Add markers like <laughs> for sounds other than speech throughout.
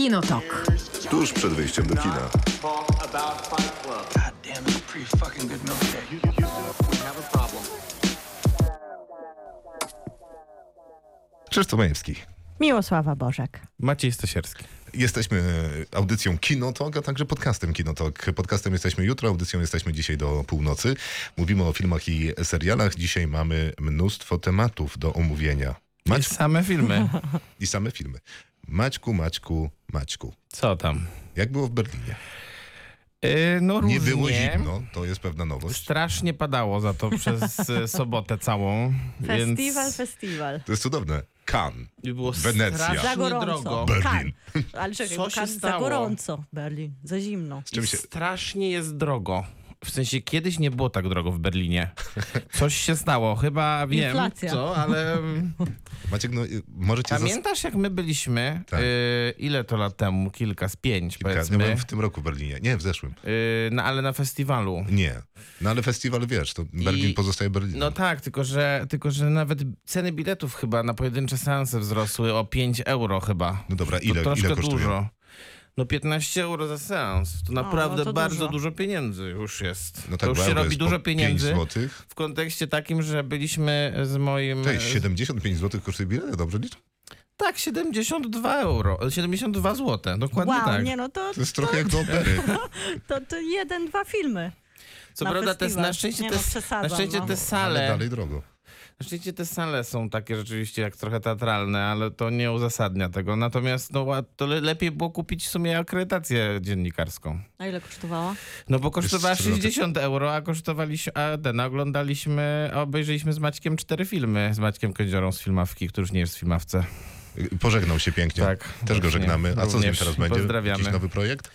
Kinotok. Tuż przed wyjściem do kina. Krzysztof Majewski. Miłosława Bożek. Maciej Stasierski. Jesteśmy audycją Kinotok, a także podcastem Kinotok. Podcastem jesteśmy jutro, audycją jesteśmy dzisiaj do północy. Mówimy o filmach i serialach. Dzisiaj mamy mnóstwo tematów do omówienia. I Maćku same filmy. <laughs> i same filmy. Maćku, Maćku, Maćku. Co tam? Jak było w Berlinie? Yy, no różnie. Nie było zimno, to jest pewna nowość. Strasznie padało za to przez e, <laughs> sobotę całą. Festiwal, więc festiwal. To jest cudowne. Cannes. i było Wenecja. Za gorąco. drogo. Berlin. Kan. <laughs> Ale czekaj, Co się kan za stało? gorąco. Berlin, za zimno. Z czym I się... Strasznie jest drogo. W sensie kiedyś nie było tak drogo w Berlinie. Coś się stało, chyba wiem Inflacja. co, ale Maciek, no, y, możecie... zas- pamiętasz jak my byliśmy, Tak. y, ile to lat temu, kilka z pięć Kilka- Ja powiedzmy, byłem w tym roku w Berlinie. Nie, w zeszłym. y, no, ale na festiwalu. Nie. No ale festiwal, wiesz, to Berlin I- pozostaje Berlinem. No tak, tylko że, tylko że nawet ceny biletów chyba na pojedyncze seanse wzrosły o 5 euro chyba. No dobra, To ile, troszkę ile kosztuje? dużo. No 15 euro za seans. To naprawdę no to bardzo dużo. dużo. pieniędzy już jest. No to tak, już bo się robi dużo pieniędzy. 5 złotych. W kontekście takim, że byliśmy z moim... Cześć, 75 zł kosztuje bilet, dobrze liczę? Tak, 72 euro. 72 złote, dokładnie Wow, tak. nie no to, To jest trochę jak do opery. <laughs> to, to jeden, dwa filmy. Co na prawda te, na szczęście, Nie te, no, na szczęście no. te Ale sale... dalej drogo. Szczęście te sale są takie rzeczywiście jak trochę teatralne, ale to nie uzasadnia tego. Natomiast no, to le- lepiej było kupić w sumie akredytację dziennikarską. A ile kosztowała? No bo kosztowała cztery lata. 60 euro, a kosztowaliśmy, a ten, oglądaliśmy, a obejrzeliśmy z Maćkiem cztery filmy, z Maćkiem Kędziorą z filmowki, który już nie jest w filmawce. Pożegnał się pięknie. Tak, Też go właśnie. żegnamy. A co z nim teraz będzie? pozdrawiamy. Jakiś nowy projekt?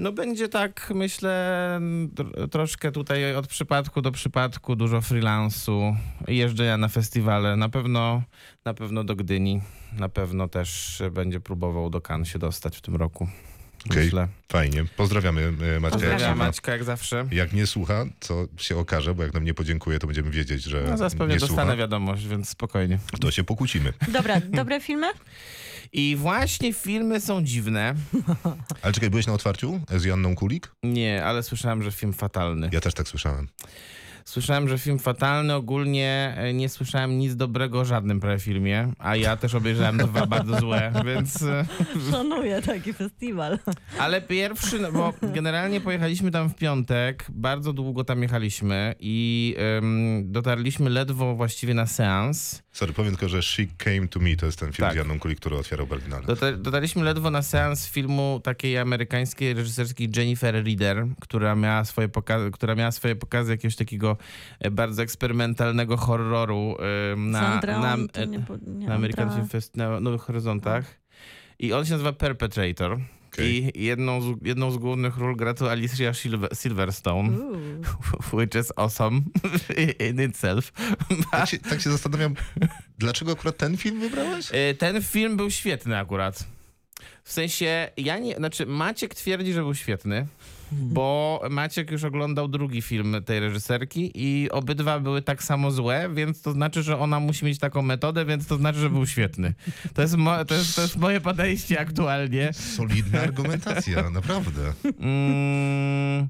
No będzie tak, myślę, tr- troszkę tutaj od przypadku do przypadku, dużo freelansu, jeżdżenia na festiwale, na pewno, na pewno do Gdyni, na pewno też będzie próbował do Cannes się dostać w tym roku. Okej, Myślę. fajnie. Pozdrawiamy y, Maćka. Pozdrawiam. Maćka jak zawsze. jak nie słucha, co się okaże, bo jak nam nie podziękuje, to będziemy wiedzieć, że No zaraz pewnie nie dostanę słucha. wiadomość, więc spokojnie. To się pokłócimy. Dobra, dobre filmy? <laughs> I właśnie filmy są dziwne. <laughs> Ale czekaj, byłeś na otwarciu z Janną Kulik? Nie, ale słyszałem, że film fatalny. Ja też tak słyszałem. Słyszałem, że film fatalny. Ogólnie e, nie słyszałem nic dobrego o żadnym prawie filmie, a ja też obejrzałem dwa <laughs> bardzo złe, więc... e, Szanuję taki festiwal. Ale pierwszy, no bo generalnie pojechaliśmy tam w piątek, bardzo długo tam jechaliśmy i em, dotarliśmy ledwo właściwie na seans. Sorry, powiem tylko, że She Came to Me to jest ten film Tak. z Janną Kulik, który otwierał Berlinale. Dotar- dotarliśmy ledwo na seans filmu takiej amerykańskiej reżyserskiej Jennifer Reader, która miała swoje, poka- która miała swoje pokazy jakiegoś takiego bardzo eksperymentalnego horroru na, Sandra, na, to e, nie, nie na American Film Fest na Nowych Horyzontach. I on się nazywa Perpetrator. Okej. I jedną z, jedną z głównych ról gra tu Alicia Silver, Silverstone, Uuu. <laughs> which is awesome <laughs> in itself. <laughs> Tak się, tak się zastanawiam, dlaczego akurat ten film wybrałeś? Y, Ten film był świetny akurat. W sensie, ja nie, znaczy Maciek twierdzi, że był świetny, bo Maciek już oglądał drugi film tej reżyserki i obydwa były tak samo złe, więc to znaczy, że ona musi mieć taką metodę, więc to znaczy, że był świetny. To jest, mo- to jest, to jest moje podejście aktualnie. Solidna argumentacja, naprawdę. Mm,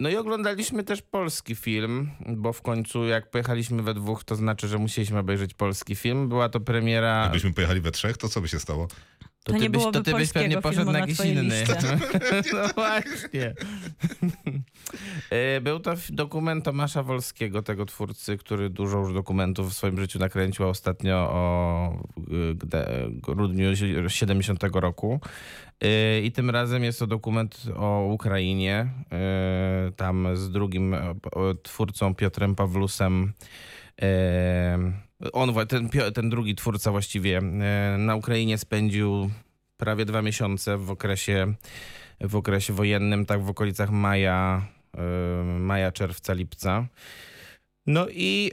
No i oglądaliśmy też polski film, bo w końcu jak pojechaliśmy we dwóch, to znaczy, że musieliśmy obejrzeć polski film. Była to premiera... Jakbyśmy pojechali we trzech, to co by się stało? To nie byś, byłoby to ty byś pewnie poszedł na jakiś inny. <laughs> No właśnie. <laughs> E, Był to dokument Tomasza Wolskiego, tego twórcy, który dużo już dokumentów w swoim życiu nakręcił ostatnio o y, gde- grudniu 70 roku. E, I tym razem jest to dokument o Ukrainie. e, Tam z drugim e, twórcą Piotrem Pawlusem. E, On, ten, ten drugi twórca właściwie e, na Ukrainie spędził prawie dwa miesiące w okresie, w okresie wojennym, tak w okolicach maja, y, maja, czerwca, lipca. No i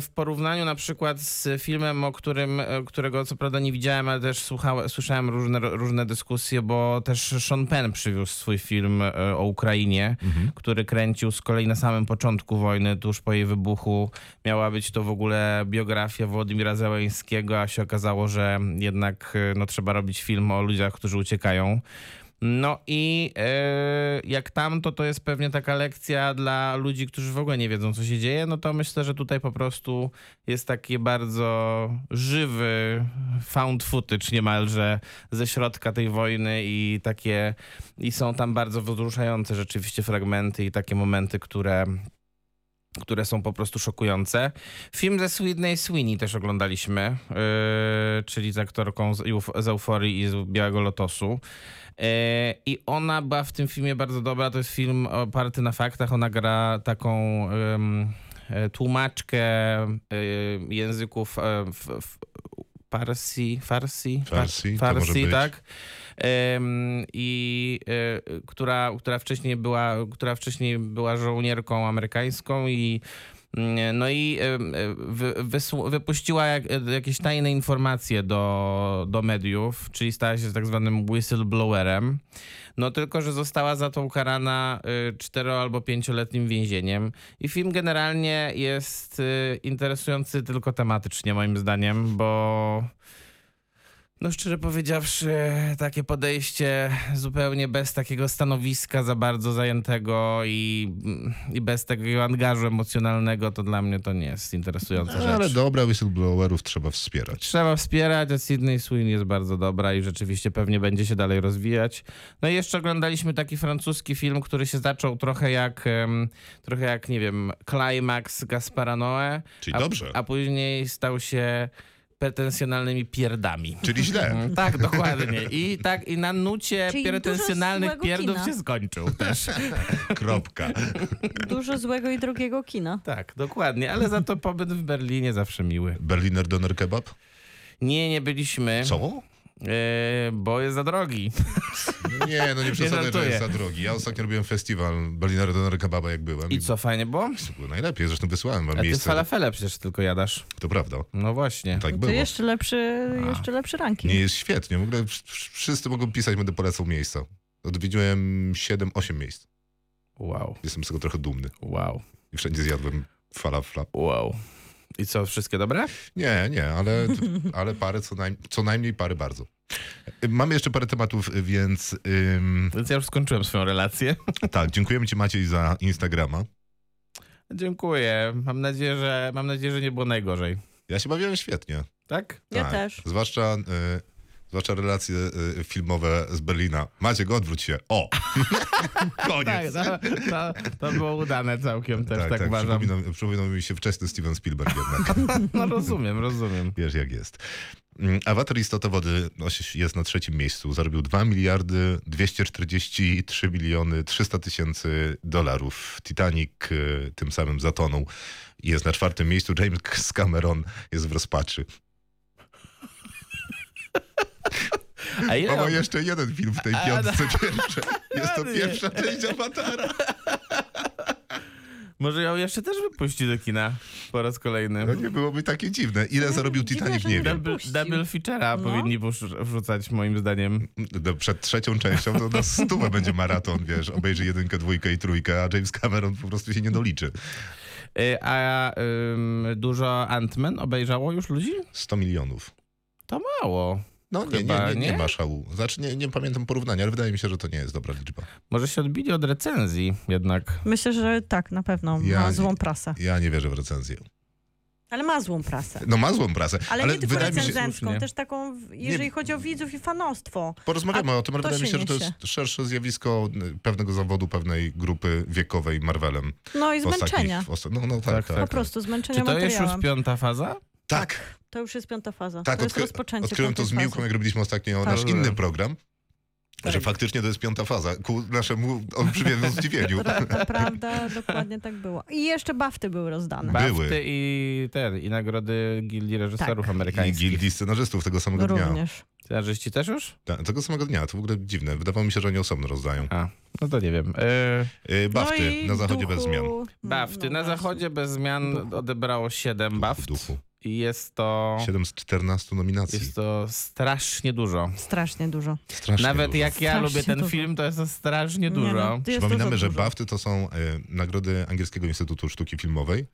w porównaniu na przykład z filmem, o którym, e, którego co prawda nie widziałem, ale też słuchałem, słyszałem różne, różne dyskusje, bo też Sean Penn przywiózł swój film e, o Ukrainie, który kręcił z kolei na samym początku wojny, tuż po jej wybuchu. Miała być to w ogóle biografia Władimira Zełańskiego, a się okazało, że jednak e, no, trzeba robić film o ludziach, którzy uciekają. No i e, jak tamto, to jest pewnie taka lekcja dla ludzi, którzy w ogóle nie wiedzą, co się dzieje. No to myślę, że tutaj po prostu jest taki bardzo żywy found footage niemalże ze środka tej wojny i takie i są tam bardzo wzruszające rzeczywiście fragmenty i takie momenty, które które są po prostu szokujące. Film ze Sydney Sweeney też oglądaliśmy, yy, czyli z aktorką z, z Euforii i z Białego Lotosu. Yy, I ona była w tym filmie bardzo dobra. To jest film oparty na faktach. Ona gra taką e, tłumaczkę y, języków e, w, w, Parsi, Farsi, Farsi, Farsi tak. Ym, I y, która, która, wcześniej była, która wcześniej była żołnierką amerykańską i no i wypuściła jak, jakieś tajne informacje do, do mediów, czyli stała się tak zwanym whistleblowerem. No tylko, że została za to ukarana y, cztero albo pięcioletnim więzieniem. I film generalnie jest y, interesujący tylko tematycznie moim zdaniem, bo no szczerze powiedziawszy, takie podejście zupełnie bez takiego stanowiska za bardzo zajętego i, i bez takiego angażu emocjonalnego, to dla mnie to nie jest interesująca rzecz. No, Ale dobra, whistleblowerów trzeba wspierać. Trzeba wspierać, a Sydney Sweeney jest bardzo dobra i rzeczywiście pewnie będzie się dalej rozwijać. No i jeszcze oglądaliśmy taki francuski film, który się zaczął trochę jak, trochę jak nie wiem, Climax Gaspara Noé, Czyli a, dobrze. a później stał się pretensjonalnymi pierdami. Czyli źle. Mm, Tak, dokładnie. I tak i na nucie Czyli pretensjonalnych pierdów kina. się skończył też. <laughs> Kropka. Dużo złego i drogiego kina. Tak, dokładnie, ale za to pobyt w Berlinie zawsze miły. Berliner Doner Kebab? Nie, nie byliśmy. Co? E, bo jest za drogi. Nie, no nie <laughs> przesadzaj, że jest za drogi. Ja ostatnio robiłem festiwal Berliner Doner Kebaba, jak byłem. I co, fajnie było? To było najlepiej, zresztą wysłałem wam A ty miejsce. falafele przecież tylko jadasz. To prawda. No właśnie. Tak To było. jeszcze lepszy, jeszcze lepszy ranking. Nie jest świetnie. W ogóle wsz- wsz- wszyscy mogą pisać, będę polecał miejsca. Odwiedziłem 7-8 miejsc. Wow, Jestem z tego trochę dumny. wow, I wszędzie zjadłem falafla. wow. I co, wszystkie dobre? Nie, nie, ale, <laughs> ale parę, co, najm co najmniej parę bardzo. Mamy jeszcze parę tematów, więc ym, Więc ja już skończyłem swoją relację. <laughs> tak, dziękujemy ci Maciej za Instagrama. Dziękuję. Mam nadzieję, że mam nadzieję, że nie było najgorzej. Ja się bawiłem świetnie. Tak? Ja tak. też. Zwłaszcza, y, zwłaszcza relacje y, filmowe z Berlina. Maciek, odwróć się. O! <laughs> Tak, Koniec. to, to, to było udane całkiem też, tak, tak, tak. uważam. Przypominał, przypominał mi się wczesny Steven Spielberg jednak. <laughs> No rozumiem, rozumiem. Wiesz jak jest. Mm, Awatar Istota Wody no, jest na trzecim miejscu. Zarobił 2 miliardy 243 miliony 300 tysięcy dolarów. Titanic y, tym samym zatonął. i Jest na czwartym miejscu. James Cameron jest w rozpaczy. A ile on- jeszcze jeden film w tej A, piątce pierwsze. Jest to pierwsza część Awatara. Może ją jeszcze też wypuści do kina po raz kolejny. No nie byłoby takie dziwne. Ile zarobił Titanic, nie wiem. Double, double feature'a No. powinni wrzu- wrzucać moim zdaniem. No, Przed trzecią częścią to na stówę będzie maraton, wiesz. Obejrzy jedynkę, dwójkę i trójkę, a James Cameron po prostu się nie doliczy. Y, A ym, dużo Ant-Man obejrzało już ludzi? 100 milionów. To mało. No nie, nie, nie, ma szału. Znaczy nie, nie pamiętam porównania, ale wydaje mi się, że to nie jest dobra liczba. Może się odbili od recenzji jednak. Myślę, że tak, na pewno. Ja Ma złą prasę. Ja nie wierzę w recenzję. Ale ma złą prasę. No ma złą prasę, Ale, ale, nie tylko się... recenzencką, słusznie. też taką, jeżeli Nie- chodzi o widzów i fanostwo. Porozmawiamy A o tym, ale wydaje mi się się, że to jest szersze zjawisko y, pewnego zawodu, pewnej grupy wiekowej Marvelem. No i ostatnich- zmęczenia. no, no tak, Tak, tak. Po tak. prostu zmęczenia Czy to jest już materiałem. piąta faza? Tak, To już jest piąta faza. tak to jest rozpoczęcie odkryłem to z Miłką, fazy. jak robiliśmy ostatnio Tak. nasz inny program, że Tak. faktycznie to jest piąta faza, ku naszemu olbrzymiemu zdziwieniu. <laughs> Prawda, prawda, dokładnie tak było. I jeszcze bafty były rozdane. Ba- Były. Bafty i ten, i nagrody Gildii Reżyserów Tak. I amerykańskich. gildii scenarzystów tego samego dnia. Również. Scenarzyści też już? Ta, tego samego dnia, to w ogóle dziwne. Wydawało mi się, że oni osobno rozdają. A, no to nie wiem. E, Yy, Bafty no i na zachodzie duchu... bez zmian. Bafty. No na zachodzie bez zmian Duchu. odebrało 7 baft. Duchu. I jest to, 7 z 14 nominacji. jest to strasznie dużo. Strasznie dużo. Strasznie Nawet dużo. jak ja Strasznie lubię ten dużo. film, to jest to strasznie Nie dużo. no, to jest Przypominamy, dużo, że. Bafty to są e, nagrody Angielskiego Instytutu Sztuki Filmowej.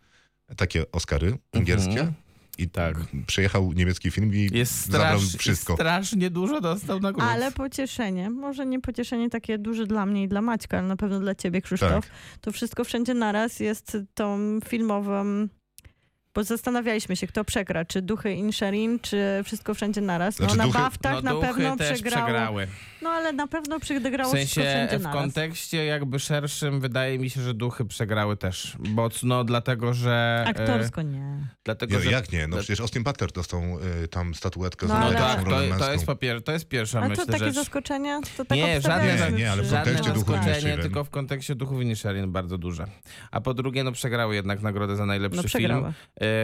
Takie Oscary angielskie. Mhm. I Tak. przyjechał niemiecki film i Jest, zabrał strasz, wszystko. jest strasznie dużo dostał nagród. Ale pocieszenie, może nie pocieszenie takie duże dla mnie i dla Maćka, ale na pewno dla ciebie, Krzysztof. Tak. To wszystko wszędzie naraz jest tą filmową. Bo zastanawialiśmy się, kto przegra, czy Duchy Insherin, czy Wszystko Wszędzie Naraz. No Znaczy, na duchy- Baftach no, na pewno przegrało. przegrały. No ale na pewno W przegrało Wszystko sensie Wszędzie w Naraz. kontekście jakby szerszym wydaje mi się, że duchy przegrały też. Bo no dlatego, że... e, Aktorsko nie. Dlatego, Nie, że jak nie? No przecież Austin Butler dostał y, tam statuetkę No za No ale- najlepszą tak, rolę to, to, męską. jest to jest pierwsza, Ale myślę, to takie rzecz. zaskoczenie? To tak Nie, żadne, Nie, nie, ale w kontekście duchów zaskoczenie, Inisherin. tylko w kontekście duchów Inisherin bardzo duże. A po drugie, no przegrały jednak nagrodę za najlepszy No film,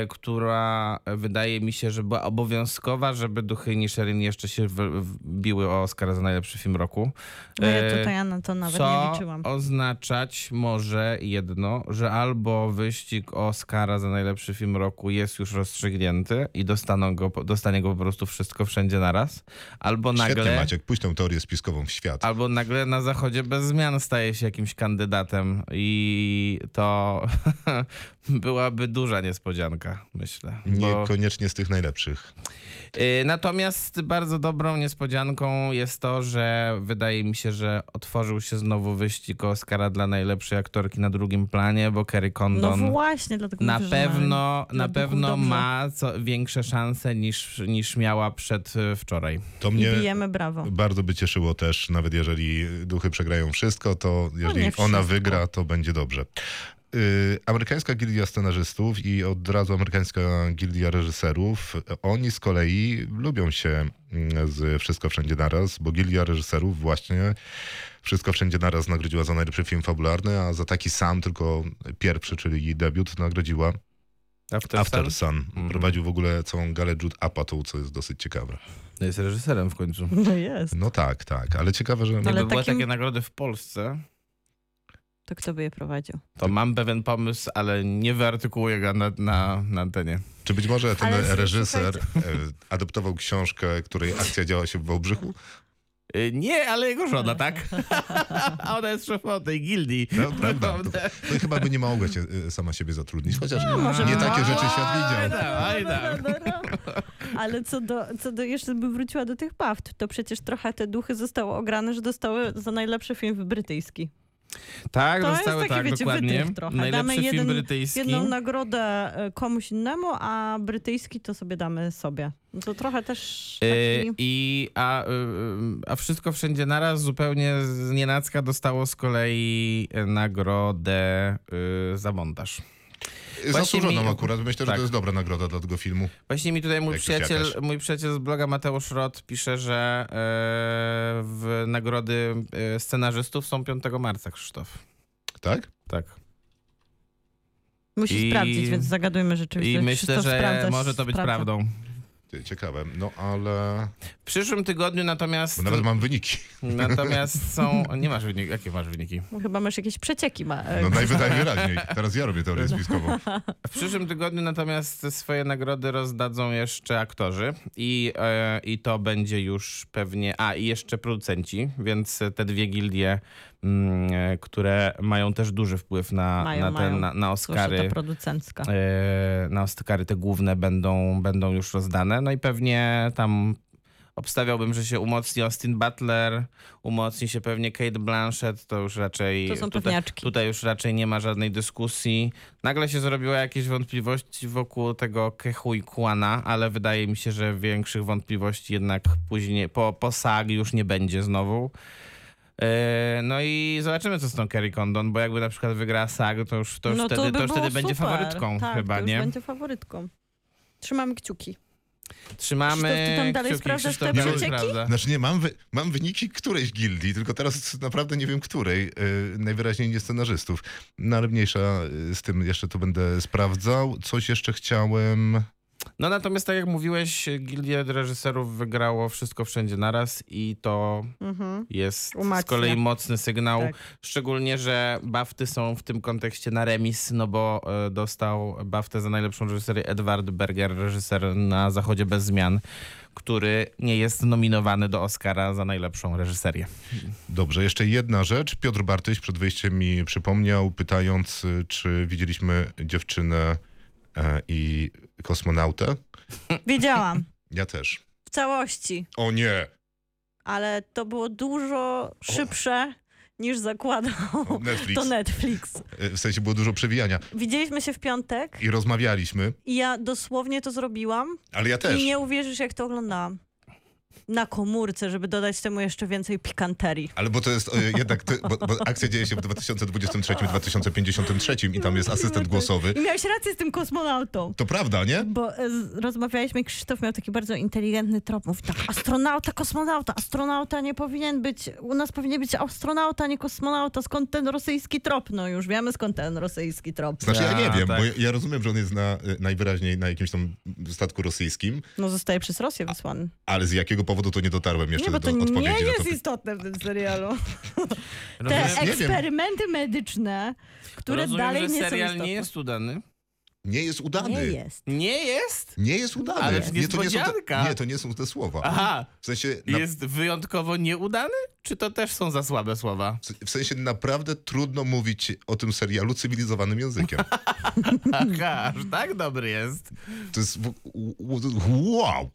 która wydaje mi się, że była obowiązkowa, żeby duchy Inisherin jeszcze się wbiły o Oscara za najlepszy film roku. No ja E, tutaj ja na to nawet co nie liczyłam. oznaczać może jedno, że albo wyścig Oscara za najlepszy film roku jest już rozstrzygnięty i dostaną go, dostanie go po prostu wszystko wszędzie naraz, albo Świetnie, nagle... Maciek, pójdź tę teorię spiskową w świat. Albo nagle na zachodzie bez zmian staje się jakimś kandydatem i to <laughs> byłaby duża niespodzianka, myślę. Bo, Niekoniecznie z tych najlepszych. Y, natomiast bardzo dobrą niespodzianką jest to, że wydaje mi się, że otworzył się znowu wyścig Oscara dla najlepszej aktorki na drugim planie, bo Kerry No Condon właśnie, dlatego na pewno, na pewno dobrze. ma co, większe szanse niż, niż miała przed y, wczoraj. To I mnie bijemy brawo. bardzo by cieszyło też, nawet jeżeli duchy przegrają wszystko, to jeżeli nie ona wszystko. wygra, to będzie dobrze. Y, Amerykańska Gildia Scenarzystów i od razu Amerykańska Gildia Reżyserów, oni z kolei lubią się mm, z Wszystko Wszędzie Naraz, bo Gildia Reżyserów właśnie Wszystko Wszędzie Naraz nagrodziła za najlepszy film fabularny, a za taki sam, tylko pierwszy, czyli jej debiut, nagrodziła After, After Sun Sun. Prowadził w ogóle całą galę Jude Apatow, co jest dosyć ciekawe. jest reżyserem w końcu. No jest. No tak, tak, ale ciekawe, że... Ale Jakby były takim- takie nagrody w Polsce, To kto by je prowadził? to mam pewien pomysł, ale nie wyartykułuję go na, na, na antenie. Czy być może ten Ale reżyser e, adoptował książkę, której akcja działa się w Wałbrzychu? Y, Nie, ale jego żona, tak? A <laughs> ona jest szefą tej gildii. No, prawda. To, to chyba by nie mogła się, e, sama siebie zatrudnić, chociaż No, może nie takie rzeczy świat Oj, widział. tam, oj, tam. Ale co do, co do, jeszcze bym wróciła do tych baft, to przecież trochę te duchy zostały ograne, że dostały za najlepszy film brytyjski. Tak, To jest dostały taki, tak, wiecie, dokładnie. trochę. Najlepszy Damy film jeden- brytyjski. Jedną nagrodę e, komuś innemu, a brytyjski to sobie damy sobie. No to trochę też Y, taki... I, a, y, y, a wszystko wszędzie naraz zupełnie z nienacka dostało z kolei nagrodę y, za montaż. Zasłużoną mi- akurat. Myślę, że tak. to jest dobra nagroda dla tego filmu. Właśnie mi tutaj mój Jak przyjaciel, mój przyjaciel z bloga Mateusz Rot pisze, że e, w nagrody e, scenarzystów są 5 marca, Krzysztof. Tak? Tak. Musi i- sprawdzić, więc zagadujmy rzeczywiście. I myślę, Krzysztof że sprawdza, może to być sprawdza. prawdą. Ciekawe. No ale... W przyszłym tygodniu natomiast... Bo nawet mam wyniki. Natomiast są... <laughs> Nie masz wyniki. Jakie masz wyniki? Chyba masz jakieś przecieki. Ma, No najwy- najwyraźniej. Teraz ja robię teorię spiskową. <laughs> W przyszłym tygodniu natomiast swoje nagrody rozdadzą jeszcze aktorzy i, e, i to będzie już pewnie... A, i jeszcze producenci, więc te dwie gildie, które mają też duży wpływ na, Mają, na, ten, na, na Oscary. producencka. e, na Oscary te główne będą, będą już rozdane. No i pewnie tam obstawiałbym, że się umocni Austin Butler, umocni się pewnie Kate Blanchett, to już raczej... To są tutaj, tutaj już raczej nie ma żadnej dyskusji. Nagle się zrobiła jakieś wątpliwości wokół tego Kehui Kwana, ale wydaje mi się, że większych wątpliwości jednak później, po, po SAG już nie będzie znowu. E, No i zobaczymy, co z tą Kerry Condon, bo jakby na przykład wygrała SAG, to już, to już no wtedy, by to już wtedy będzie faworytką tak, chyba, to już nie? będzie faworytką. Trzymamy kciuki. Trzymamy Krzysztof, ty tam dalej kciuki, sprawdzasz Krzysztof te przecieki? Znaczy nie, mam, wy, mam wyniki którejś gildii, tylko teraz naprawdę nie wiem której. Yy, najwyraźniej nie scenarzystów. No ale mniejsza yy, z tym jeszcze to będę sprawdzał. Coś jeszcze chciałem... No natomiast tak jak mówiłeś, Gildia Reżyserów wygrało Wszystko Wszędzie Naraz i to Mhm. jest z Umacnia. kolei mocny sygnał. Tak. Szczególnie, że Bafty są w tym kontekście na remis, no bo e, dostał Baftę za najlepszą reżyserię Edward Berger, reżyser na Zachodzie bez zmian, który nie jest nominowany do Oscara za najlepszą reżyserię. Dobrze, jeszcze jedna rzecz. Piotr Bartyś przed wyjściem mi przypomniał, pytając, czy widzieliśmy dziewczynę i kosmonautę. Wiedziałam. <laughs> Ja też. W całości. O nie! Ale to było dużo szybsze niż zakładał Netflix. to Netflix. E, W sensie było dużo przewijania. Widzieliśmy się w piątek I rozmawialiśmy, i ja dosłownie to zrobiłam ale ja też. i nie uwierzysz jak to oglądałam. Na komórce, żeby dodać temu jeszcze więcej pikanterii. Ale bo to jest e, jednak, ty, bo, bo akcja dzieje się w 2023-2053 i tam jest asystent głosowy. I miałeś rację z tym kosmonautą. To prawda, nie? Bo e, z- rozmawialiśmy i Krzysztof miał taki bardzo inteligentny trop. Mówi tak, astronauta, kosmonauta. Astronauta nie powinien być, u nas powinien być astronauta, nie kosmonauta. Skąd ten rosyjski trop? No już wiemy skąd ten rosyjski trop. Znaczy ja nie A, wiem, tak. bo ja, ja rozumiem, że on jest na, e, najwyraźniej na jakimś tam statku rosyjskim, No zostaje przez Rosję wysłany. ale z jakiego powodu to nie dotarłem jeszcze Nie, bo do to nie odpowiedzi to jest pytanie. istotne w tym serialu. <laughs> Te Rozumiem, nie wiem. eksperymenty medyczne, które rozumiem, dalej że nie są serial nie jest udany. Nie jest udany. Nie jest. Nie jest? Nie jest udany. Ale nie, to nie, są te, nie, to nie są te słowa. Aha, W sensie, na, jest wyjątkowo nieudany? Czy to też są za słabe słowa? w sensie naprawdę trudno mówić o tym serialu cywilizowanym językiem. <laughs> Aha, aż tak dobry jest. To jest wow.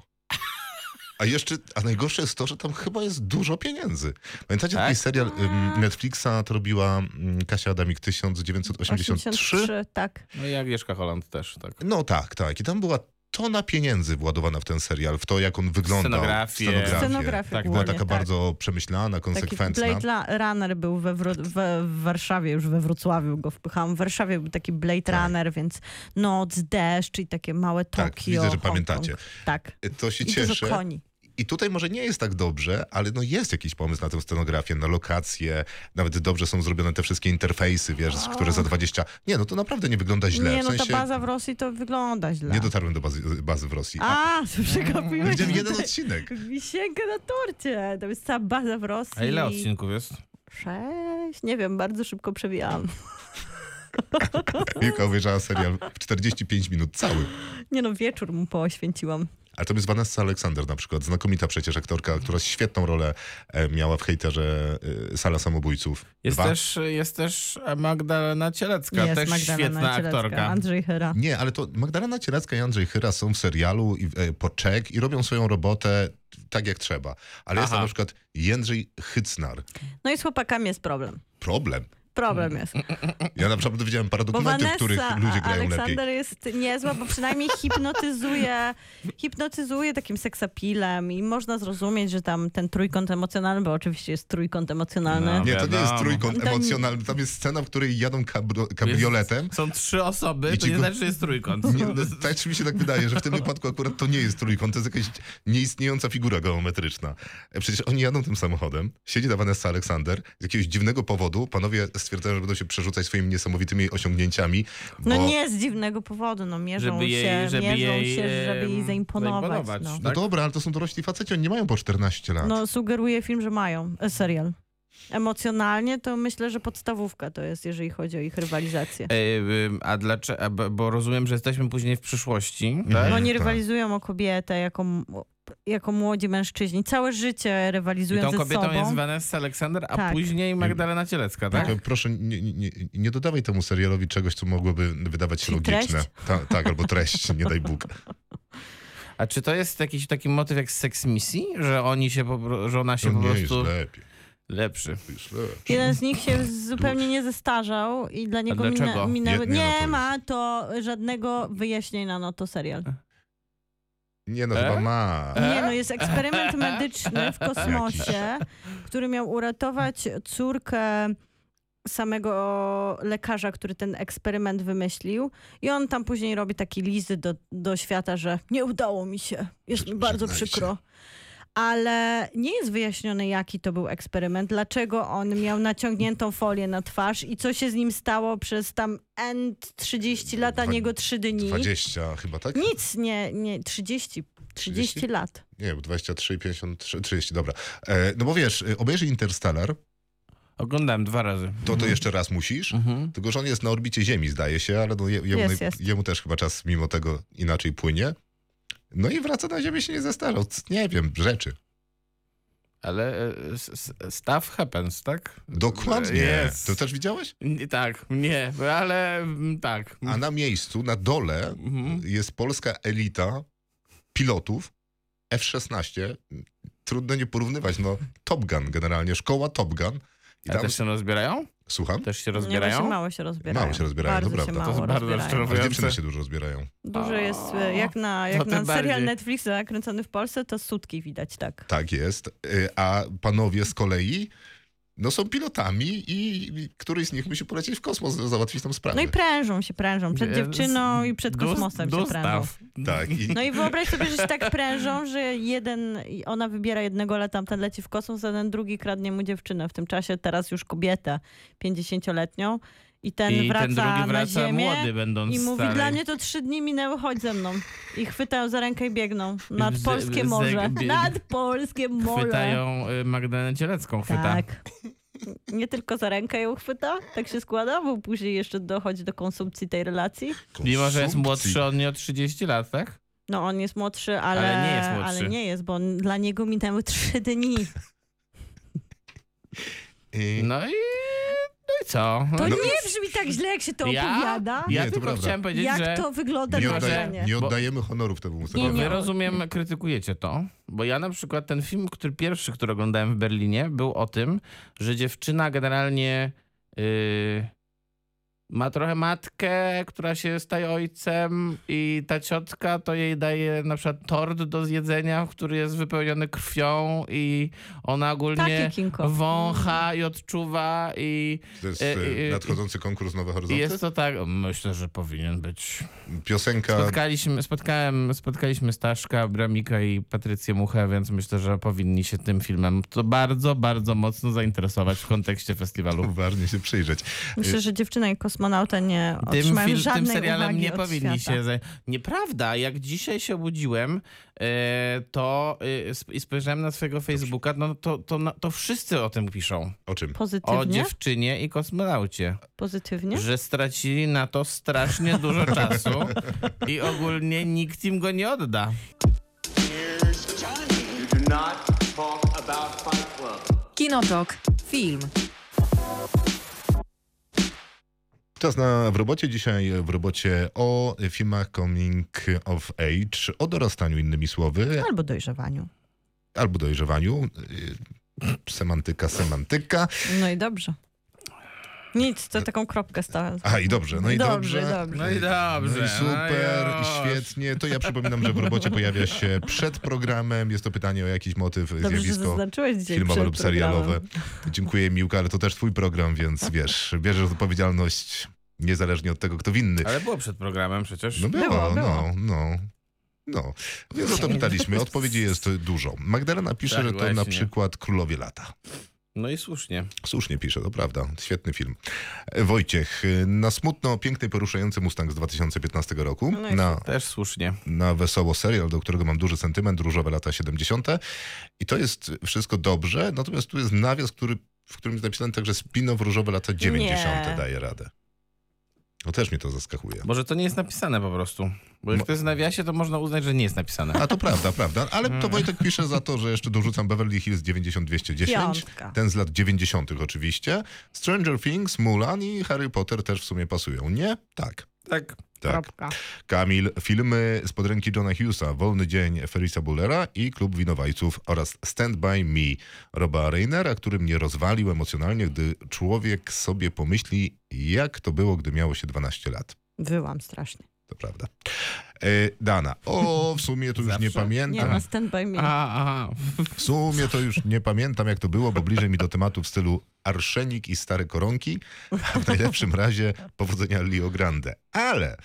A jeszcze, a najgorsze jest to, że tam chyba jest dużo pieniędzy. Pamiętacie Tak? taki serial Netflixa, to robiła ym, Kasia Adamik 1983? 83, tak. No i Agnieszka Holland też, tak. No tak, tak. I tam była tona pieniędzy władowana w ten serial, w to, jak on wyglądał. Scenografię. Scenografię. Scenografię Tak, Była taka tak. bardzo przemyślana, Taki konsekwentna. Blade La- Runner był we Wro- we, w Warszawie, już we Wrocławiu go wpychałam. W Warszawie był taki Blade Tak. Runner, więc noc, deszcz i takie małe Tokio. Tak, widzę, że pamiętacie. Tak. To się I cieszę. dużo koni. I tutaj może nie jest tak dobrze, ale no jest jakiś pomysł na tę scenografię, na lokacje. Nawet dobrze są zrobione te wszystkie interfejsy, wiesz, które za 20... Nie, no to naprawdę nie wygląda źle. Nie, w no sensie ta baza w Rosji to wygląda źle. nie dotarłem do bazy, bazy w Rosji. A, A, przegapiłeś. widziałem jeden tutaj odcinek. Wisienkę na torcie. To jest cała baza w Rosji. A ile odcinków jest? Sześć. Nie wiem, bardzo szybko przewijałam. <laughs> Julka obejrzała serial w 45 minut cały. Nie no, wieczór mu poświęciłam. Ale to jest Vanessa Alexander na przykład, znakomita przecież aktorka, która świetną rolę e, miała w hejterze e, Sala Samobójców. Jest Dwa. też, jest też Magdalena Cielecka, Jest też Magdalena świetna Cielecka, aktorka. Andrzej Hyra. Nie, ale to Magdalena Cielecka i Andrzej Chyra są w serialu i, e, po czek i robią swoją robotę tak jak trzeba. Ale jest Aha. tam na przykład Jędrzej Hycnar. No i z chłopakami jest problem. Problem. Problem jest. Ja naprawdę widziałem parę dokumentów, w których ludzie grają Aleksander lepiej. jest niezła, bo przynajmniej hipnotyzuje, hipnotyzuje takim seksapilem i można zrozumieć, że tam ten trójkąt emocjonalny, bo oczywiście jest trójkąt emocjonalny. No. Nie, to nie jest trójkąt To emocjonalny. Tam jest scena, w której jadą kabro, kabrioletem. Są trzy osoby, to nie go- znaczy, że jest trójkąt. Nie, no, tak mi się tak wydaje, że w tym wypadku akurat to nie jest trójkąt, to jest jakaś nieistniejąca figura geometryczna. E, Przecież oni jadą tym samochodem, siedzi ta Vanessa Alexander, z jakiegoś dziwnego powodu panowie stwierdzają, że będą się przerzucać swoimi niesamowitymi osiągnięciami, bo No nie z dziwnego powodu, no mierzą Żeby jej- się, żeby mierzą jej, się, żeby jej zaimponować. zaimponować, no. no tak? dobra, ale to są dorośli faceci, oni nie mają po 14 lat. no sugeruje film, że mają e, serial. Emocjonalnie to myślę, że podstawówka to jest, jeżeli chodzi o ich rywalizację. E, A dlaczego? bo- rozumiem, że jesteśmy później w przyszłości. Mhm. Tak? Bo oni tak. rywalizują o kobietę jako, m- jako młodzi mężczyźni. Całe życie I rywalizują tą ze kobietą sobą. jest Vanessa Alexander, a Tak. później Magdalena Cielecka, tak? Tylko proszę, nie, nie, nie dodawaj temu serialowi czegoś, co mogłoby wydawać się Czyli logiczne. Ta, tak, albo treść, nie daj Bóg. A czy to jest jakiś taki motyw jak z Sex Misji? Że oni się po, że ona się To po prostu... lepiej. Lepszy. Jeden z nich się zupełnie nie zestarzał i dla niego minęły... Nie- nie, no to ma to żadnego wyjaśnienia, no to serial. Nie no, E? chyba ma. E? Nie, no jest eksperyment medyczny w <laughs> kosmosie, który miał uratować córkę samego lekarza, który ten eksperyment wymyślił. I on tam później robi taki lizy do, do świata, że nie udało mi się. Jest mi bardzo przykro. Ale nie jest wyjaśnione, jaki to był eksperyment, dlaczego on miał naciągniętą folię na twarz i co się z nim stało przez tam N 30 lat, a niego 3 dni. 20 chyba, tak? Nic, nie, nie, 30, 30 30? lat. Nie, 23, 53, 30, dobra. E, no bo wiesz, obejrzyj Interstellar, Oglądałem dwa razy. to to jeszcze raz musisz, Mhm. tylko że on jest na orbicie Ziemi, zdaje się, ale no je, jemu, Jest, jest. jemu też chyba czas mimo tego inaczej płynie. No i wraca na Ziemię, się nie zestarzał. Nie wiem, rzeczy. Ale e, s- s- stuff happens, tak? Dokładnie. Jest. To też widziałeś? Nie, tak, nie, ale mm, tak. A na miejscu, na dole Mhm. jest polska elita pilotów F-16. Trudno nie porównywać, no Top Gun generalnie, szkoła Top Gun. I A tam, też się rozbierają? Słucham? Też się Nie, rozbierają? mało się rozbierają. Mało się rozbierają, bardzo to się prawda. mało To jest bardzo rozczarowujące. dziewczyny się dużo rozbierają. Dużo jest, e, jak na, jak tym na serial bardziej. Netflixa kręcony w Polsce, to sutki widać, tak. Tak jest. Y, A panowie z kolei no są pilotami i i któryś z nich musi polecieć w kosmos, załatwić tam sprawę. No i prężą się, prężą. Przed Nie, dziewczyną i przed kosmosem się prężą. Dostaw. Tak. I, No i wyobraź sobie, że się tak prężą, że jeden, i ona wybiera jednego, ale tamten leci w kosmos, a ten drugi kradnie mu dziewczynę. W tym czasie teraz już kobietę, 50-letnią. I ten I wraca ten drugi na wraca ziemię młody, będąc i mówi, stary. dla mnie to trzy dni minęły, chodź ze mną. I chwytają za rękę i biegną nad polskie morze. Nad polskie morze. Chwytają y, Magdalenę Cielecką, chwyta. Tak. Nie tylko za rękę ją chwyta, tak się składa, bo później jeszcze dochodzi do konsumpcji tej relacji. Mimo, że jest konsumpcji. młodszy od niej o 30 lat, tak? No on jest młodszy, ale, Ale nie jest młodszy. ale nie jest, bo on, dla niego minęły trzy dni. I, No i... No i co? To no, nie brzmi tak źle, jak się to Ja? opowiada. Ja Nie, tylko prawda. chciałem powiedzieć, Jak że... to wygląda nie, na oddaje, nie Bo- oddajemy honorów temu Nie, muzykowi. nie. Wy rozumiem, krytykujecie to, bo ja na przykład ten film, który pierwszy, który oglądałem w Berlinie, był o tym, że dziewczyna generalnie yy, ma trochę matkę, która się staje ojcem i ta ciotka to jej daje na przykład tort do zjedzenia, który jest wypełniony krwią i ona ogólnie wącha i odczuwa i To jest E, e, e, nadchodzący konkurs Nowe i Horyzonty? jest to tak, myślę, że powinien być. Piosenka... Spotkaliśmy, spotkałem, spotkaliśmy Staszka, Bramika i Patrycję Muchę, więc myślę, że powinni się tym filmem to bardzo, bardzo mocno zainteresować w kontekście festiwalu. Uważnie się przyjrzeć. Myślę, że dziewczyna i kosmonauta nie Tym, fil- tym żadnej serialem uwagi nie od powinni świata. się. Nieprawda, jak dzisiaj się obudziłem, e, to sp- i spojrzałem na swojego Facebooka, no to, to, to wszyscy o tym piszą. O czym? O Pozytywnie? dziewczynie i kosmonaucie. Pozytywnie? Że stracili na to strasznie dużo <laughs> czasu i ogólnie nikt im go nie odda. Kinotok. Film. Czas na w robocie. Dzisiaj w robocie o filmach coming of age, o dorastaniu innymi słowy, Albo dojrzewaniu. albo dojrzewaniu. Y, Semantyka, semantyka. No i dobrze. Nic, to taką kropkę stałem. Aha, i dobrze, no i dobrze. Dobrze, dobrze. No i dobrze. No i super, no i świetnie. To ja przypominam, że w robocie pojawia się przed programem. Jest to pytanie o jakiś motyw, Dobrze, zjawisko filmowe lub serialowe. programem. Dziękuję Miłka, ale to też twój program, więc wiesz, bierzesz odpowiedzialność niezależnie od tego, kto winny. Ale było przed programem przecież. No było, Było, no, było. no. No, więc o to pytaliśmy. Odpowiedzi jest dużo. Magdalena pisze, Tak, że to na właśnie. przykład Królowie Lata. No i słusznie. Słusznie pisze, to prawda. Świetny film. Wojciech, na smutno, piękny, poruszający Mustang z 2015 roku. No na, Też słusznie. na wesoło serial, do którego mam duży sentyment, Różowe lata 70. I to jest wszystko dobrze, natomiast tu jest nawias, który, w którym jest napisane także spin-off Różowe lata 90. Nie. daje radę. No też mnie to zaskakuje. Może to nie jest napisane po prostu. Bo jak Mo- to jest w nawiasie, to można uznać, że nie jest napisane. A to prawda, prawda. Ale to Wojtek pisze za to, że jeszcze dorzucam Beverly Hills 90210. Piątka. Ten z lat 90. oczywiście. Stranger Things, Mulan i Harry Potter też w sumie pasują. Nie? Tak. Tak. Tak. Kropka. Kamil, filmy spod ręki Johna Hughesa, Wolny dzień Ferisa Bullera i Klub Winowajców oraz Stand By Me Roba Reinera, który mnie rozwalił emocjonalnie, gdy człowiek sobie pomyśli, jak to było, gdy miało się 12 lat. Wyłam strasznie. To prawda. E, Dana, o, w sumie to już nie Zawsze? Nie pamiętam. ma stand by me. Aha, aha. W sumie to już nie pamiętam, jak to było, bo bliżej mi do tematu w stylu arszenik i stare koronki, a w najlepszym razie powodzenia Leo Grande. Ale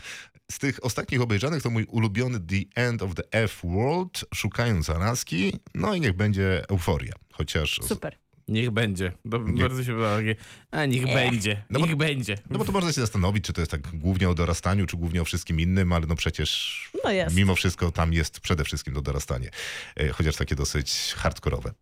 Z tych ostatnich obejrzanych to mój ulubiony The End of the F-World, Szukając Alaski, no i niech będzie Euforia. Chociaż... Super. Niech będzie. Do, Bardzo się podoba takie, a niech będzie, No bo- niech będzie. No bo to można się zastanowić, czy to jest tak głównie o dorastaniu, czy głównie o wszystkim innym, ale no przecież No jest. mimo wszystko tam jest przede wszystkim to dorastanie. E, Chociaż takie dosyć hardkorowe.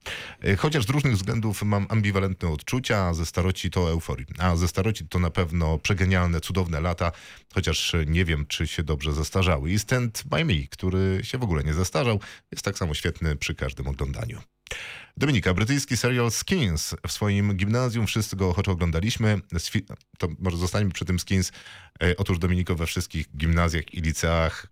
E, Chociaż z różnych względów mam ambiwalentne odczucia, a ze staroci to euforii. A ze staroci to na pewno przegenialne, cudowne lata, chociaż nie wiem, czy się dobrze zestarzały. I Stand By Me, który się w ogóle nie zestarzał, jest tak samo świetny przy każdym oglądaniu. Dominika, brytyjski serial Skins. W swoim gimnazjum wszyscy go ochoczo oglądaliśmy. To może zostańmy przy tym Skins. E, Otóż Dominiko, we wszystkich gimnazjach i liceach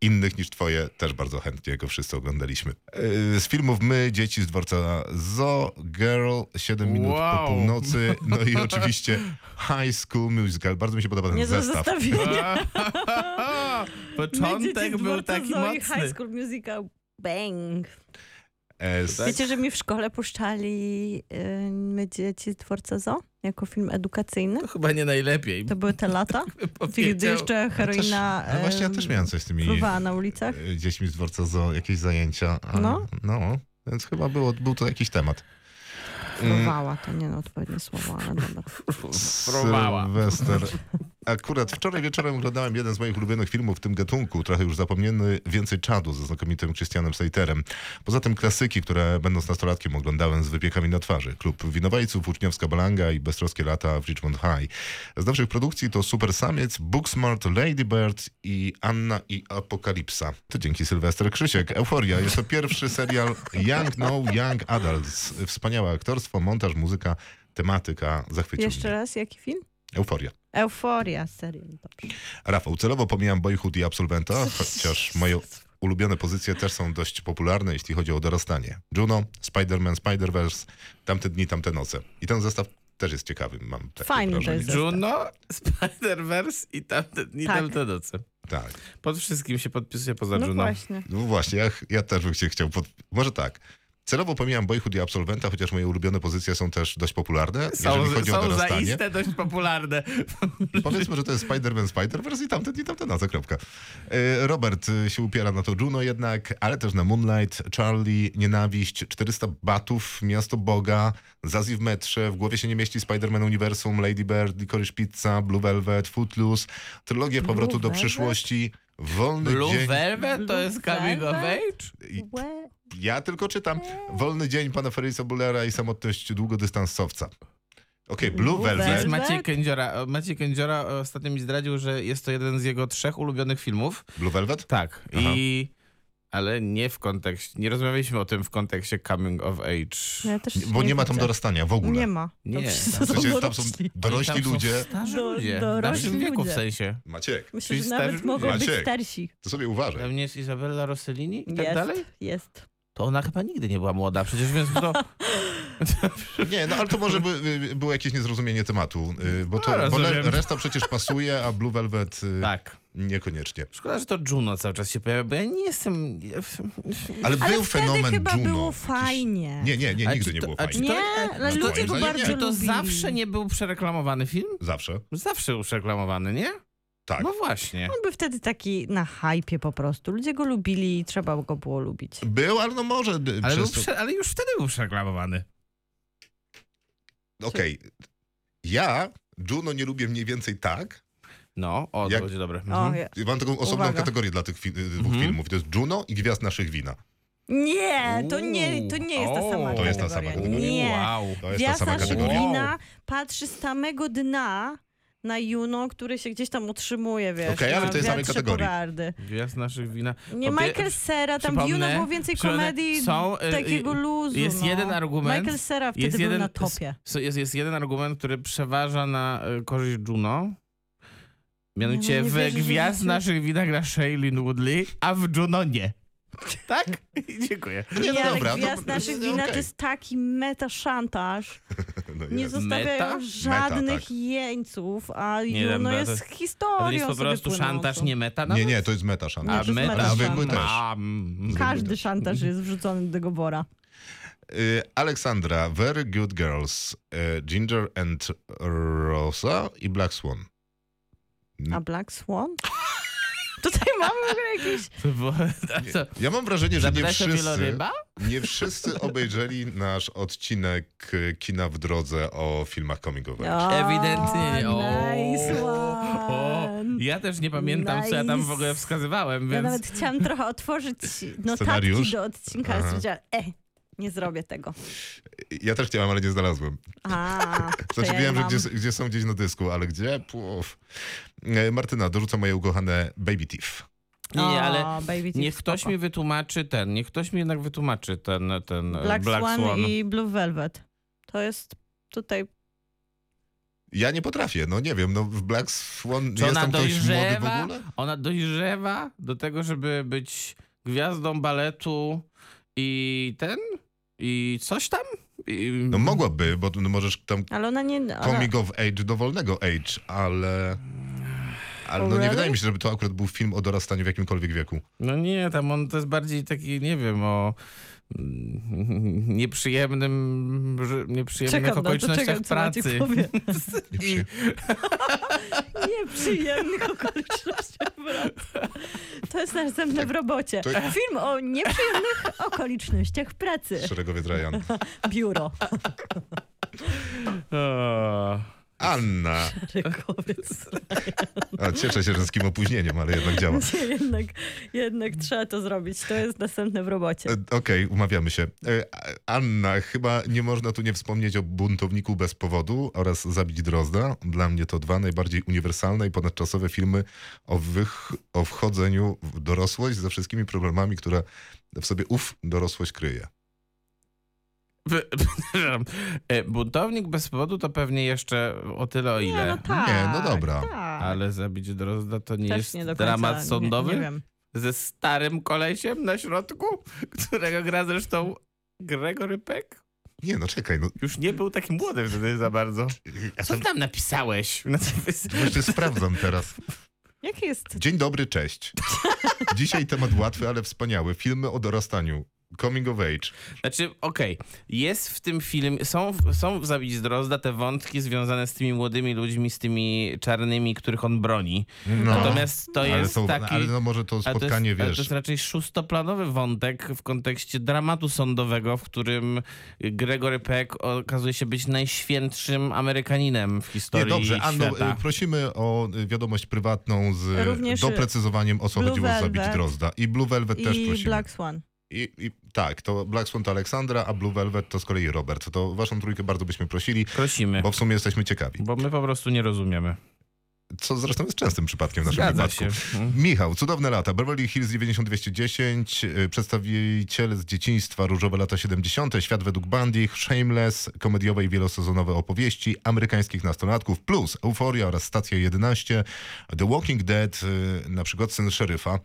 innych niż twoje też bardzo chętnie go wszyscy oglądaliśmy. E, Z filmów My, Dzieci z dworca Zo, Girl, 7 minut po Wow. północy, <laughs> no i oczywiście High School Musical. Bardzo mi się podoba ten Nie zestaw. <laughs> Początek był taki Zoe, mocny. High School Musical. Bang. Z- Wiecie, że mi w szkole puszczali y, My dzieci z dworca Zo jako film edukacyjny? To chyba nie najlepiej. To były te lata, <laughs> gdy Powiedział. jeszcze ja też, heroina no właśnie, ja też em, miałem coś z tymi fruwała na ulicach. e, dziećmi z dworca Zo, jakieś zajęcia. A, No. no. Więc chyba było, był to jakiś temat. Fruwała, to nie no odpowiednie słowo, ale dobra. Frowała. Sylwester. <laughs> Akurat wczoraj wieczorem oglądałem jeden z moich ulubionych filmów w tym gatunku, trochę już zapomniany, Więcej czadu ze znakomitym Christianem Slaterem. Poza tym klasyki, które będąc nastolatkiem oglądałem z wypiekami na twarzy. Klub Winowajców, Uczniowska Balanga i Beztroskie lata w Richmond High. Z nowszych produkcji to Super Samiec, Booksmart, Lady Bird i Anna i Apokalipsa. To dzięki Sylwester Krzysiek. Euforia. Jest to pierwszy serial Young No Young Adults. Wspaniałe aktorstwo, montaż, muzyka, tematyka. Zachwycił Jeszcze raz, jaki film? Euforia. Euforia, serial. Dobrze. Rafał, celowo pomijam Boyhood i Absolwenta, chociaż moje ulubione pozycje też są dość popularne, jeśli chodzi o dorastanie. Juno, Spider-Man, Spider-Verse, tamte dni, tamte noce. I ten zestaw też jest ciekawy, mam takie Fajny to wrażenie. jest zestaw. Juno, Spider-Verse i tamte dni, Tak. tamte noce. Tak. Pod wszystkim się podpisuje poza No Juno. właśnie. No właśnie, ja, ja też bym się chciał... Pod... Może tak. Celowo pomijam Boyhood i Absolwenta, chociaż moje ulubione pozycje są też dość popularne, Są, są zaiste dość popularne. <laughs> Powiedzmy, że to jest Spider-Man, Spider-Verse i tamte dni, tamte noce, kropka. E, Robert e, się upiera na to Juno jednak, ale też na Moonlight, Charlie, Nienawiść, 400 batów, Miasto Boga, Zazi w metrze, w głowie się nie mieści Spider-Man Uniwersum, Lady Bird, Licorice Pizza, Blue Velvet, Footloose, trylogię Powrotu do Velvet? przyszłości, Wolny Blue dzień... Velvet to Blue jest coming of age? Ja tylko czytam. Wolny dzień pana Ferisa Bullera i samotność długodystansowca. Okej, Blue Blue Velvet. Jest Velvet? Maciej Kędziora. Maciej Kędziora ostatnio mi zdradził, że jest to jeden z jego trzech ulubionych filmów. Blue Velvet? Tak. Aha. I... Ale nie w kontekście... Nie rozmawialiśmy o tym w kontekście coming of age. Ja też Bo nie ma tam widzę. dorastania w ogóle. Nie ma. Nie. W są sensie tam są dorośli. tam są ludzie. Starzy Do- ludzie. W dorośli naszym wieku w ludzie. sensie. Maciek, Myślę, Czyli że nawet mogą być Maciek. starsi. to sobie uważaj. Tam nie jest Izabella Rossellini i tak jest, dalej? jest. To ona chyba nigdy nie była młoda, przecież więc to... <laughs> Nie, no ale to może by, by, było jakieś niezrozumienie tematu, y, bo, to, No, bo le, rozumiem. reszta przecież pasuje, a Blue Velvet y, tak. niekoniecznie. Szkoda, że to Juno cały czas się pojawia, bo ja nie jestem... Ale Ale, był wtedy fenomen chyba Juno. było fajnie. Nie, nie, nie, nigdy nie to- było fajnie. to- Nie, ale No to ludzie go bardzo nie. Czy to lubili. zawsze nie był przereklamowany film? Zawsze. Zawsze był przereklamowany, nie? Tak. No właśnie. On był wtedy taki na hypie po prostu. Ludzie go lubili i trzeba go było lubić. Był, ale no może y, Ale, był przez to... prze, ale już wtedy był przereklamowany. Okej. Ja Juno nie lubię mniej więcej tak. No, o, Jak- to będzie dobre. O, Mhm. je- Mam taką osobną Uwaga. kategorię dla tych fi- y, dwóch Mhm. filmów. To jest Juno i Gwiazd naszych wina. Nie, to nie, to nie jest ta sama O, To jest ta kategoria. sama kategoria. Nie. Wow. To jest Gwiazd ta sama naszych kategoria. Wina patrzy z samego dna na Juno, który się gdzieś tam utrzymuje, wiesz, Okej, ale na w tej samej kategorii. pogardy. Gwiazd naszych wina. Nie Michael Cera, tam w Juno było więcej komedii, są, y, takiego y, luzu. jest no. jeden argument, Michael Cera wtedy Jest był jeden, na topie. Jest, jest jeden argument, który przeważa na y, korzyść Juno. Mianowicie no w wierzę, Gwiazd naszych winach gra Shailene Woodley, a w Juno nie. Tak? <laughs> Dziękuję. Nie, no dobra. Gwiazd no, naszych wina okej. to jest taki meta-szantaż. <laughs> No Nie jest. zostawiają Meta? żadnych Meta, tak. jeńców, a Nie, Juno jest jest- historią To jest po prostu szantaż, nie meta Nie, nawet? nie, to jest meta Nie, szantaż. to jest meta, meta zwykły szantaż. też. A, mm, Każdy szantaż jest wrzucony do tego wora. Y, Aleksandra, Very Good Girls, y, Ginger and Rosa i Black Swan. A Black Swan? Tutaj mamy w ogóle jakieś... <laughs> <laughs> Co? Ja mam wrażenie, że nie wszyscy, wieloryba? <laughs> nie wszyscy obejrzeli nasz odcinek e, Kina w drodze o filmach comigowych. O, Ewidentnie nie. O, Nice o, ja też nie pamiętam, co ja tam w ogóle wskazywałem, Ja więc... nawet chciałam trochę otworzyć notatki Scenariusz? do odcinka, ale Aha. e, nie zrobię tego. Ja też chciałem, ale nie znalazłem. A, to <laughs> Znaczy wiem, że gdzie, gdzie są gdzieś na dysku, ale gdzie? Puf. E, Martyna, dorzuca moje ukochane Baby Thief. Nie, nie, ale O, Baby Teeth, niech ktoś spoko. mi wytłumaczy ten, niech ktoś mi jednak wytłumaczy ten, ten e, Black, Black, Swan, Swan. i Blue Velvet. To jest tutaj... Ja nie potrafię, no nie wiem, no w Black Swan Czy jest ona tam ktoś młody w ogóle? Ona dojrzewa do tego, żeby być gwiazdą baletu i ten? I coś tam? I... No mogłaby, bo no możesz tam Ale ona nie... Ona... comic of age dowolnego age, ale... Ale no nie Really? wydaje mi się, żeby to akurat był film o dorastaniu w jakimkolwiek wieku. No nie, tam on to jest bardziej taki, nie wiem, o <laughs> nieprzyjemnym, nieprzyjemnych Czekam na to, okolicznościach Maciek pracy. przy... <laughs> Nieprzyjemnych okolicznościach pracy. To jest następne w robocie. To- Film o nieprzyjemnych okolicznościach pracy. Szeregowiec Ryan. Biuro. <laughs> Anna. Szeregowiec. A, cieszę się, że z kim opóźnieniem, ale jednak działa. Nie, jednak, jednak trzeba to zrobić. To jest następne w robocie. E, Okej, umawiamy się. E, Anna, chyba nie można tu nie wspomnieć o buntowniku bez powodu oraz Zabić Drozda. Dla mnie to dwa najbardziej uniwersalne i ponadczasowe filmy o, wych, o wchodzeniu w dorosłość ze wszystkimi problemami, które w sobie ów dorosłość kryje. <laughs> E, Buntownik bez powodu to pewnie jeszcze o tyle o Nie, ile. no tak, Nie, no dobra. Tak. Ale zabić Drozda to nie Też jest nie końca, dramat nie- sądowy Nie, wiem. ze starym kolesiem na środku, <laughs> którego gra zresztą Gregory Peck. Nie, no czekaj, no Już nie był taki młody wtedy za bardzo. ja Co tam tam napisałeś? <laughs> No właśnie sprawdzam teraz. Jaki jest... Dzień dobry, cześć. Dzisiaj temat łatwy, ale wspaniały. Filmy o dorastaniu. Coming of age. Znaczy, okej, jest w tym filmie, są, są w Zabić Drozda te wątki związane z tymi młodymi ludźmi, z tymi czarnymi, których on broni. No. Natomiast to ale, jest to, taki... ale no może to ale to jest, spotkanie, wiesz... to jest raczej szóstoplanowy wątek w kontekście dramatu sądowego, w którym Gregory Peck okazuje się być najświętszym Amerykaninem w historii Nie, dobrze, Anno, y, prosimy o y, wiadomość prywatną z Również, doprecyzowaniem, o co Blue chodziło z Zabić Velvet Drozda. I Blue Velvet też I prosimy. Black Swan. I, I tak, to Black Swan to Aleksandra, a Blue Velvet to z kolei Robert. To waszą trójkę bardzo byśmy prosili, Prosimy, bo w sumie jesteśmy ciekawi. bo my po prostu nie rozumiemy. Co zresztą jest częstym przypadkiem w naszym Zgadza wypadku. się. Mm. Michał, cudowne lata. Beverly Hills 9210, y, przedstawiciel z dzieciństwa, różowe lata 70., świat według Bundy, Shameless, komediowe i wielosezonowe opowieści amerykańskich nastolatków, plus Euforia oraz Stacja 11, The Walking Dead, y, na przykład Syn Szeryfa.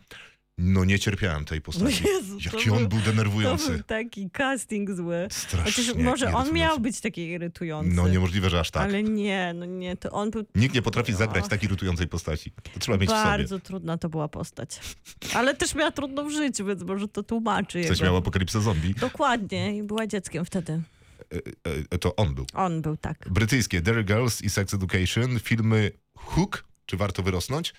No nie cierpiałem tej postaci. Jezu, to Jaki on był- był To denerwujący. był taki casting zły. Strasznie. Chociaż może on miał być taki irytujący. No niemożliwe, że aż tak. Ale nie, no nie, to on był Nikt nie potrafi zagrać tak irytującej postaci. To trzeba mieć w sobie. bardzo trudna to była postać. Ale też miała trudno w życiu, więc może to tłumaczy Coś jego. miał apokalipsę zombie. Dokładnie, i była dzieckiem wtedy. E, e, To on był. On był tak. Brytyjskie Derry Girls i Sex Education, filmy Hook, czy warto wyrosnąć?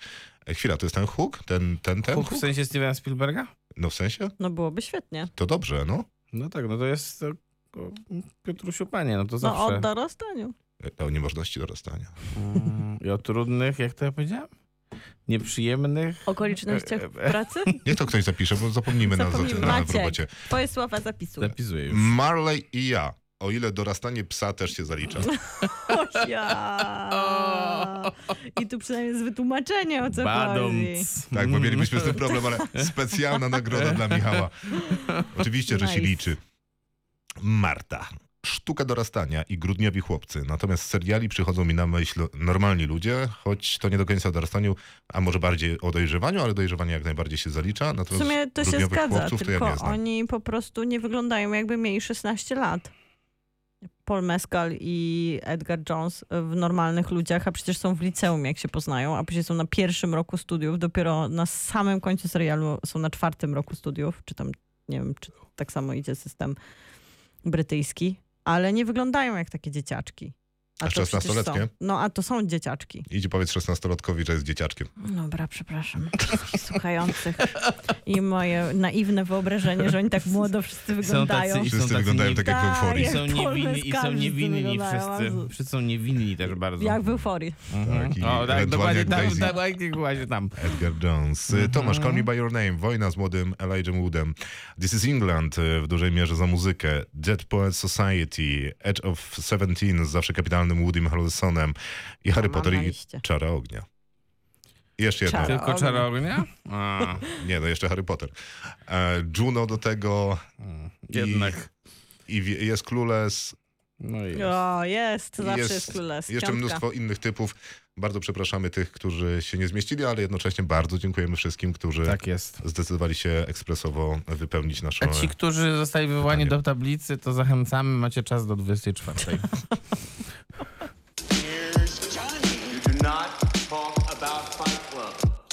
E, Chwila, to jest ten Hook? Ten, ten, ten Hook Hook? w sensie Stevena Spielberga? No w sensie? No byłoby świetnie. To dobrze, no. No tak, no to jest to, o, Piotrusiu Panie, no to No zawsze. o dorastaniu. E, O niemożności dorastania. Mm, I o trudnych, jak to ja powiedziałem? Nieprzyjemnych. Okolicznościach E, e, pracy? <laughs> Niech to ktoś zapisze, bo zapomnimy, Zapomnimy. na, na, w Maciek. robocie. Twoje słowa zapisuj. Zapisuję już. Marley i ja. O ile dorastanie psa też się zalicza. <laughs> O, ja. I tu przynajmniej jest wytłumaczenie, o co chodzi. Tak, bo mielibyśmy z tym problem, ale specjalna nagroda dla Michała. Oczywiście, że się liczy. Marta. Sztuka dorastania i grudniowi chłopcy. Natomiast z seriali przychodzą mi na myśl normalni ludzie, choć to nie do końca o dorastaniu, a może bardziej o dojrzewaniu, ale dojrzewanie jak najbardziej się zalicza. W Natomiast sumie to się zgadza, chłopców to ja tylko nie znam. oni po prostu nie wyglądają jakby mieli 16 lat. Paul Mescal i Edgar Jones w normalnych ludziach, a przecież są w liceum, jak się poznają, a później są na pierwszym roku studiów, dopiero na samym końcu serialu są na czwartym roku studiów, czy tam, nie wiem, czy tak samo idzie system brytyjski, ale nie wyglądają jak takie dzieciaczki. A A to przecież 16-letnie? są. No, a to są dzieciaczki. Idź powiedz 16-latkowi, że jest dzieciaczkiem. Dobra, przepraszam wszystkich słuchających i moje naiwne wyobrażenie, że oni tak młodo wszyscy Są wyglądają. tacy, i Wszyscy są tacy wyglądają tak jak w Tak, euforii. I jak są niewinni, i są niewinni wszyscy. Wszyscy są niewinni też bardzo. Jak w euforii. Mhm. Tak, O, tak, dokładnie tam, tam, tak, właśnie tam. Edgar Jones. Y, Tomasz, Call Me By Your Name. Wojna z młodym Elijah Woodem. This is England y, w dużej mierze za muzykę. Dead Poets Society. Edge of Seventeen zawsze kapitalnym Woodym Harrelsonem. I Harry Potter i. Czara Ognia. I jeszcze jedno. Czara. Tylko ognia. czarownia? A, <laughs> Nie, no jeszcze Harry Potter. E, Juno do tego. jednak. I wie- jest Clueless. No i O, jest, zawsze jest, jest królewska. jeszcze mnóstwo innych typów. Bardzo przepraszamy tych, którzy się nie zmieścili, ale jednocześnie bardzo dziękujemy wszystkim, którzy Tak jest. zdecydowali się ekspresowo wypełnić naszą... A ci, którzy zostali wywołani Pytanie. do tablicy, to zachęcamy, macie czas do 24. <laughs>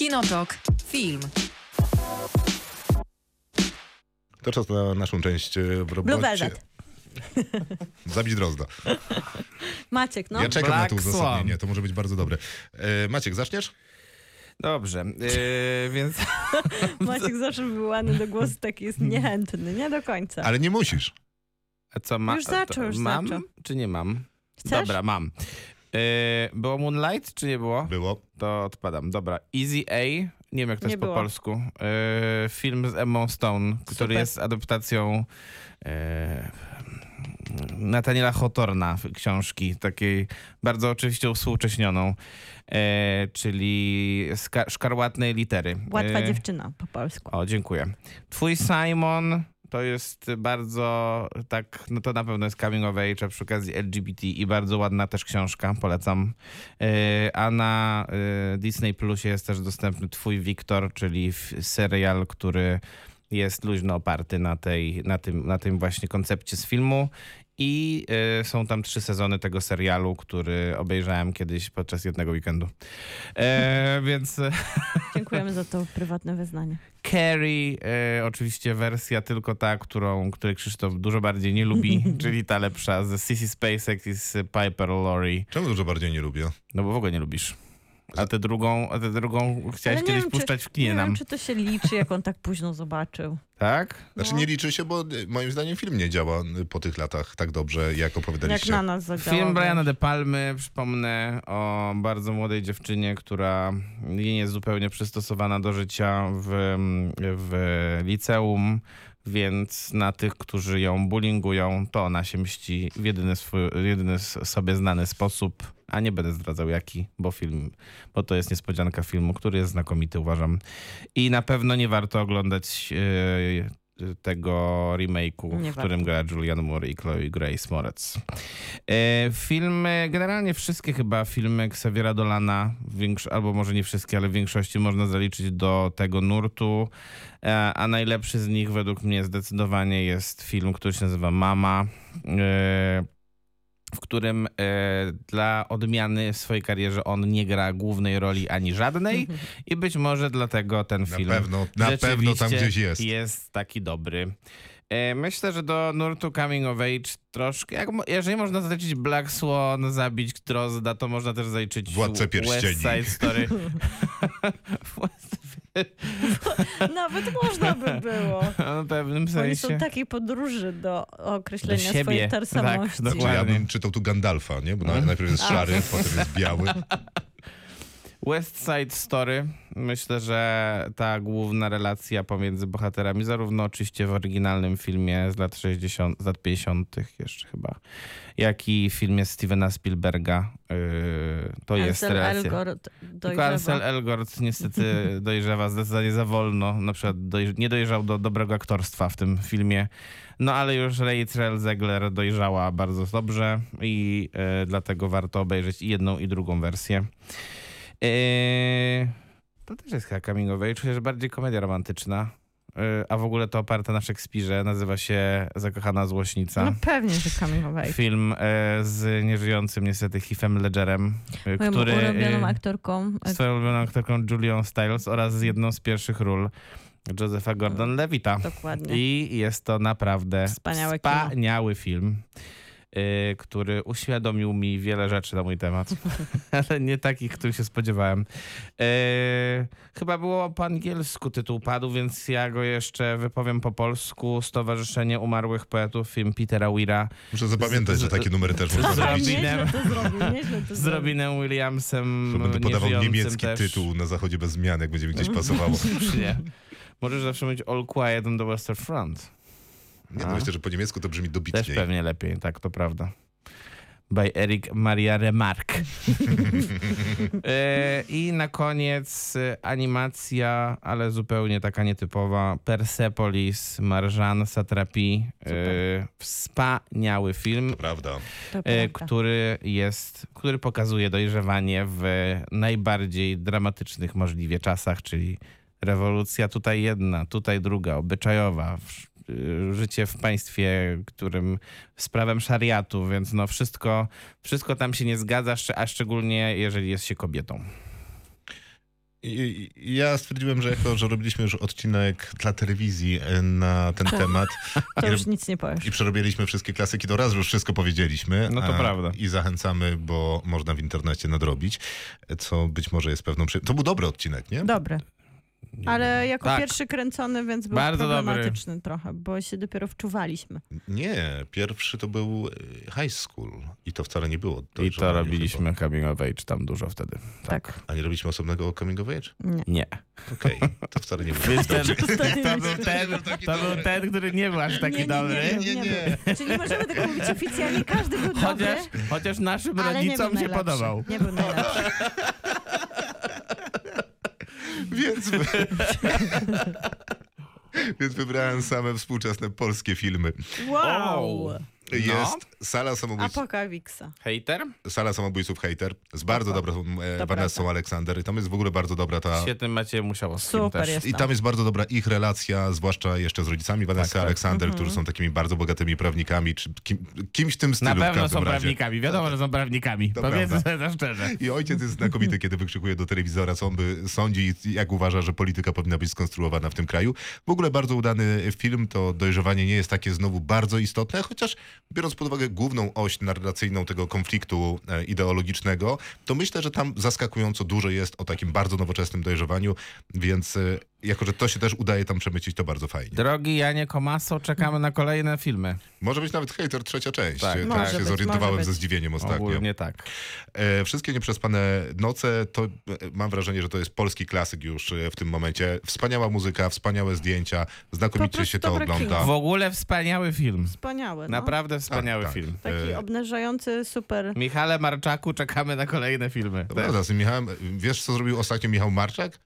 Kinotok. Film. To czas na naszą część e, w robocie. Blue Velvet. <laughs> Zabić Drozda. Maciek, no. ja czekam na Black to Swan. uzasadnienie, to może być bardzo dobre. E, Maciek, zaczniesz? Dobrze, yy, więc <laughs> Maciek zawsze wywołany do głosu taki jest niechętny, nie do końca. Ale nie musisz. a co ma? Już zaczął, to już Mam zaczął. czy nie mam? Chcesz? Dobra, mam. Yy, było Moonlight czy nie było? Było. To odpadam. Dobra. Easy A, nie wiem jak to Nie jest po było. polsku. Yy, film z Emma Stone, który Super. jest adaptacją yy, Nathaniela Hawthorna książki, takiej bardzo oczywiście uwspółcześnioną, yy, czyli ska- szkarłatnej litery. Łatwa Yy, dziewczyna po polsku. o, dziękuję. Twój Simon to jest bardzo, tak, no to na pewno jest coming of age, a przy okazji LGBT i bardzo ładna też książka, polecam. Yy, A na yy, Disney Plusie jest też dostępny Twój Wiktor, czyli serial, który jest luźno oparty na, tej, na, tym, na tym właśnie koncepcie z filmu. I yy, są tam trzy sezony tego serialu, który obejrzałem kiedyś podczas jednego weekendu. E, <laughs> więc Dziękujemy za to prywatne wyznanie. Carrie, e, oczywiście wersja tylko ta, którą, której Krzysztof dużo bardziej nie lubi, <laughs> czyli ta lepsza z Sissy Spacek i z Piper Laurie. Czemu dużo bardziej nie lubię? No bo w ogóle nie lubisz. A tę drugą, a tę drugą chciałeś nie kiedyś wiem, puszczać czy, w kinie nie nam, wiem, czy to się liczy, jak on tak późno zobaczył. tak? Znaczy No. nie liczy się, bo e, moim zdaniem film nie działa e, po tych latach tak dobrze, jak Jak opowiadaliście. na nas zadziałał. Film Briana De Palmy, przypomnę o bardzo młodej dziewczynie, która nie jest zupełnie przystosowana do życia w, w liceum, więc na tych, którzy ją bullyingują, to ona się mści w jedyny, swój, jedyny sobie znany sposób, a nie będę zdradzał jaki, bo film, bo to jest niespodzianka filmu, który jest znakomity, uważam. I na pewno nie warto oglądać e, tego remake'u, w którym gra Julianne Moore i Chloe Grace Moretz. E, filmy, generalnie wszystkie chyba filmy Xaviera Dolana, albo może nie wszystkie, ale w większości można zaliczyć do tego nurtu, e, a najlepszy z nich według mnie zdecydowanie jest film, który się nazywa Mama, e, w którym e, dla odmiany w swojej karierze on nie gra głównej roli ani żadnej <laughs> i być może dlatego ten Na film pewno, na pewno tam gdzieś jest. jest taki dobry. E, Myślę, że do nurtu Coming of Age troszkę, jak, jeżeli można zaliczyć Black Swan, zabić Drozda, to można też zaliczyć Władcę Pierścieni. West Side Story. <laughs> <laughs> <laughs> Nawet można by było. <laughs> w pewnym Oni sensie. są takiej podróży do określenia Do siebie. swojej Tak, tożsamości. dokładnie. Czy ja bym czytał tu Gandalfa, nie? Bo na- najpierw jest szary, potem jest biały. <laughs> West Side Story. Myślę, że ta główna relacja pomiędzy bohaterami, zarówno oczywiście w oryginalnym filmie z lat 60., z lat 50. jeszcze chyba, jak i w filmie Stevena Spielberga. Yy, to jest Ansel relacja. Elgort dojrzewa. Ansel Elgort niestety <laughs> dojrzewa zdecydowanie za wolno. Na przykład doj- nie dojrzał do dobrego aktorstwa w tym filmie. No ale już Rachel Zegler dojrzała bardzo dobrze i e, dlatego warto obejrzeć i jedną i drugą wersję. E, to też jest coming of age, chociaż bardziej komedia romantyczna. E, a w ogóle to oparte na Szekspirze. Nazywa się Zakochana Złośnica. No pewnie, że coming of age. Film e, z nieżyjącym niestety Heathem Ledgerem, e, Moją który ulubioną e, aktorką. z swoją ulubioną aktorką Julią Stiles oraz z jedną z pierwszych ról Josepha Gordon-Levita. Dokładnie. I jest to naprawdę Wspaniałe kino. wspaniały film. Y, który uświadomił mi wiele rzeczy na mój temat, <laughs> ale nie takich, których się spodziewałem. Y, chyba było po angielsku tytuł padł, więc ja go jeszcze wypowiem po polsku. Stowarzyszenie Umarłych Poetów, film Petera Weira Muszę zapamiętać, że takie numery też można Zrobić. zrobić. Nieźle to zrobił, nieźle to z. Robinem Williamsem. To będę podawał niemiecki też. tytuł na zachodzie bez zmian, jak będzie mi gdzieś pasowało. <laughs> Nie. Możesz zawsze mówić All Quiet on the Western Front. Nie, no myślę, że po niemiecku to brzmi Też dobitniej. pewnie lepiej, tak, to prawda. By Eric Maria Remarque. <laughs> E, I na koniec e, animacja, ale zupełnie taka nietypowa. Persepolis, Marjan Satrapi. E, wspaniały film, Prawda. To prawda. który jest, który pokazuje dojrzewanie w najbardziej dramatycznych możliwie czasach, czyli rewolucja tutaj jedna, tutaj druga, obyczajowa, życie w państwie, którym z prawem szariatu, więc no wszystko, wszystko tam się nie zgadza, a szczególnie jeżeli jest się kobietą. Ja stwierdziłem, że jako, że robiliśmy już odcinek dla telewizji e, na ten temat <laughs> To i, już nic nie powiesz. i przerobiliśmy wszystkie klasyki, to raz, już wszystko powiedzieliśmy. No to a- prawda. I zachęcamy, bo można w internecie nadrobić, co być może jest pewną... Przy... To był dobry odcinek, nie? Dobry. Ale jako Tak. pierwszy kręcony, więc był Bardzo dobry. problematyczny trochę, bo się dopiero wczuwaliśmy. Nie, pierwszy to był e, high school i to wcale nie było. I to robiliśmy coming of age tam dużo wtedy. Tak. chyba. A nie robiliśmy osobnego coming of age? Nie. Nie. Okej, to wcale nie <laughs> było. Ten, to, był ten, to był ten, który nie był aż taki nie, nie, dobry. Nie, nie, nie, nie. Czyli nie możemy tego mówić oficjalnie, każdy był Chociaż, dobry, chociaż naszym ale nie był rodzicom się podobał. Nie był najlepszy. <laughs> Więc, wy- <laughs> Więc wybrałem same współczesne polskie filmy. Wow! O. Jest Sala Samobójców, Apokawiksa. Hater? Sala Samobójców Hater z bardzo dobrą e, To Vanessą prawda. Aleksander i tam jest w ogóle bardzo dobra ta... Świetnym macie musiało z Super też. jest. I tam jest bardzo dobra ich relacja, zwłaszcza jeszcze z rodzicami Vanessa Tak, tak. Aleksander, Mhm. którzy są takimi bardzo bogatymi prawnikami, czy kim, kimś w tym Na stylu w pewno każdym są razie. prawnikami, wiadomo, że są prawnikami. To Powiedzmy prawda. sobie to szczerze. I ojciec jest znakomity, kiedy wykrzykuje do telewizora, co on by sądzi i jak uważa, że polityka powinna być skonstruowana w tym kraju. W ogóle bardzo udany film, to dojrzewanie nie jest takie znowu bardzo istotne, chociaż biorąc pod uwagę główną oś narracyjną tego konfliktu e, ideologicznego, to myślę, że tam zaskakująco dużo jest o takim bardzo nowoczesnym dojrzewaniu, więc e, jako, że to się też udaje tam przemycić, to bardzo fajnie. Drogi Janie Komaso, czekamy na kolejne filmy. Może być nawet hater trzecia część. Tak, tak, może się być, zorientowałem może ze zdziwieniem ostatnio. Ogólnie tak. E, wszystkie nieprzespane noce, to e, mam wrażenie, że to jest polski klasyk już e, w tym momencie. Wspaniała muzyka, wspaniałe zdjęcia, znakomicie się to ogląda. kino. W ogóle wspaniały film. Wspaniały. No. Naprawdę wspaniały Tak, tak. film. Taki E, obnażający, super. Michale Marczaku, czekamy na kolejne filmy. To prawda, z tym Michałem, wiesz co zrobił ostatnio Michał Marczak?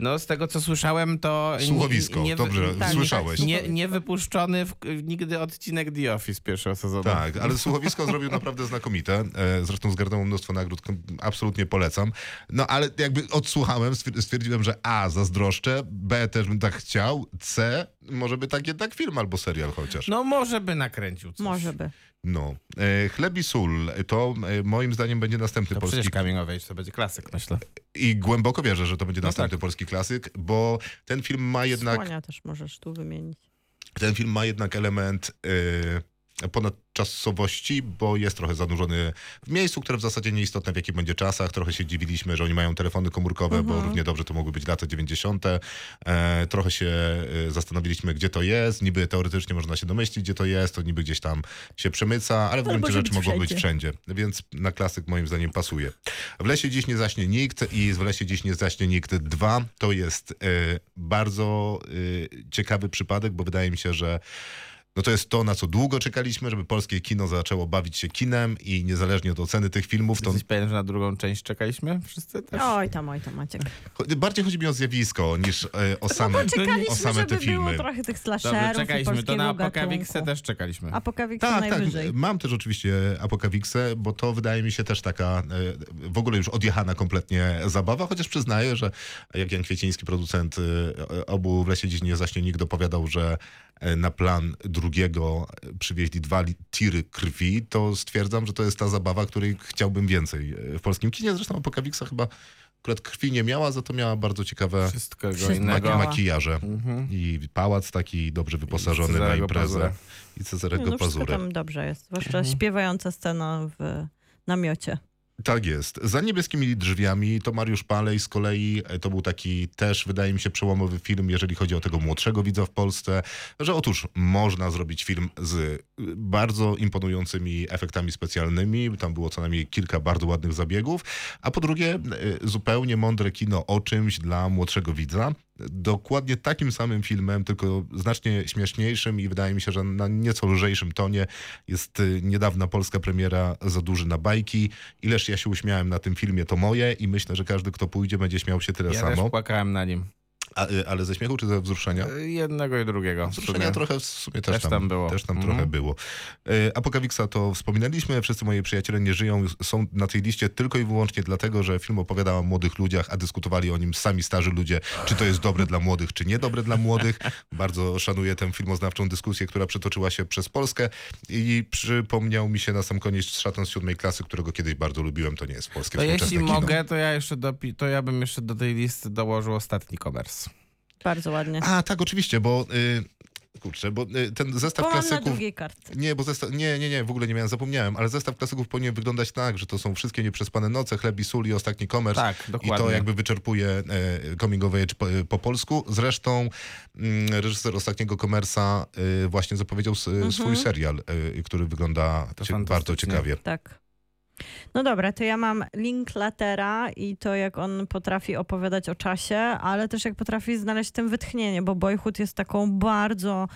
No z tego co słyszałem, to... nie- Słuchowisko, nie- dobrze, tak, słyszałeś. Nie, nie wypuszczony w, nigdy odcinek The Office pierwszego sezonu. Tak, ale słuchowisko <laughs> zrobił naprawdę znakomite. E, Zresztą zgarnął mnóstwo nagród, absolutnie polecam. No ale jakby odsłuchałem, stwier- stwierdziłem, że A, zazdroszczę, B, też bym tak chciał, C, może by tak jednak film albo serial chociaż. No może by nakręcił coś. Może by. No. E, Chleb i sól to e, moim zdaniem będzie następny To polski przecież Coming of Age to będzie klasyk, myślę. i głęboko wierzę, że to będzie No następny tak. polski klasyk, bo ten film ma jednak Słonia też możesz tu wymienić. ten film ma jednak element e, ponadczasowości, bo jest trochę zanurzony w miejscu, które w zasadzie nieistotne w jakich będzie czasach. Trochę się dziwiliśmy, że oni mają telefony komórkowe, bo Mhm. równie dobrze to mogły być lata 90. E, trochę się e, zastanowiliśmy, gdzie to jest. Niby teoretycznie można się domyślić, gdzie to jest, to niby gdzieś tam się przemyca, ale w gruncie rzeczy mogło być wszędzie. wszędzie. Więc na klasyk moim zdaniem pasuje. W lesie dziś nie zaśnie nikt i w lesie dziś nie zaśnie nikt 2. To jest e, bardzo e, ciekawy przypadek, bo wydaje mi się, że no to jest to, na co długo czekaliśmy, żeby polskie kino zaczęło bawić się kinem i niezależnie od oceny tych filmów, to Jesteś pewien, że na drugą część czekaliśmy? Wszyscy też? Oj tam, oj tam, Maciek. bardziej chodzi mi o zjawisko niż e, o same, No Czekaliśmy, o same żeby te filmy. było trochę tych Dobrze, slasherów i czekaliśmy. To na Apokawiksę też czekaliśmy. Apokawiksa Tak, tak. najwyżej. Mam też oczywiście Apokawiksę, bo to wydaje mi się też taka e, w ogóle już odjechana kompletnie zabawa, chociaż przyznaję, że jak Jan Kwieciński, producent e, obu w lesie dziś nie zaśnie nikt dopowiadał, że e, na plan drugiego e, przywieźli dwa tiry krwi, to stwierdzam, że to jest ta zabawa, której chciałbym więcej e, w polskim kinie. Zresztą Apokawiksa chyba akurat krwi nie miała, za to miała bardzo ciekawe miała. makijaże. Mhm. I pałac taki dobrze wyposażony na imprezę. Pazura. I Cezarego no, Pazurę. tam dobrze jest. Zwłaszcza Mhm. śpiewająca scena w namiocie. Tak jest. Za niebieskimi drzwiami to Mariusz Palej z kolei e, to był taki też, wydaje mi się, przełomowy film, jeżeli chodzi o tego młodszego widza w Polsce, że otóż można zrobić film z y, bardzo imponującymi efektami specjalnymi. Tam było co najmniej kilka bardzo ładnych zabiegów. A po drugie, y, zupełnie mądre kino o czymś dla młodszego widza. Dokładnie takim samym filmem, tylko znacznie śmieszniejszym i wydaje mi się, że na nieco lżejszym tonie jest y, niedawna polska premiera Za duży na bajki. Ileż ja się uśmiałem na tym filmie, to moje i myślę, że każdy, kto pójdzie, będzie śmiał się tyle Ja samo. też płakałem na nim. A, y, ale ze śmiechu czy ze wzruszenia? E, Jednego i drugiego. Wzruszenia trochę w sumie też, Też tam, tam było. Też tam Mhm. trochę było. Y, Apokawiksa to wspominaliśmy, wszyscy moi przyjaciele nie żyją, są na tej liście tylko i wyłącznie dlatego, że film opowiada o młodych ludziach, a dyskutowali o nim sami starzy ludzie, czy to jest dobre dla młodych, czy niedobre dla młodych. <laughs> Bardzo szanuję tę filmoznawczą dyskusję, która przetoczyła się przez Polskę i przypomniał mi się na sam koniec szatan z siódmej klasy, którego kiedyś bardzo lubiłem, to nie jest polskie To jeśli kino. mogę, to ja jeszcze dopi- to ja bym jeszcze do tej listy dołożył ostatni komers. Bardzo ładnie. A, tak, oczywiście, bo... Y, kurczę, bo y, ten zestaw Bo mam na klasyków... drugiej kartce. Nie, bo zestaw, nie, nie, nie, w ogóle nie miałem, zapomniałem, ale zestaw klasyków powinien wyglądać tak, że to są wszystkie nieprzespane noce, chleb i sól i ostatni komers. Tak, I dokładnie. to jakby wyczerpuje e, coming of age po, po polsku. Zresztą mm, reżyser ostatniego komersa e, właśnie zapowiedział s, swój serial, e, który wygląda cie, bardzo ciekawie. Tak. No dobra, to ja mam link latera i to, jak on potrafi opowiadać o czasie, ale też jak potrafi znaleźć tym wytchnienie, bo Boyhood jest taką bardzo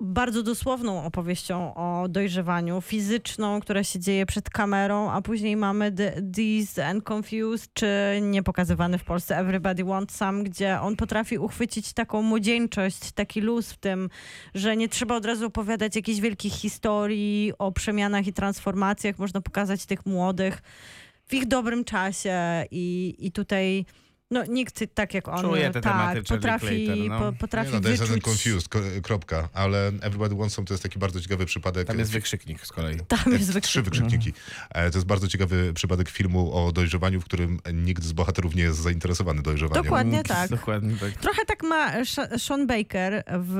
bardzo dosłowną opowieścią o dojrzewaniu fizyczną, która się dzieje przed kamerą, a później mamy The, and Confused, czy niepokazywany w Polsce Everybody Wants Some, gdzie on potrafi uchwycić taką młodzieńczość, taki luz w tym, że nie trzeba od razu opowiadać jakichś wielkich historii o przemianach i transformacjach. Można pokazać tych młodych w ich dobrym czasie i, i tutaj no, nikt tak jak on Czuje te tak, potrafi, Clayton, no. po, Nie potrafi no, Days and wyczuć... Confused, kropka, ale Everybody Wants Some to jest taki bardzo ciekawy przypadek. Tam jest wykrzyknik z kolei. Tam jest E, Trzy wykrzyknik. wykrzykniki. E, To jest bardzo ciekawy przypadek filmu o dojrzewaniu, w którym nikt z bohaterów nie jest zainteresowany dojrzewaniem. Dokładnie tak. Dokładnie tak. Trochę tak ma Sean Baker w,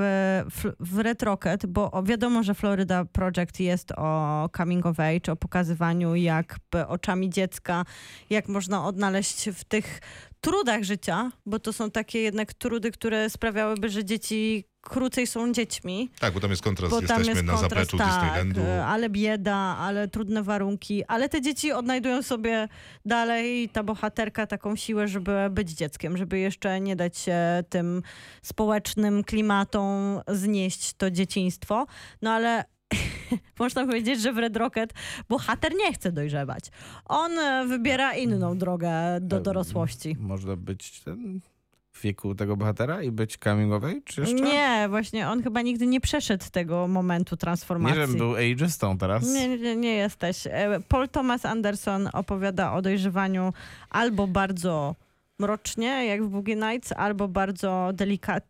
w, Red Rocket, bo wiadomo, że Florida Project jest o coming of age, o pokazywaniu jak oczami dziecka, jak można odnaleźć w tych trudach życia, bo to są takie jednak trudy, które sprawiałyby, że dzieci krócej są dziećmi. Tak, bo tam jest kontrast, Bo jesteśmy jest na kontrast, zapleczu tak, Disneylandu. ale bieda, ale trudne warunki, ale te dzieci odnajdują sobie dalej ta bohaterka taką siłę, żeby być dzieckiem, żeby jeszcze nie dać się tym społecznym klimatom znieść to dzieciństwo. No ale <laughs> można powiedzieć, że w Red Rocket bohater nie chce dojrzewać. On e, wybiera inną drogę do dorosłości. Można być ten w wieku tego bohatera i być coming age jeszcze? Nie, właśnie on chyba nigdy nie przeszedł tego momentu Nie, transformacji. żebym był ageistą teraz. Nie, nie, nie jesteś. E, Paul Thomas Anderson opowiada o dojrzewaniu albo bardzo mrocznie, jak w Boogie Nights, albo bardzo delikat,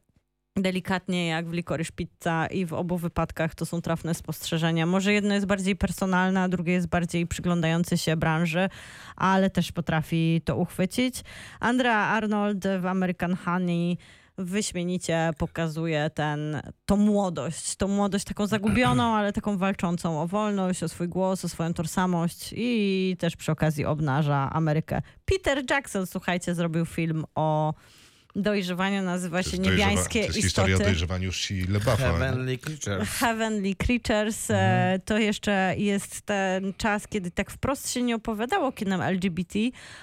delikatnie, jak w Licorice Pizza i w obu wypadkach to są trafne spostrzeżenia. Może jedno jest bardziej personalne, a drugie jest bardziej przyglądające się branży, ale też potrafi to uchwycić. Andrea Arnold w American Honey wyśmienicie pokazuje ten, tą młodość, tą młodość taką zagubioną, <clears throat> ale taką walczącą o wolność, o swój głos, o swoją tożsamość i też przy okazji obnaża Amerykę. Peter Jackson, słuchajcie, zrobił film o dojrzewaniu, nazywa się Niebiańskie to jest istoty. historia o dojrzewaniu Shia LaBeouffa. Heavenly Creatures. Heavenly Creatures. E, to jeszcze jest ten czas, kiedy tak wprost się nie opowiadało kinem LGBT,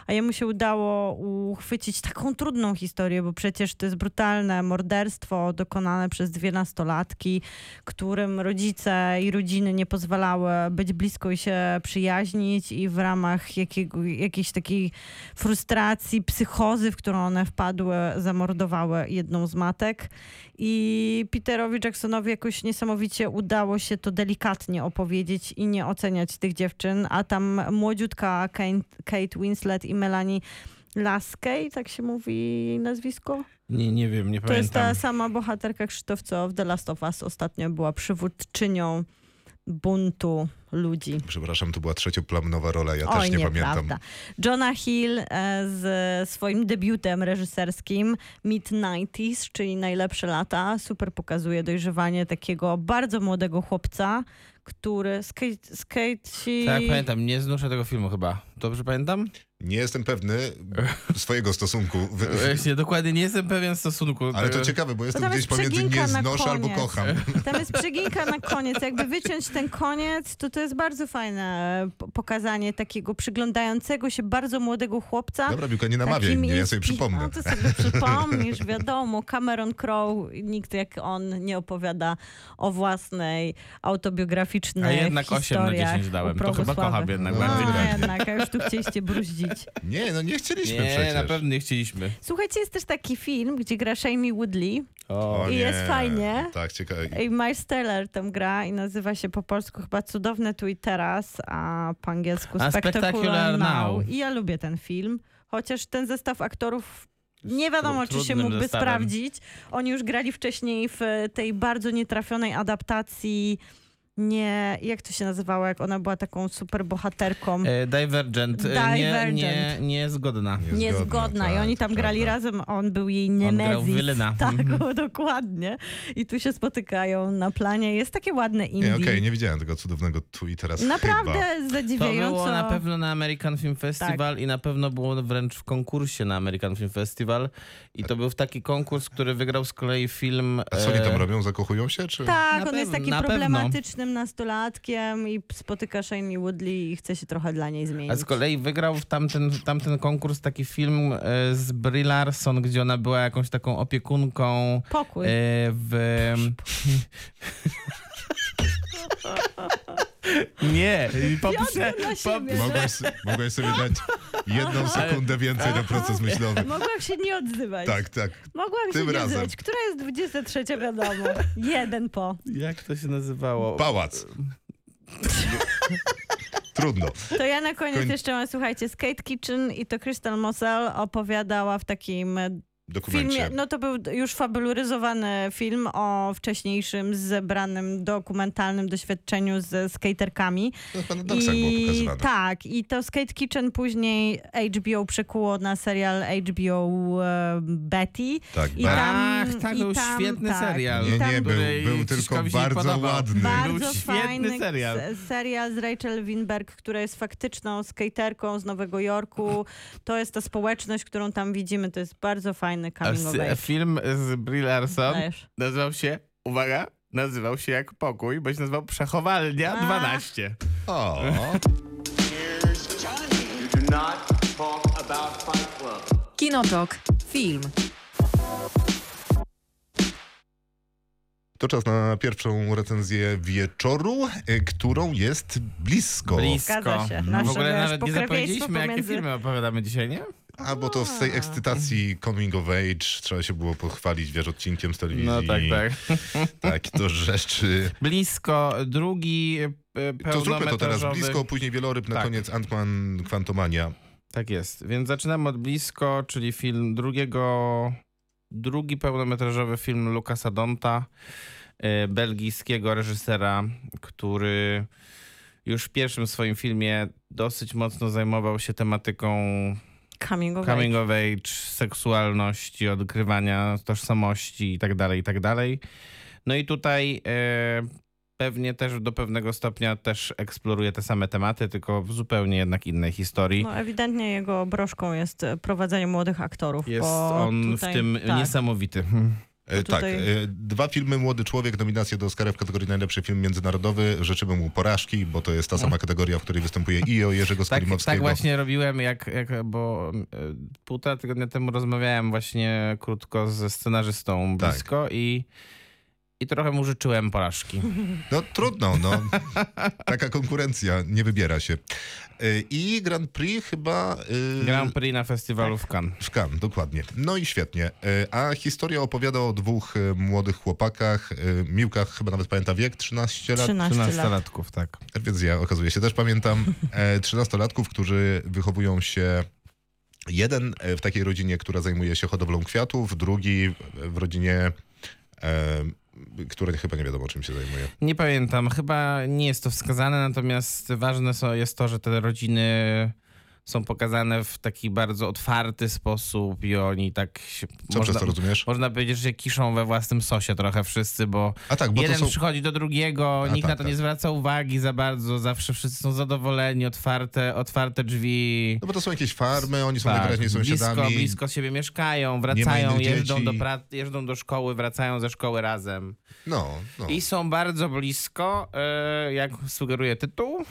a jemu się udało uchwycić taką trudną historię, bo przecież to jest brutalne morderstwo dokonane przez dwie nastolatki, którym rodzice i rodziny nie pozwalały być blisko i się przyjaźnić i w ramach jakiego, jakiejś takiej frustracji, psychozy, w którą one wpadły, zamordowały jedną z matek. I Peterowi Jacksonowi jakoś niesamowicie udało się to delikatnie opowiedzieć i nie oceniać tych dziewczyn, a tam młodziutka Kate, Winslet i Melanie Laskey, tak się mówi jej nazwisko? Nie, nie wiem, nie To jest pamiętam. ta sama bohaterka Krzysztof, co w The Last of Us ostatnio była przywódczynią buntu ludzi. Przepraszam, to była trzecioplanowa rola, ja Oj, też nie nieprawda. pamiętam. Johna Hill e, z swoim debiutem reżyserskim Mid-90s, czyli Najlepsze lata, super pokazuje dojrzewanie takiego bardzo młodego chłopca, który skate, skate Tak, pamiętam, nie znoszę tego filmu chyba. Dobrze pamiętam? Nie jestem pewny <laughs> swojego stosunku. w- Właśnie, dokładnie nie jestem pewien stosunku. Ale to ciekawe, bo jestem gdzieś jest pomiędzy nie znoszę albo kocham. Tam jest <laughs> przeginka na koniec. Jakby wyciąć ten koniec, to to jest bardzo fajne e, po- pokazanie takiego przyglądającego się bardzo młodego chłopca. Dobra, Biłka, nie namawiaj Takim mnie, ja sobie przypomnę. No to sobie <laughs> przypomnisz, wiadomo. Cameron Crowe, nikt jak on nie opowiada o własnej autobiograficznej A jednak 8 na historiach 10 dałem. To chyba kocham jednak No, bardziej. No jednak, a już tu chcieliście bruździć. Nie, no nie chcieliśmy Nie, przecież. na pewno nie chcieliśmy. Słuchajcie, jest też taki film, gdzie gra Shamie Woodley O i nie. jest fajnie. Tak, ciekawe. i Miles Teller tam gra i nazywa się po polsku chyba Cudowne tu i teraz, a po angielsku A Spectacular, Spectacular Now. Now. I ja lubię ten film, chociaż ten zestaw aktorów nie wiadomo, czy się mógłby zestawem. sprawdzić. Oni już grali wcześniej w tej bardzo nietrafionej adaptacji. Nie, jak to się nazywało, jak ona była taką super bohaterką. E, Divergent. e, Nie, nie, Divergent. niezgodna. Niezgodna. I tak, oni tam to grali prawda. razem, on był jej nemezis. Wylena. <laughs> Tak, o, dokładnie. I tu się spotykają na planie. Jest takie ładne indie. Nie, okej, nie widziałem tego cudownego tu i teraz Naprawdę chyba. To zadziwiająco. było na pewno na American Film Festival i na pewno było wręcz w konkursie na American Film Festival. I to był taki konkurs, który wygrał z kolei film... A co oni tam e, robią? Zakochują się? Czy... Tak, Na on jest taki na pewno. problematycznym nastolatkiem i spotyka Shane Woodley i chce się trochę dla niej zmienić. A z kolei wygrał w tamten, tamten konkurs taki film e, z Brie Larson, gdzie ona była jakąś taką opiekunką Pokój. e, w... <laughs> Nie, poprze, Mogłaś, mogłaś sobie dać jedną sekundę więcej na proces myślowy. Mogłam się nie odzywać. Tak, tak. Mogłam Tym się nie razem. odzywać. Która jest 23 wiadomo? Jeden po. Jak to się nazywało? Pałac. Trudno. To ja na koniec Koń- jeszcze mam, słuchajcie, Skate Kitchen i to Crystal Mosel opowiadała w takim Dokumencie. filmie, no to był już fabularyzowany film o wcześniejszym zebranym dokumentalnym doświadczeniu ze skaterkami. To na doksach było pokazywane. tak, i to Skate Kitchen później HBO przekuło na serial HBO e, Betty. Tak, I tam, Ach, tak, i był tam, świetny tak, serial. i Nie, nie, był, był tylko bardzo ładny. Bardzo Był świetny fajny serial. serial z Rachel Winberg, która jest faktyczną skaterką z Nowego Jorku. To jest ta społeczność, którą tam widzimy. To jest bardzo fajny coming of s- age. Film z Brie Larson nazywał się, uwaga, nazywał się jak pokój, bo się nazywał Przechowalnia A. 12. O. Kinotok. Film. To czas na pierwszą recenzję wieczoru, e, którą jest blisko. Blisko. Zgadza się. Nasze, w ogóle nawet nie zapowiedzieliśmy, jakie pomiędzy- filmy opowiadamy dzisiaj, nie? A, bo to z tej ekscytacji coming of age trzeba się było pochwalić, wiesz, odcinkiem z telewizji. No tak, tak. <laughs> Tak, to rzeczy. Blisko, drugi e, To zróbmy to teraz. Blisko, później wieloryb, na Tak. koniec Ant-Man Quantumania. Tak jest. Więc zaczynamy od Blisko, czyli film drugiego, drugi pełnometrażowy film Lukasa Donta, belgijskiego reżysera, który już w pierwszym swoim filmie dosyć mocno zajmował się tematyką Coming of coming age. of age, seksualności, odkrywania tożsamości i tak dalej, i tak dalej. No i tutaj e, pewnie też do pewnego stopnia też eksploruje te same tematy, tylko w zupełnie jednak innej historii. No, ewidentnie jego broszką jest e, prowadzenie młodych aktorów. Jest on tutaj, w tym tak. niesamowity. E, tutaj- Tak, dwa filmy Młody Człowiek, nominacje do Oscara w kategorii najlepszy film międzynarodowy. Życzymy mu porażki, bo to jest ta sama kategoria, w której występuje i o Jerzego Tak, Skolimowskiego. tak właśnie robiłem, jak, jak, bo e, półtora tygodnia temu rozmawiałem właśnie krótko ze scenarzystą Tak. blisko i, i trochę mu życzyłem porażki. <laughs> No trudno, no. <laughs> Taka konkurencja, nie wybiera się. E, I Grand Prix chyba... e, Grand Prix na festiwalu w Cannes. W Cannes, dokładnie. No i świetnie. E, A historia opowiada o dwóch e, młodych chłopakach. e, Miłka chyba nawet pamięta wiek, 13 lat. 13 lat. 13-latków, tak. Więc ja okazuje się też pamiętam. E, 13-latków, którzy wychowują się jeden e, w takiej rodzinie, która zajmuje się hodowlą kwiatów, drugi w rodzinie e, które chyba nie wiadomo czym się zajmuje. Nie pamiętam, chyba nie jest to wskazane, natomiast ważne jest to, że te rodziny są pokazane w taki bardzo otwarty sposób i oni tak się... Co przez to rozumiesz? Można powiedzieć, że kiszą we własnym sosie trochę wszyscy, bo, A tak, bo jeden są- przychodzi do drugiego, A nikt tak, na to nie tak. zwraca uwagi za bardzo, zawsze wszyscy są zadowoleni, otwarte, otwarte drzwi. No bo to są jakieś farmy, oni są Tak, najwyraźniej sąsiadami. blisko, blisko siebie mieszkają, wracają, jeżdżą dzieci. do, pra- jeżdżą do szkoły, wracają ze szkoły razem. No, no. I są bardzo blisko, e, jak sugeruje tytuł,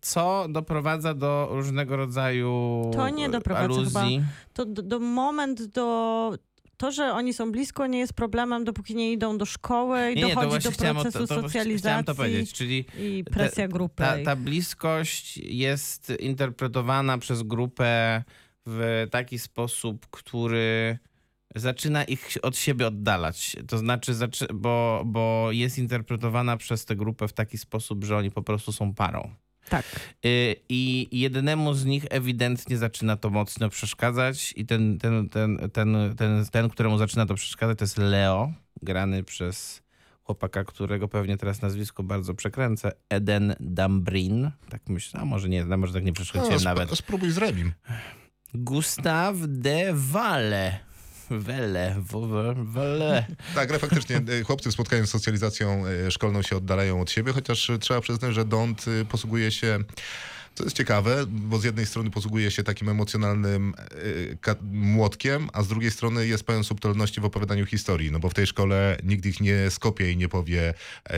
co doprowadza do różnego rodzaju To nie doprowadza aluzji. To do, do moment do... To, że oni są blisko, nie jest problemem, dopóki nie idą do szkoły i Nie, nie, dochodzi właśnie do o- procesu to, to socjalizacji chciałem to powiedzieć, czyli i presja grupy. ta, ta bliskość jest interpretowana przez grupę w taki sposób, który zaczyna ich od siebie oddalać. To znaczy, bo, bo jest interpretowana przez tę grupę w taki sposób, że oni po prostu są parą. Tak. Y, I jednemu z nich ewidentnie zaczyna to mocno przeszkadzać i ten, ten, ten, ten, ten, ten, któremu zaczyna to przeszkadzać, to jest Leo, grany przez chłopaka, którego pewnie teraz nazwisko bardzo przekręcę, Eden Dambrin. Tak myślę, a może nie, a może tak nie no przekręciłem sp- nawet. spróbuj z Remim. Gustave de Valle. Wele, w- wele. <laughs> Tak, ale faktycznie e, chłopcy w spotkaniu z socjalizacją e, szkolną się oddalają od siebie, chociaż trzeba przyznać, że Dont e, posługuje się co jest ciekawe, bo z jednej strony posługuje się takim emocjonalnym e, młotkiem, a z drugiej strony jest pełen subtelności w opowiadaniu historii, no bo w tej szkole nikt ich nie skopie i nie powie e,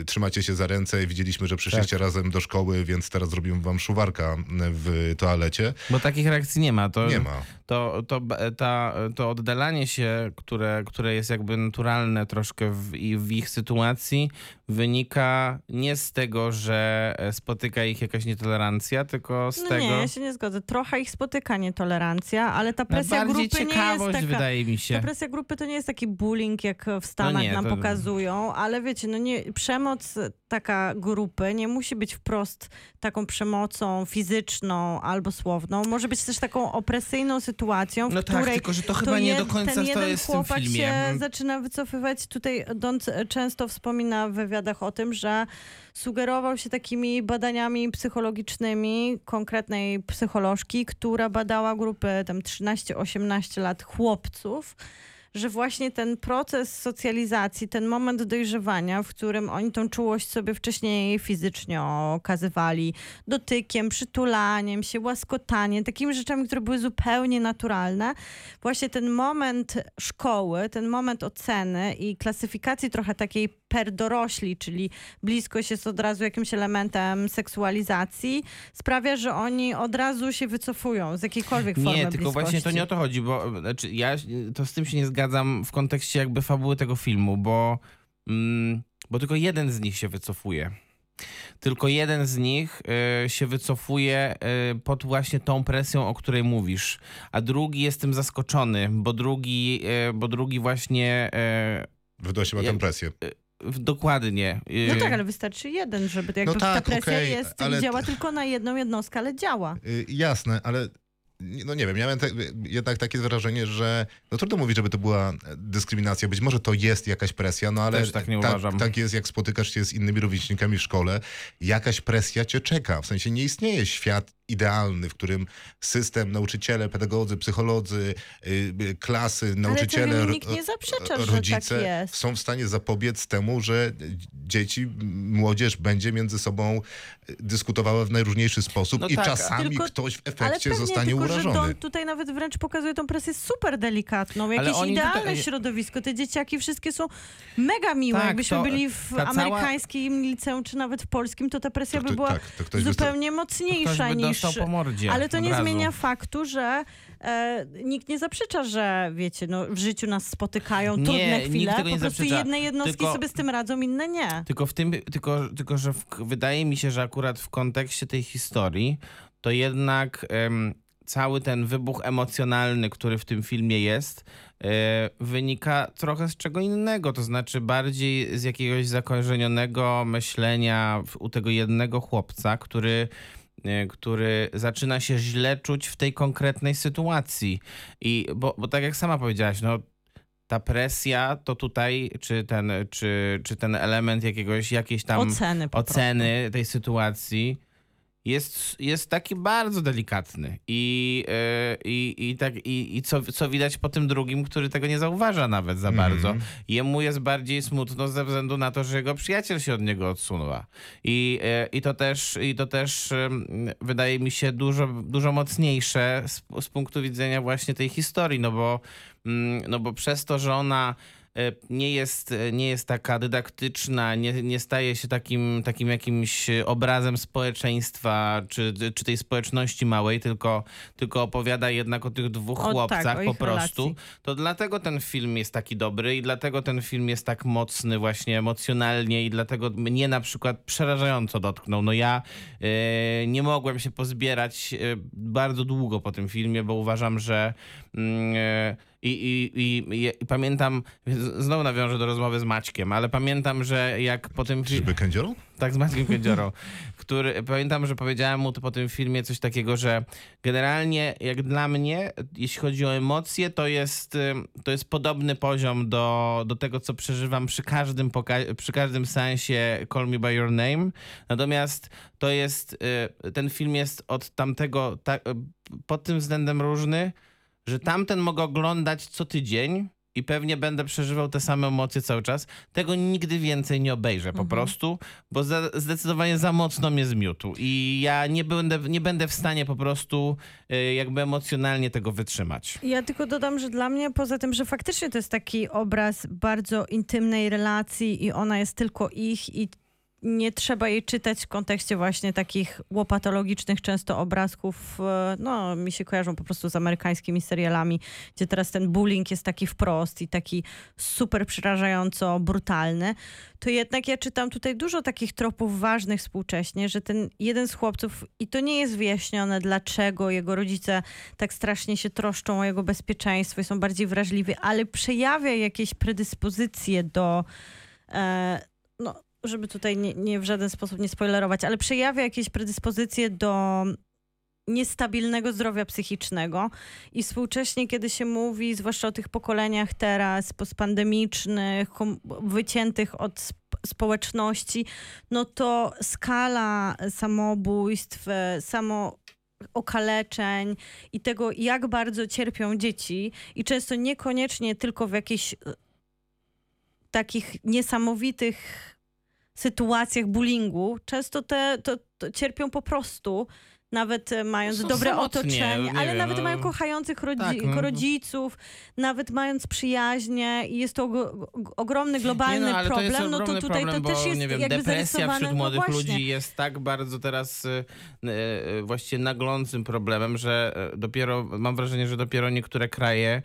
e, trzymacie się za ręce, widzieliśmy, że przyszliście razem do szkoły, więc teraz zrobimy wam szuwarka w toalecie. Bo takich reakcji nie ma. To, Nie ma. To, to, ta, to oddalanie się, które, które jest jakby naturalne troszkę w, i w ich sytuacji, wynika nie z tego, że e, spotyka ich jakaś nietolerancja, tylko z No tego. nie, ja się nie zgodzę. Trochę ich spotyka nietolerancja, ale ta presja grupy nie jest taka... wydaje mi się. Ta presja grupy to nie jest taki bullying, jak w Stanach No nie, nam to- pokazują, ale wiecie, no nie, przemoc taka grupy nie musi być wprost taką przemocą fizyczną albo słowną. Może być też taką opresyjną sytuacją, w No tak, której tylko że to chyba nie do końca ten to jeden jest w tym chłopak filmie. się Mm. zaczyna wycofywać. Tutaj Don często wspomina w wywiadach o tym, że sugerował się takimi badaniami psychologicznymi konkretnej psycholożki, która badała grupę tam 13-18 lat chłopców, że właśnie ten proces socjalizacji, ten moment dojrzewania, w którym oni tą czułość sobie wcześniej fizycznie okazywali, dotykiem, przytulaniem się, łaskotaniem, takimi rzeczami, które były zupełnie naturalne, właśnie ten moment szkoły, ten moment oceny i klasyfikacji trochę takiej per dorośli, czyli bliskość jest od razu jakimś elementem seksualizacji, sprawia, że oni od razu się wycofują z jakiejkolwiek formy Nie, tylko bliskości. właśnie to nie o to chodzi, bo znaczy, ja to z tym się nie zgadzam w kontekście jakby fabuły tego filmu, bo, mm, bo tylko jeden z nich się wycofuje. Tylko jeden z nich y, się wycofuje y, pod właśnie tą presją, o której mówisz, a drugi jestem zaskoczony, bo drugi, y, bo drugi właśnie y, Wydłaś ma Ja- tę presję. W- dokładnie. y, No tak, ale wystarczy jeden, żeby to jakby No tak, ta presja okej, jest ale- i działa tylko na jedną jednostkę, ale działa. Y, Jasne, ale nie- no nie wiem, miałem te, jednak takie wrażenie, że no trudno mówić, żeby to była dyskryminacja. Być może to jest jakaś presja, no ale Też tak nie uważam. tak jest, jak spotykasz się z innymi rówieśnikami w szkole, jakaś presja cię czeka. W sensie nie istnieje świat idealny, w którym system, nauczyciele, pedagodzy, psycholodzy, y, y, klasy, nauczyciele, ro- nikt nie zaprzecza, że rodzice tak jest. są w stanie zapobiec temu, że dzieci, młodzież będzie między sobą y, dyskutowała w najróżniejszy sposób No i tak, czasami Tylko- ktoś w Ale efekcie pewnie zostanie tylko, urażony. że Don tutaj nawet wręcz pokazuje tą presję super delikatną. Jakieś idealne tutaj- środowisko. Te dzieciaki wszystkie są mega miłe. Tak, Jakbyśmy to- byli w ta cała- amerykańskim liceum, czy nawet w polskim, to ta presja To by była tak, to zupełnie mocniejsza niż... dostał po mordzie Ale to nie razu. zmienia faktu, że e, nikt nie zaprzecza, że wiecie, no, w życiu nas spotykają Nie, trudne nikt chwile. tego nie po prostu zaprzecza. jedne jednostki Tylko- sobie z tym radzą, inne nie. Tylko w tym, tylko, tylko że w, wydaje mi się, że akurat w kontekście tej historii, to jednak em, cały ten wybuch emocjonalny, który w tym filmie jest, e, wynika trochę z czego innego, to znaczy bardziej z jakiegoś zakorzenionego myślenia u tego jednego chłopca, który który zaczyna się źle czuć w tej konkretnej sytuacji. I bo, bo tak jak sama powiedziałaś, no ta presja to tutaj, czy ten, czy, czy ten element jakiegoś, jakiejś tam Oceny oceny tej sytuacji jest, jest taki bardzo delikatny. I, yy, i, i, tak, i, i co, co widać po tym drugim, który tego nie zauważa nawet za bardzo. Jemu jest bardziej smutno ze względu na to, że jego przyjaciel się od niego odsunęła. I, yy, i to też, i to też wydaje mi się dużo, dużo mocniejsze z, z punktu widzenia właśnie tej historii, no bo, mm, no bo przez to, że ona e, nie jest, nie jest taka dydaktyczna, nie, nie staje się takim, takim jakimś obrazem społeczeństwa czy, czy tej społeczności małej, tylko, tylko opowiada jednak o tych dwóch O, tak, chłopcach o po prostu. relacji. To dlatego ten film jest taki dobry i dlatego ten film jest tak mocny właśnie emocjonalnie i dlatego mnie na przykład przerażająco dotknął. No ja e, nie mogłem się pozbierać e, bardzo długo po tym filmie, bo uważam, że mm, e, i, i, i, i, pamiętam, znowu nawiążę do rozmowy z Maćkiem, ale pamiętam, że jak po tym filmie... Czyżby kędziorą? Tak, z Maćkiem Kędziorą, <laughs> który pamiętam, że powiedziałem mu po tym filmie coś takiego, że generalnie jak dla mnie, jeśli chodzi o emocje, to jest, to jest podobny poziom do, do tego, co przeżywam przy każdym, przy każdym sensie Call Me By Your Name. Natomiast to jest, y, ten film jest od tamtego ta, y, pod tym względem różny, że tamten mogę oglądać co tydzień i pewnie będę przeżywał te same emocje cały czas. Tego nigdy więcej nie obejrzę po prostu, bo za, zdecydowanie za mocno mnie zmiótł i ja nie będę, nie będę w stanie po prostu y, jakby emocjonalnie tego wytrzymać. Ja tylko dodam, że dla mnie, poza tym, że faktycznie to jest taki obraz bardzo intymnej relacji i ona jest tylko ich i nie trzeba jej czytać w kontekście właśnie takich łopatologicznych często obrazków, e, no mi się kojarzą po prostu z amerykańskimi serialami, gdzie teraz ten bullying jest taki wprost i taki super przerażająco brutalny, to jednak ja czytam tutaj dużo takich tropów ważnych współcześnie, że ten jeden z chłopców, i to nie jest wyjaśnione, dlaczego jego rodzice tak strasznie się troszczą o jego bezpieczeństwo i są bardziej wrażliwi, ale przejawia jakieś predyspozycje do, e, no, żeby tutaj nie, nie w żaden sposób nie spoilerować, ale przejawia jakieś predyspozycje do niestabilnego zdrowia psychicznego i współcześnie, kiedy się mówi, zwłaszcza o tych pokoleniach teraz, postpandemicznych, wyciętych od sp- społeczności, no to skala samobójstw, e, samo okaleczeń i tego, jak bardzo cierpią dzieci i często niekoniecznie tylko w jakichś e, takich niesamowitych sytuacjach bullyingu, często te to, to cierpią po prostu, nawet e, mając Są dobre samotnie, otoczenie, nie ale wiem, nawet no. mają kochających rodzi- Tak, no. rodziców, nawet mając przyjaźnie i jest to og- og- ogromny, globalny nie, no, ale problem, to jest no to ogromny tutaj problem, to też bo, jest nie wiem, jakby depresja wśród no młodych właśnie. ludzi jest tak bardzo teraz y, y, y, właściwie naglącym problemem, że dopiero, mam wrażenie, że dopiero niektóre kraje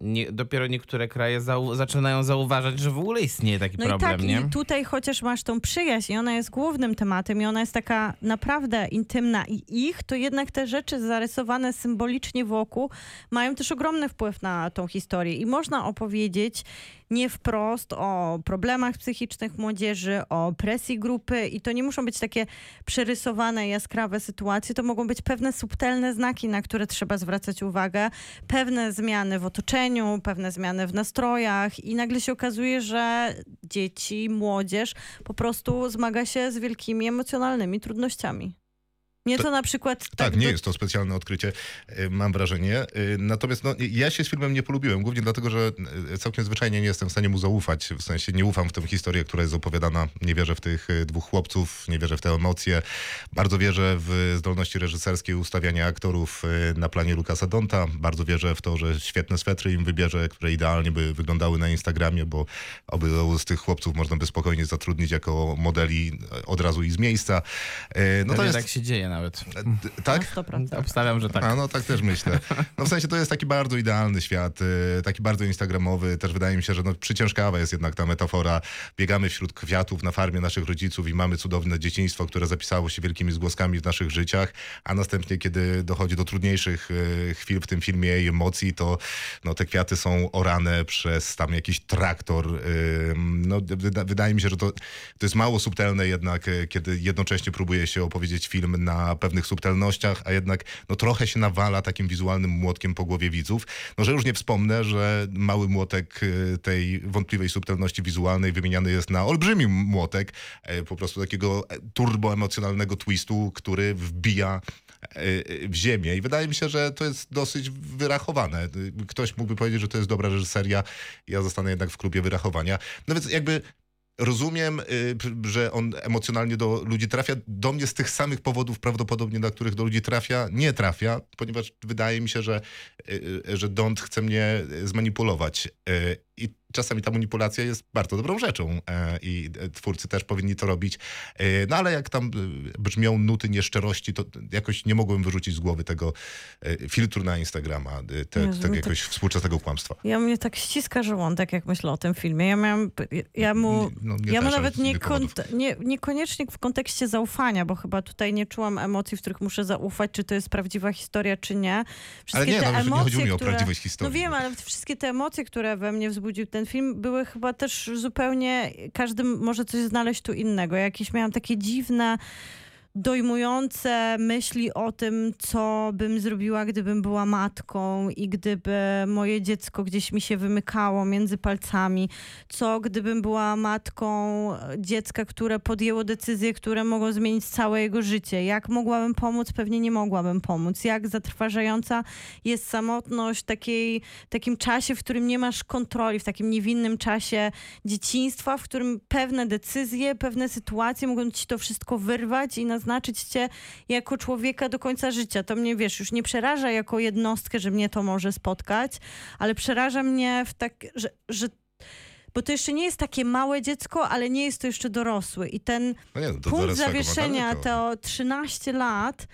nie, dopiero niektóre kraje zau- zaczynają zauważać, że w ogóle istnieje taki No problem, i tak, nie? i tutaj chociaż masz tą przyjaźń i ona jest głównym tematem i ona jest taka naprawdę intymna i ich, to jednak te rzeczy zarysowane symbolicznie wokół mają też ogromny wpływ na tą historię i można opowiedzieć nie wprost o problemach psychicznych młodzieży, o presji grupy i to nie muszą być takie przerysowane, jaskrawe sytuacje, to mogą być pewne subtelne znaki, na które trzeba zwracać uwagę, pewne zmiany w otoczeniu, pewne zmiany w nastrojach i nagle się okazuje, że dzieci, młodzież po prostu zmaga się z wielkimi emocjonalnymi trudnościami. Mnie to, na przykład... Tak, nie do- jest to specjalne odkrycie, y, mam wrażenie. Y, Natomiast no, ja się z filmem nie polubiłem, głównie dlatego, że y, całkiem zwyczajnie nie jestem w stanie mu zaufać. W sensie nie ufam w tę historię, która jest opowiadana. Nie wierzę w tych dwóch chłopców, nie wierzę w te emocje. Bardzo wierzę w zdolności reżyserskie ustawiania aktorów na planie Lukasa Donta. Bardzo wierzę w to, że świetne swetry im wybierze, które idealnie by wyglądały na Instagramie, bo oby z tych chłopców można by spokojnie zatrudnić jako modeli od razu i z miejsca. No to jest... tak się dzieje nawet. D- Tak? Na 100%. Obstawiam, że tak. A no tak też myślę. No w sensie to jest taki bardzo idealny świat, y, taki bardzo instagramowy. Też wydaje mi się, że no, przyciężkawa jest jednak ta metafora. Biegamy wśród kwiatów na farmie naszych rodziców i mamy cudowne dzieciństwo, które zapisało się wielkimi zgłoskami w naszych życiach, a następnie, kiedy dochodzi do trudniejszych y, chwil w tym filmie i emocji, to no, te kwiaty są orane przez tam jakiś traktor. y, No, wyda, wydaje mi się, że to, to jest mało subtelne jednak, kiedy jednocześnie próbuje się opowiedzieć film na na pewnych subtelnościach, a jednak no, trochę się nawala takim wizualnym młotkiem po głowie widzów. No, że już nie wspomnę, że mały młotek y, tej wątpliwej subtelności wizualnej wymieniany jest na olbrzymi młotek, e, po prostu takiego turboemocjonalnego twistu, który wbija e, w ziemię. I wydaje mi się, że to jest dosyć wyrachowane. Ktoś mógłby powiedzieć, że to jest dobra reżyseria. Ja zostanę jednak w klubie wyrachowania. No więc jakby rozumiem, y, że on emocjonalnie do ludzi trafia. Do mnie z tych samych powodów prawdopodobnie, na których do ludzi trafia, nie trafia, ponieważ wydaje mi się, że, y, y, że Dont chce mnie zmanipulować. I czasami ta manipulacja jest bardzo dobrą rzeczą e, i twórcy też powinni to robić. E, no ale jak tam e, brzmią nuty nieszczerości, to jakoś nie mogłem wyrzucić z głowy tego e, filtru na Instagrama, e, te, Jezu, tego mi jakiegoś współczesnego kłamstwa. Ja mnie tak ściska żołądek, jak myślę o tym filmie. Ja miałam, ja mu, No, ja mu ale nawet nie, nie, niekoniecznie w kontekście zaufania, bo chyba tutaj nie czułam emocji, w których muszę zaufać, czy to jest prawdziwa historia, czy nie. Ale Wszystkie nie, te no, że nie emocje, chodziło mi o które... prawdziwość historii. No wiem, ale wszystkie te emocje, które we mnie wzbudził ten film, były chyba też zupełnie, każdy może coś znaleźć tu innego. Jakieś miałam takie dziwne, dojmujące myśli o tym, co bym zrobiła, gdybym była matką i gdyby moje dziecko gdzieś mi się wymykało między palcami, co gdybym była matką dziecka, które podjęło decyzje, które mogą zmienić całe jego życie. Jak mogłabym pomóc? Pewnie nie mogłabym pomóc. Jak zatrważająca jest samotność takiej, takim czasie, w którym nie masz kontroli, w takim niewinnym czasie dzieciństwa, w którym pewne decyzje, pewne sytuacje mogą ci to wszystko wyrwać i naznaczyć cię jako człowieka do końca życia. To mnie, wiesz, już nie przeraża jako jednostkę, że mnie to może spotkać, ale przeraża mnie w tak, że, że bo to jeszcze nie jest takie małe dziecko, ale nie jest to jeszcze dorosły. I ten No nie, no, punkt zawieszenia to 13 lat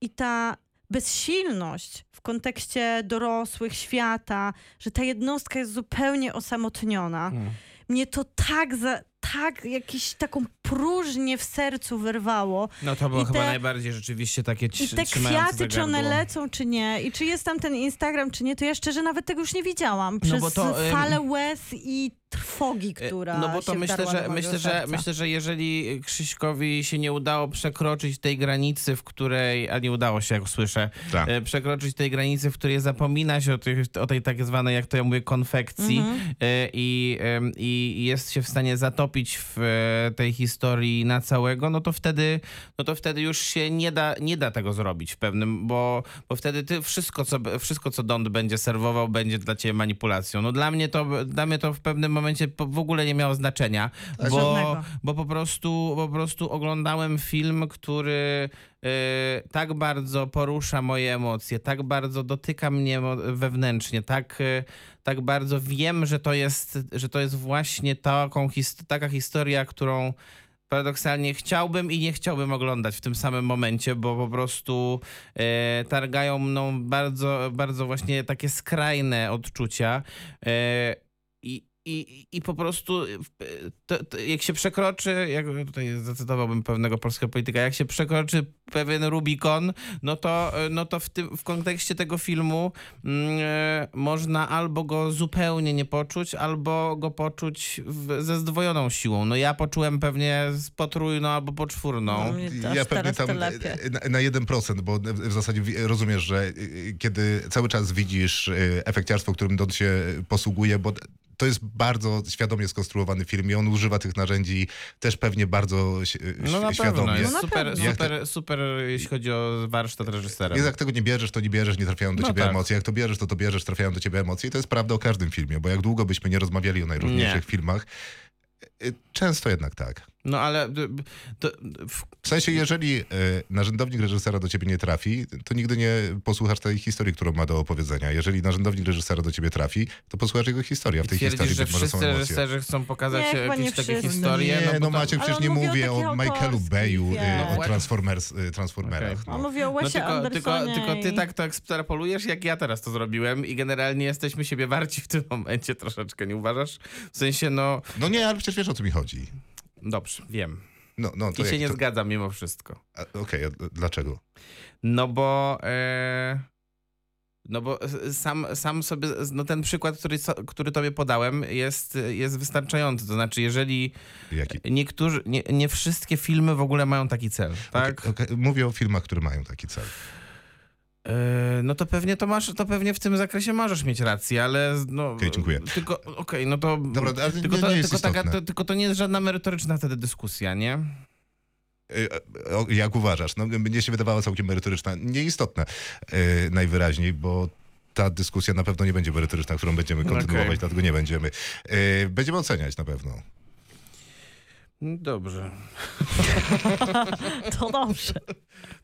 i ta bezsilność w kontekście dorosłych, świata, że ta jednostka jest zupełnie osamotniona. Mm. Mnie to tak, za, tak jakiś taką próżnię w sercu wyrwało. No to było I chyba te- najbardziej rzeczywiście takie I te kwiaty, czy one lecą, czy nie, i czy jest tam ten Instagram, czy nie, to ja szczerze nawet tego już nie widziałam. Przez bo to, ym, falę łez i trwogi, E, która No bo to się myślę, że myślę, że myślę, że jeżeli Krzyśkowi się nie udało przekroczyć tej granicy, w której, a nie udało się, jak słyszę, Tak. e, przekroczyć tej granicy, w której zapomina się o, tych, o tej tak zwanej, jak to ja mówię, konfekcji Mhm. e, i, i jest się w stanie zatopić w e, tej historii na całego, no to wtedy, no to wtedy już się nie da, nie da tego zrobić w pewnym, bo, bo wtedy ty wszystko co, wszystko, co Dond będzie serwował, będzie dla ciebie manipulacją. No dla mnie to, dla mnie to w pewnym momencie w ogóle nie miało znaczenia, bo, Żadnego. bo po prostu, po prostu oglądałem film, który e, tak bardzo porusza moje emocje, tak bardzo dotyka mnie wewnętrznie, tak, e, tak bardzo wiem, że to jest, że to jest właśnie taką, taka historia, którą paradoksalnie chciałbym i nie chciałbym oglądać w tym samym momencie, bo po prostu e, targają mną bardzo, bardzo właśnie takie skrajne odczucia. E, i, i, po prostu e, to, to jak się przekroczy, jak tutaj zacytowałbym pewnego polskiego polityka, jak się przekroczy pewien Rubikon, no to, no to w, tym, w kontekście tego filmu e, można albo go zupełnie nie poczuć, albo go poczuć w, ze zdwojoną siłą. No ja poczułem pewnie z potrójną albo poczwórną. No, Ja pewnie tam lepiej. e, na, na 1%, bo w zasadzie rozumiesz, że y, kiedy cały czas widzisz y, efekciarstwo, którym Don się posługuje, bo to jest bardzo świadomie skonstruowany film i on używa tych narzędzi też pewnie bardzo ś- No na świadomie. pewno, jest No super, pewno. super, super, jeśli chodzi o warsztat reżysera. Więc jak tego nie bierzesz, to nie bierzesz, nie trafiają do No ciebie tak. emocje. Jak to bierzesz, to to bierzesz, trafiają do ciebie emocje. I to jest prawda o każdym filmie, bo jak długo byśmy nie rozmawiali o najróżniejszych Nie. filmach, często jednak tak. No ale d- to, w, W sensie, jeżeli y, narzędownik reżysera do ciebie nie trafi, to nigdy nie posłuchasz tej historii, którą ma do opowiedzenia. Jeżeli narzędownik reżysera do ciebie trafi, to posłuchasz jego historii, a w tej historii że być może są emocje. reżyserzy chcą pokazać Nie, jakieś nie takie wszyscy. historie. Nie, no, bo to- Maciek, przecież nie mówię o, Michaelu Bayu, y, o Transformers, y, Transformerach. Okej. No. On mówi o No Wesie tylko, tylko, Andersonie tylko ty tak to ekstrapoliujesz, jak ja teraz to zrobiłem i generalnie jesteśmy siebie warci w tym momencie troszeczkę, nie uważasz? W sensie, no no nie, ale przecież wiesz o co mi chodzi. dobrze, wiem. No, no, to I się jak nie to- zgadzam mimo wszystko. Okej, a dlaczego? No bo... E... No bo s- sam, sam sobie, no ten przykład, który, który tobie podałem jest, jest wystarczający. To znaczy, jeżeli Jaki? niektórzy, nie, nie wszystkie filmy w ogóle mają taki cel, tak? Okej, okej, Mówię o filmach, które mają taki cel. E, No to pewnie to masz, to pewnie w tym zakresie możesz mieć rację, ale no... Okej, dziękuję. Tylko, okej, no to... Dobra, ale tylko, nie- to, nie jest tylko, taka, to, tylko to nie jest żadna merytoryczna wtedy dyskusja, nie? Y, Jak uważasz? No, mnie się wydawała całkiem merytoryczna. Nieistotne y, najwyraźniej, bo ta dyskusja na pewno nie będzie merytoryczna, którą będziemy kontynuować, Okej. dlatego nie będziemy. Y, Będziemy oceniać na pewno. No Dobrze. <laughs> To dobrze.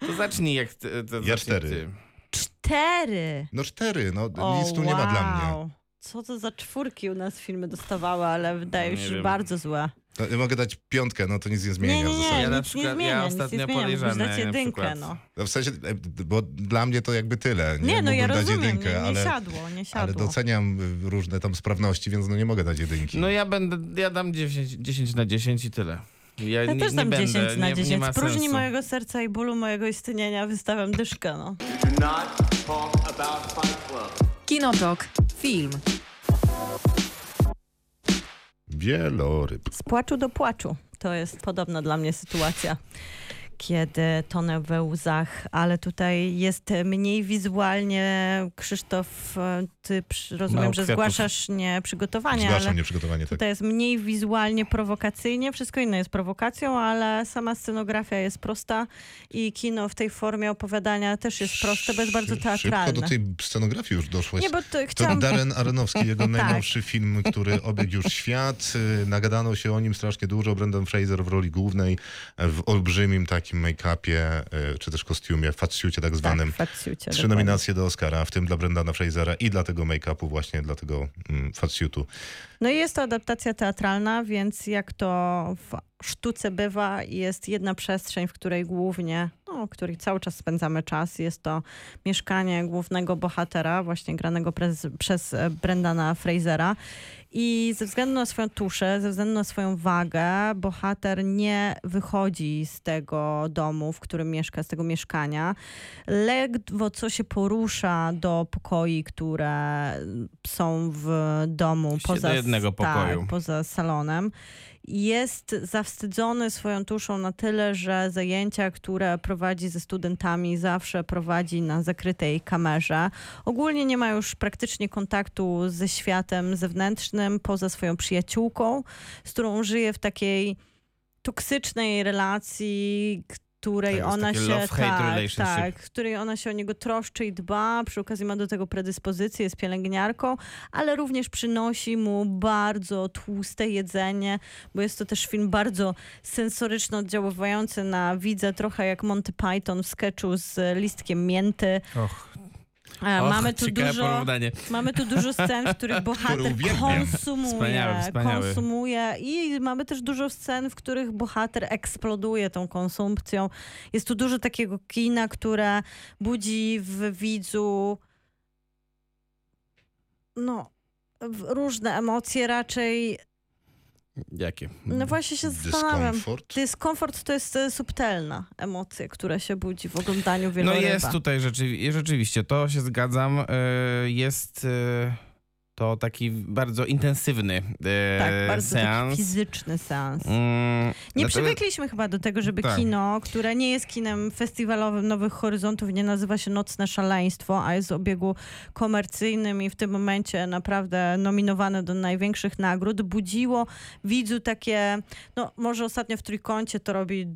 To zacznij jak ty. To Ja zacznij cztery. Ty. Cztery. No cztery, no O, nic tu nie ma dla mnie. wow. Co to za czwórki u nas filmy dostawały, ale wydaje mi się, wiem. bardzo złe. No, ja mogę dać piątkę, no to nic nie zmienia Nie, nie, w nie, zasadzie. Ja na nic nie przykład- zmienia, ja ostatnio podejrzane dać na jedynkę, przykład. no. No w sensie, e, bo dla mnie to jakby tyle. Nie, Nie, no ja rozumiem, jedynkę, nie, nie ale, siadło, nie ale siadło. doceniam y, różne tam sprawności, więc no nie mogę dać jedynki. No ja będę, ja dam 10, 10 na 10 i tyle. Ja, Ja nie, też nie dam będę, 10 na nie, 10. Nie ma Z próżni sensu. mojego serca i bólu mojego istnienia wystawiam dyszkę, no. Kinotok. Film. Wieloryb. Z płaczu do płaczu. To jest podobna dla mnie sytuacja, kiedy tonę we łzach, ale tutaj jest mniej wizualnie. Krzysztof, e, ty rozumiem, Mało że kwiatów. zgłaszasz nie przygotowanie, Zgłaszam nieprzygotowanie. Tak. tutaj jest mniej wizualnie prowokacyjnie. Wszystko inne jest prowokacją, ale sama scenografia jest prosta i kino w tej formie opowiadania też jest proste, bo jest bardzo Szybko teatralne. do tej scenografii już doszłeś. Nie, bo to To chciałam... Darren Aronofsky, jego <laughs> Tak. najnowszy film, który obiegł już świat. Y, Nagadano się o nim strasznie dużo. Brendan Fraser w roli głównej, w olbrzymim takim make-upie, y, czy też kostiumie, fatsucie tak zwanym. Tak, fatsucie, Trzy dokładnie. nominacje do Oscara, w tym dla Brendana Frasera i dla tego make-upu właśnie, dla tego mm, fatsuitu. No i jest to adaptacja teatralna, więc jak to w sztuce bywa, jest jedna przestrzeń, w której głównie, no, w której cały czas spędzamy czas. Jest to mieszkanie głównego bohatera, właśnie granego przez, przez e, Brendana Frasera. I ze względu na swoją tuszę, ze względu na swoją wagę, bohater nie wychodzi z tego domu, w którym mieszka, z tego mieszkania. Ledwo co się porusza do pokoi, które są w domu poza, jednego pokoju. Tak, poza salonem. Jest zawstydzony swoją tuszą na tyle, że zajęcia, które prowadzi ze studentami, zawsze prowadzi na zakrytej kamerze. Ogólnie nie ma już praktycznie kontaktu ze światem zewnętrznym, poza swoją przyjaciółką, z którą żyje w takiej toksycznej relacji, której ona się tak, tak, której ona się o niego troszczy i dba, przy okazji ma do tego predyspozycję, jest pielęgniarką, ale również przynosi mu bardzo tłuste jedzenie, bo jest to też film bardzo sensoryczno oddziaływający na widza, trochę jak Monty Python w sketchu z listkiem mięty. Och, och, mamy tu dużo porównanie. Mamy tu dużo scen, w których <laughs> bohater konsumuje, Wspaniały, wspaniały. konsumuje i mamy też dużo scen, w których bohater eksploduje tą konsumpcją. Jest tu dużo takiego kina, które budzi w widzu no, różne emocje raczej. Jakie? No właśnie się zastanawiam. Dyskomfort. Dyskomfort to jest subtelna emocja, która się budzi w oglądaniu No wieloryba. jest tutaj rzeczywiście, rzeczywiście, to się zgadzam. E, Jest e, to taki bardzo intensywny e, tak, bardzo seans. taki fizyczny seans. Mm, Nie natomiast- przywykliśmy chyba do tego, żeby Tak. kino, które nie jest kinem festiwalowym Nowych Horyzontów, nie nazywa się Nocne Szaleństwo, a jest w obiegu komercyjnym i w tym momencie naprawdę nominowane do największych nagród, budziło widzu takie, no może ostatnio w Trójkącie to robi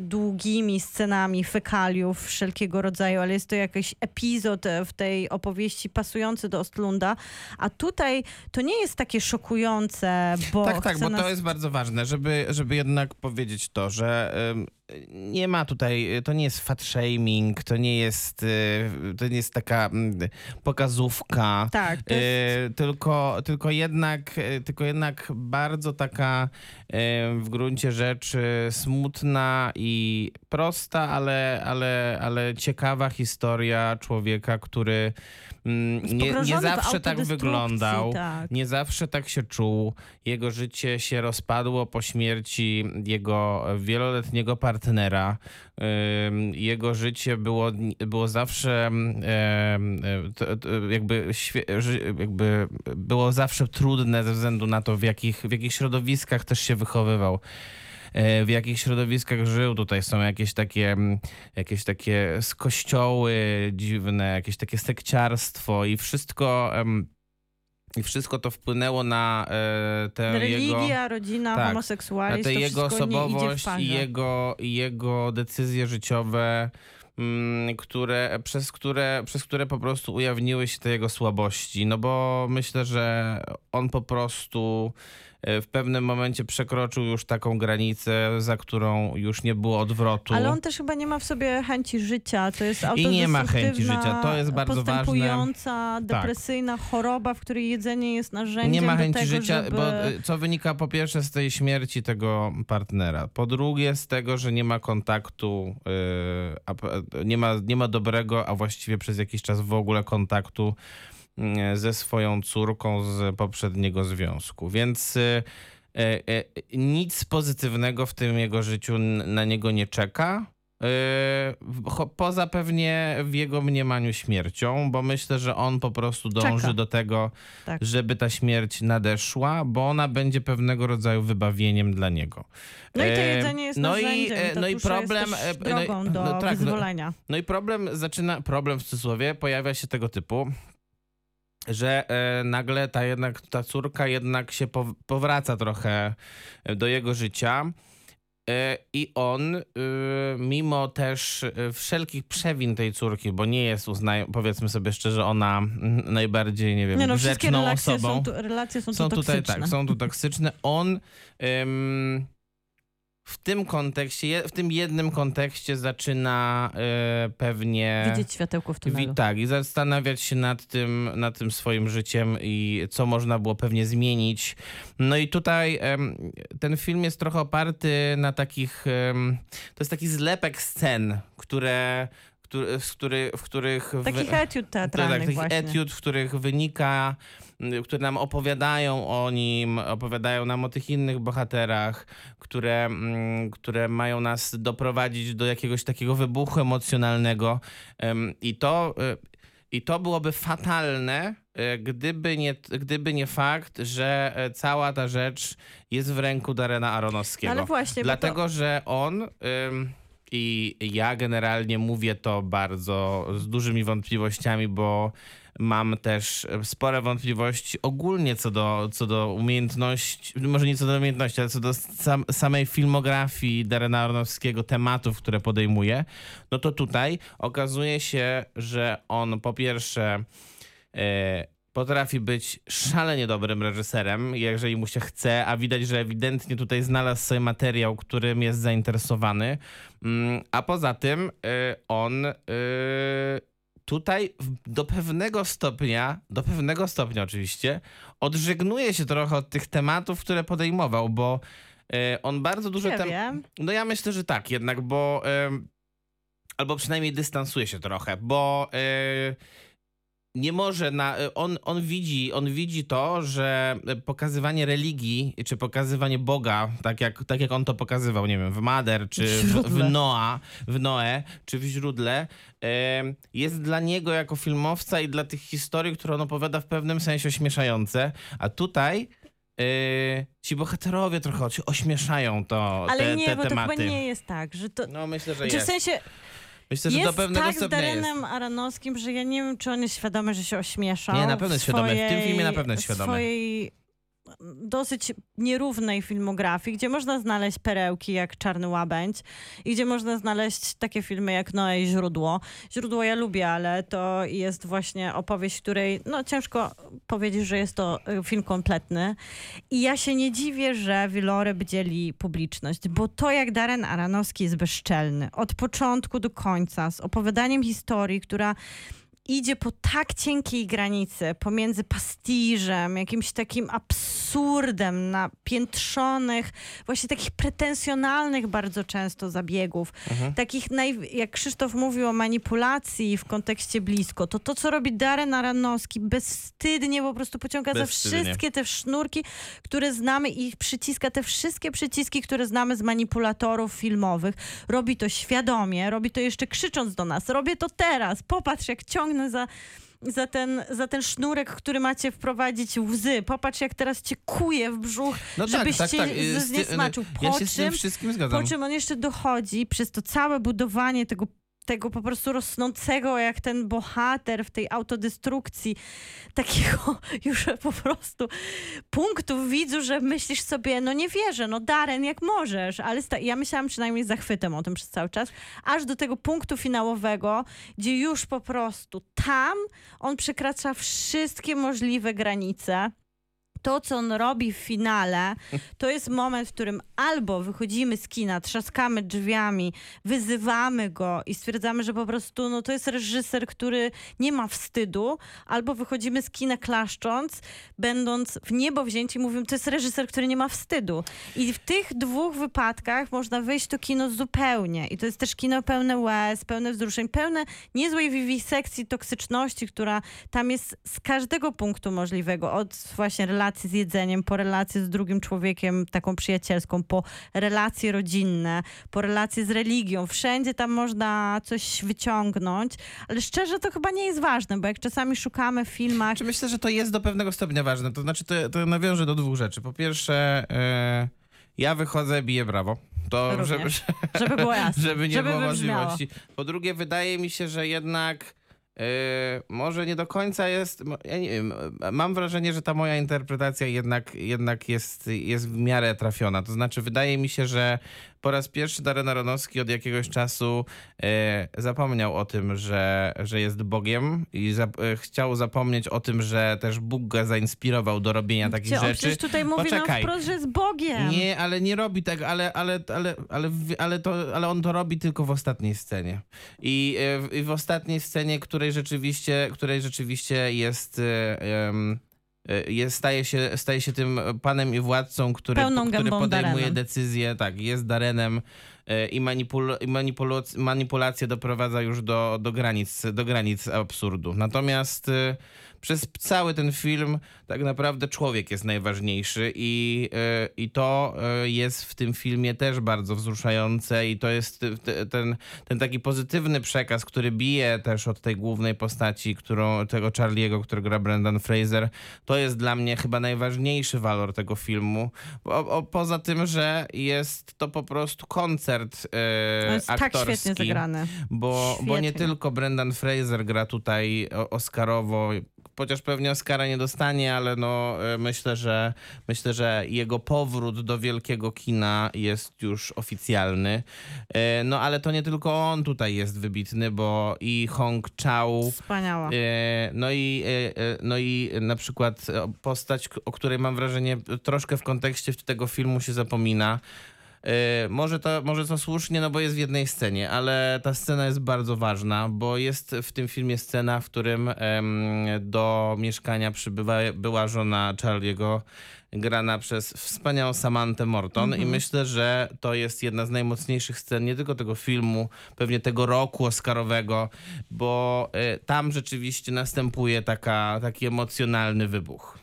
długimi scenami fekaliów wszelkiego rodzaju, ale jest to jakiś epizod w tej opowieści pasujący do Ostlunda, a tutaj to nie jest takie szokujące, bo Tak, tak, bo nas to jest bardzo ważne, żeby, żeby jednak powiedzieć to, że ym, nie ma tutaj, to nie jest fat shaming, to nie jest, y, to nie jest taka mm, pokazówka. Tak, to jest Y, tylko, tylko, jednak, y, tylko jednak bardzo taka y, w gruncie rzeczy smutna i prosta, ale, ale, ale ciekawa historia człowieka, który mm, nie, nie zawsze tak wyglądał. Tak. Nie zawsze tak się czuł. Jego życie się rozpadło po śmierci jego wieloletniego partnera partnera. Jego życie było, było zawsze jakby, jakby było zawsze trudne ze względu na to, w jakich, w jakich środowiskach też się wychowywał. e, W jakich środowiskach żył. Tutaj są jakieś takie, jakieś takie kościoły dziwne, jakieś takie sekciarstwo i wszystko, em, i wszystko to wpłynęło na e, tę jego Religia, rodzina, tak, na homoseksualizm, tę to jego osobowość i jego, jego decyzje życiowe, mm, które, przez, które, przez które po prostu ujawniły się te jego słabości. No bo myślę, że on po prostu w pewnym momencie przekroczył już taką granicę, za którą już nie było odwrotu. Ale on też chyba nie ma w sobie chęci życia. To jest I nie ma chęci życia. To jest bardzo ważne. Tak. postępująca, depresyjna choroba, w której jedzenie jest narzędziem Nie ma chęci tego, życia, żeby... bo y, co wynika po pierwsze z tej śmierci tego partnera, po drugie z tego, że nie ma kontaktu, p- nie, ma, nie ma dobrego, a właściwie przez jakiś czas w ogóle kontaktu ze swoją córką z poprzedniego związku. Więc y, y, nic pozytywnego w tym jego życiu na niego nie czeka. Poza pewnie w jego mniemaniu śmiercią, bo myślę, że on po prostu dąży Czeka. do tego, Tak. żeby ta śmierć nadeszła, bo ona będzie pewnego rodzaju wybawieniem dla niego. No i to E, jedzenie jest no i, e, no i problem, e, no i- drogą do no tak, no-. No i problem zaczyna, problem w cudzysłowie, pojawia się tego typu, że e, nagle ta jednak, ta córka jednak się pow- powraca trochę do jego życia. E, I on, y, mimo też y, wszelkich przewin tej córki, bo nie jest, uznaj, powiedzmy sobie szczerze, ona najbardziej, nie wiem, Nie no, wszystkie grzeczną relacje osobą są, tu, relacje są, są tu tutaj toksyczne. tak, są tu toksyczne. On ym, w tym kontekście, w tym jednym kontekście zaczyna y, pewnie Widzieć światełko w tunelu. wi- tak i zastanawiać się nad tym, nad tym swoim życiem i co można było pewnie zmienić. No i tutaj ten film jest trochę oparty na takich, to jest taki zlepek scen, które, który, z który, w których... w- Takich etiud teatralnych tak, takich właśnie. etiud, w których wynika, m, które nam opowiadają o nim, opowiadają nam o tych innych bohaterach, które, mm, które mają nas doprowadzić do jakiegoś takiego wybuchu emocjonalnego. Em, I to, y, i to byłoby fatalne, y, gdyby nie, gdyby nie fakt, że e, cała ta rzecz jest w ręku Darena Aronowskiego. Ale właśnie, Dlatego, że on ym, i ja generalnie mówię to bardzo z dużymi wątpliwościami, bo mam też spore wątpliwości ogólnie co do, co do umiejętności, może nie co do umiejętności, ale co do sam, samej filmografii Darena Aronowskiego, tematów, które podejmuje, no to tutaj okazuje się, że on po pierwsze e, potrafi być szalenie dobrym reżyserem, jeżeli mu się chce, a widać, że ewidentnie tutaj znalazł sobie materiał, którym jest zainteresowany. Mm, A poza tym y, on y, tutaj do pewnego stopnia, do pewnego stopnia oczywiście, odżegnuje się trochę od tych tematów, które podejmował, bo y, on bardzo dużo tem- wiem. no ja myślę, że tak jednak, bo albo przynajmniej dystansuje się trochę, bo nie może na, e, on, on, widzi, on widzi to, że pokazywanie religii, czy pokazywanie Boga, tak jak, tak jak on to pokazywał, nie wiem, w Mader, czy W w, w Noa, w Noe, czy w źródle, jest dla niego jako filmowca i dla tych historii, które on opowiada w pewnym sensie ośmieszające, a tutaj e, ci bohaterowie trochę oś- ośmieszają to, Ale te, nie, te bo to tematy. chyba nie jest tak, że to... No myślę, że Czy w jest. sensie Myślę, że do pewnego tak stopnia jest. Darenem Aronowskim, że ja nie wiem, czy on jest świadomy, że się ośmieszał. Nie, na pewno jest świadomy. W tym filmie na pewno jest świadomy. swojej dosyć nierównej filmografii, gdzie można znaleźć perełki jak Czarny Łabędź i gdzie można znaleźć takie filmy jak Noe i Źródło. Źródło ja lubię, ale to jest właśnie opowieść, której no ciężko powiedzieć, że jest to y, film kompletny. I ja się nie dziwię, że Wieloryb dzieli publiczność, bo to jak Darren Aronowski jest bezczelny od początku do końca, z opowiadaniem historii, która idzie po tak cienkiej granicy pomiędzy pastiżem, jakimś takim absurdem napiętrzonych, właśnie takich pretensjonalnych bardzo często zabiegów, takich, naj, jak Krzysztof mówił o manipulacji w kontekście blisko, to to, co robi Darren Aronowski, bezwstydnie po prostu pociąga za wszystkie te sznurki, które znamy i przyciska te wszystkie przyciski, które znamy z manipulatorów filmowych. Robi to świadomie, robi to jeszcze krzycząc do nas. Robię to teraz, popatrz jak za, za, ten, za ten sznurek, który macie wprowadzić łzy. Popatrz jak teraz cię kuje w brzuch, No żebyś tak, tak, cię tak. Z- zniesmaczył. Po Ja się z tym czym wszystkim zgadzam. po czym on jeszcze dochodzi przez to całe budowanie tego, tego po prostu rosnącego, jak ten bohater w tej autodestrukcji, takiego <laughs> już po prostu punktu widzu, że myślisz sobie, no nie wierzę, no Darren, jak możesz, ale ja myślałam przynajmniej z zachwytem o tym przez cały czas, aż do tego punktu finałowego, gdzie już po prostu tam on przekracza wszystkie możliwe granice. To, co on robi w finale, to jest moment, w którym albo wychodzimy z kina, trzaskamy drzwiami, wyzywamy go i stwierdzamy, że po prostu no, to jest reżyser, który nie ma wstydu, albo wychodzimy z kina klaszcząc, będąc w niebo wzięci, mówią, to jest reżyser, który nie ma wstydu. I w tych dwóch wypadkach można wejść do kino zupełnie. I to jest też kino pełne łez, pełne wzruszeń, pełne niezłej wiwisekcji toksyczności, która tam jest z każdego punktu możliwego. Od właśnie relacji z jedzeniem, po relacje z drugim człowiekiem, taką przyjacielską, po relacje rodzinne, po relacje z religią. Wszędzie tam można coś wyciągnąć, ale szczerze to chyba nie jest ważne, bo jak czasami szukamy w filmach Czy myślę, że to jest do pewnego stopnia ważne? To znaczy, to, to nawiążę do dwóch rzeczy. Po pierwsze, e, ja wychodzę, biję brawo. To, Również. żeby, Żeby było jasne. <laughs> żeby nie Żeby było wybrzmiało. możliwości. Po drugie, wydaje mi się, że jednak e, może nie do końca jest. Ja nie wiem, e, mam wrażenie, że ta moja interpretacja jednak, jednak jest, jest w miarę trafiona. To znaczy, wydaje mi się, że po raz pierwszy Darren Aronowski od jakiegoś czasu e, zapomniał o tym, że, że jest Bogiem i zap, e, chciał zapomnieć o tym, że też Bóg go zainspirował do robienia takich Gdzie on rzeczy. przecież tutaj mówi nam Poczekaj. wprost, że jest Bogiem. Nie, ale nie robi tego, ale, ale, ale, ale, ale, to, ale on to robi tylko w ostatniej scenie. I, e, w- i w ostatniej scenie, której rzeczywiście, której rzeczywiście jest. e, Jest, staje, się, staje się tym panem i władcą, który, który podejmuje Darenem. decyzje, tak, jest Darenem e, i, manipul, i manipulu- manipulację doprowadza już do, do, granic, do granic absurdu. Natomiast e, przez cały ten film tak naprawdę człowiek jest najważniejszy i, e, i to e, jest w tym filmie też bardzo wzruszające i to jest te- te- ten, ten taki pozytywny przekaz, który bije też od tej głównej postaci, którą, tego Charlie'ego, którego gra Brendan Fraser. To jest dla mnie chyba najważniejszy walor tego filmu. O, o, poza tym, że jest to po prostu koncert e, To jest tak aktorski świetnie zagrane. bo, bo nie tylko Brendan Fraser gra tutaj Oscarowo, chociaż pewnie Oscara nie dostanie, ale no e, myślę, że myślę, że jego powrót do wielkiego kina jest już oficjalny. E, No ale to nie tylko on tutaj jest wybitny, bo i Hong Chau Wspaniała. E, No i, no i na przykład postać, o której mam wrażenie troszkę w kontekście tego filmu się zapomina. E, Może to, może to słusznie, no bo jest w jednej scenie, ale ta scena jest bardzo ważna, bo jest w tym filmie scena, w którym do mieszkania przybywa była żona Charlie'ego, grana przez wspaniałą Samantę Morton i myślę, że to jest jedna z najmocniejszych scen nie tylko tego filmu, pewnie tego roku Oscarowego, bo e, tam rzeczywiście następuje taka, taki emocjonalny wybuch.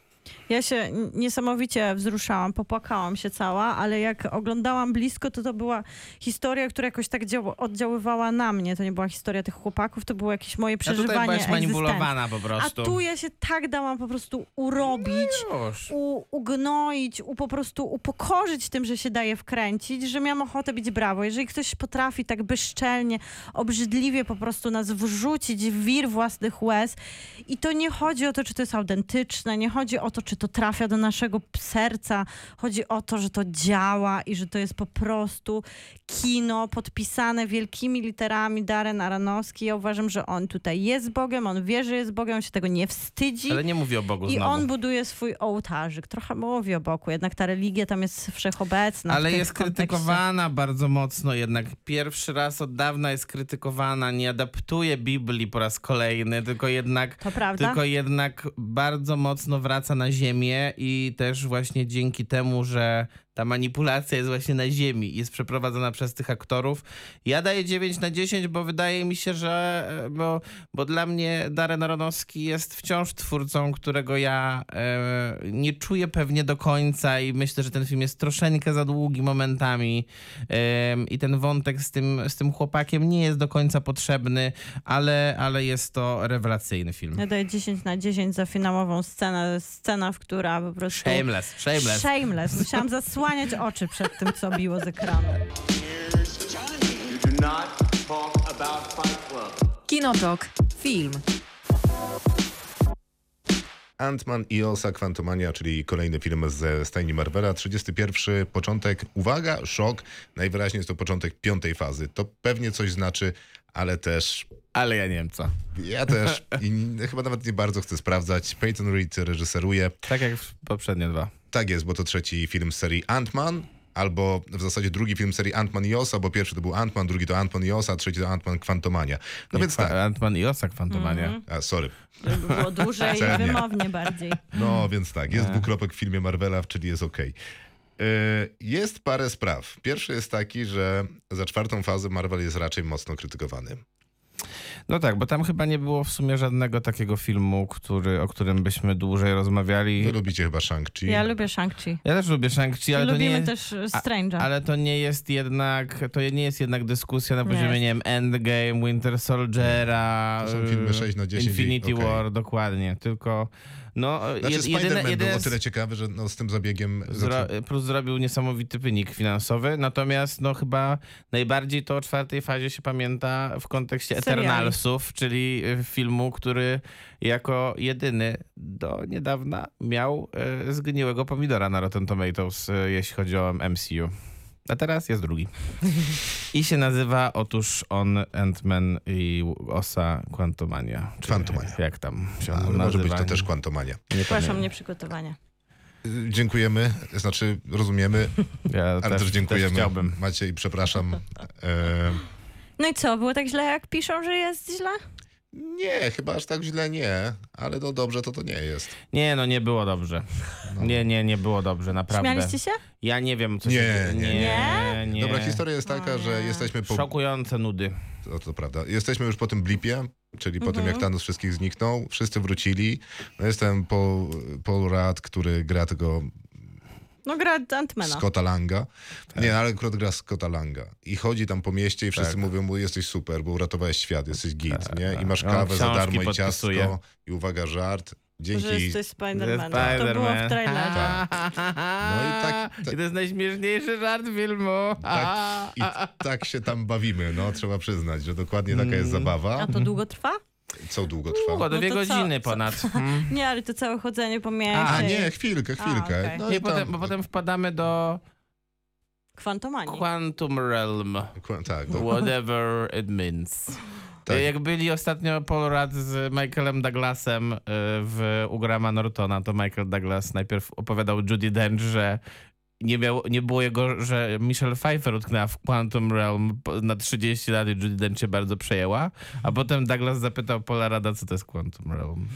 Ja się niesamowicie wzruszałam, popłakałam się cała, ale jak oglądałam blisko, to to była historia, która jakoś tak dział- oddziaływała na mnie. To nie była historia tych chłopaków, to było jakieś moje A tutaj przeżywanie byłaś egzystencji. manipulowana po A prostu. tu ja się tak dałam po prostu urobić. Już. u, ugnoić, u, po prostu upokorzyć tym, że się daje wkręcić, że miałam ochotę bić brawo. Jeżeli ktoś potrafi tak bezczelnie, obrzydliwie po prostu nas wrzucić w wir własnych łez i to nie chodzi o to, czy to jest autentyczne, nie chodzi o to, czy to trafia do naszego serca. Chodzi o to, że to działa i że to jest po prostu kino podpisane wielkimi literami Darren Aronofsky. Ja uważam, że on tutaj jest Bogiem, on wie, że jest Bogiem, on się tego nie wstydzi. Ale nie mówię o Bogu I znowu. on buduje swój ołtarzyk. Trochę mówi o boku, jednak ta religia tam jest wszechobecna. Ale jest kontekście. krytykowana bardzo mocno jednak. Pierwszy raz od dawna jest krytykowana, nie adaptuje Biblii po raz kolejny, tylko jednak, To prawda? tylko jednak bardzo mocno wraca na ziemię i też właśnie dzięki temu, że ta manipulacja jest właśnie na ziemi, jest przeprowadzona przez tych aktorów. Ja daję 9 na 10, bo wydaje mi się, że e, bo, bo dla mnie Darren Aronofsky jest wciąż twórcą, którego ja e, nie czuję pewnie do końca i myślę, że ten film jest troszeczkę za długi momentami Em, i ten wątek z tym, z tym chłopakiem nie jest do końca potrzebny, ale, ale jest to rewelacyjny film. Ja daję 10 na 10 za finałową scenę. Scena, w która po prostu... Shameless, shameless. Shameless. Musiałam <laughs> zasłaniać oczy przed tym, co biło z ekranu. Kinotok. Film. Ant-Man i Osa Quantumania, czyli kolejny film ze stajni Marvela. 31. początek, uwaga, szok. Najwyraźniej jest to początek piątej fazy. To pewnie coś znaczy, ale też Ale ja nie wiem co. ja też i chyba nawet nie bardzo chcę sprawdzać. Peyton Reed reżyseruje. Tak jak poprzednie dwa. Tak jest, bo to trzeci film z serii Ant-Man. Albo w zasadzie drugi film serii Ant-Man i Osa, bo pierwszy to był Ant-Man, drugi to Ant-Man i Osa, a trzeci to Ant-Man Quantumania. No więc tak. Ant-Man i Osa Kwantumania. Mhm. A, sorry. Żeby było dłużej i wymownie bardziej. No więc tak, jest dwukropek w filmie Marvela, czyli jest okej. Yy, Jest parę spraw. Pierwszy jest taki, że za czwartą fazę Marvel jest raczej mocno krytykowany. No tak, bo tam chyba nie było w sumie żadnego takiego filmu, który, o którym byśmy dłużej rozmawiali. Wy lubicie chyba Shang-Chi. Ja lubię Shang-Chi. Ja też lubię Shang-Chi, ale to nie Lubimy jest... też Strange'a. Ale to nie jest jednak, to nie jest jednak dyskusja na Nie poziomie, jest. nie wiem, Endgame, Winter Soldiera, To są filmy y, 6 na 10 i Infinity okej. War, dokładnie, tylko no Znaczy jed- Spider-Man jedyne, był jedyne o tyle ciekawy, że no, z tym zabiegiem... Znaczy, plus zrobił niesamowity wynik finansowy, natomiast no chyba najbardziej to o czwartej fazie się pamięta w kontekście Seriali. Eternalsów, czyli y, filmu, który jako jedyny do niedawna miał y, zgniłego pomidora na Rotten Tomatoes, y, jeśli chodzi o MCU. A teraz jest drugi. I się nazywa otóż on Ant-Man i Osa Quantumania. Quantumania. Jak tam się ale nazywa. może być to też Quantumania. Nie Przepraszam, nieprzygotowania. Yy, Dziękujemy, znaczy rozumiemy, Ja ale też, dziękujemy. chciałbym. Maciej, przepraszam. <laughs> E, No i co, było tak źle, jak piszą, że jest źle? Nie, chyba aż tak źle nie, ale no dobrze to to nie jest. Nie, no nie było dobrze. Nie, nie, nie było dobrze, naprawdę. Śmialiście się? Ja nie wiem, co Nie, się nie, nie, nie. Dobra, historia jest taka, że nie. jesteśmy po... Szokujące nudy. To, to prawda. Jesteśmy już po tym blipie, czyli po tym, jak Thanos wszystkich zniknął. Wszyscy wrócili. No jestem Paul, Paul Rudd, który gra tego No gra Antmana. Scotta Langa. Nie, ale akurat gra Scotta Langa. I chodzi tam po mieście i wszyscy Tak. mówią mu, jesteś super, bo uratowałeś świat, jesteś git, nie? I masz On kawę za darmo i ciastko. I uwaga, żart. Że Dzięki... jesteś Spider-Man. Spider-Man. To było w trailerze. <laughs> No i tak- tak- I to jest najśmieszniejszy żart filmu. Tak, I tak się tam bawimy, no trzeba przyznać, że dokładnie taka jest zabawa. A to długo trwa? Co długo trwa? Długo, No dwie co- godziny co- ponad. Mm. <laughs> Nie, ale to całe chodzenie po mieście. A nie, chwilkę, chwilkę. okej. No Nie, i tam, potem, bo potem wpadamy do Kwantomanii. Quantum Realm. Ku- Tak, do, Whatever it means. Tak. Jak byli ostatnio Paul Rudd z Michaelem Douglasem y, w U Grahama Nortona, to Michael Douglas najpierw opowiadał Judy Dench, że nie, miał, nie było jego, że Michelle Pfeiffer utknęła w Quantum Realm na 30 lat i Judy Dench się bardzo przejęła, a potem Douglas zapytał Paula Rada, co to jest Quantum Realm.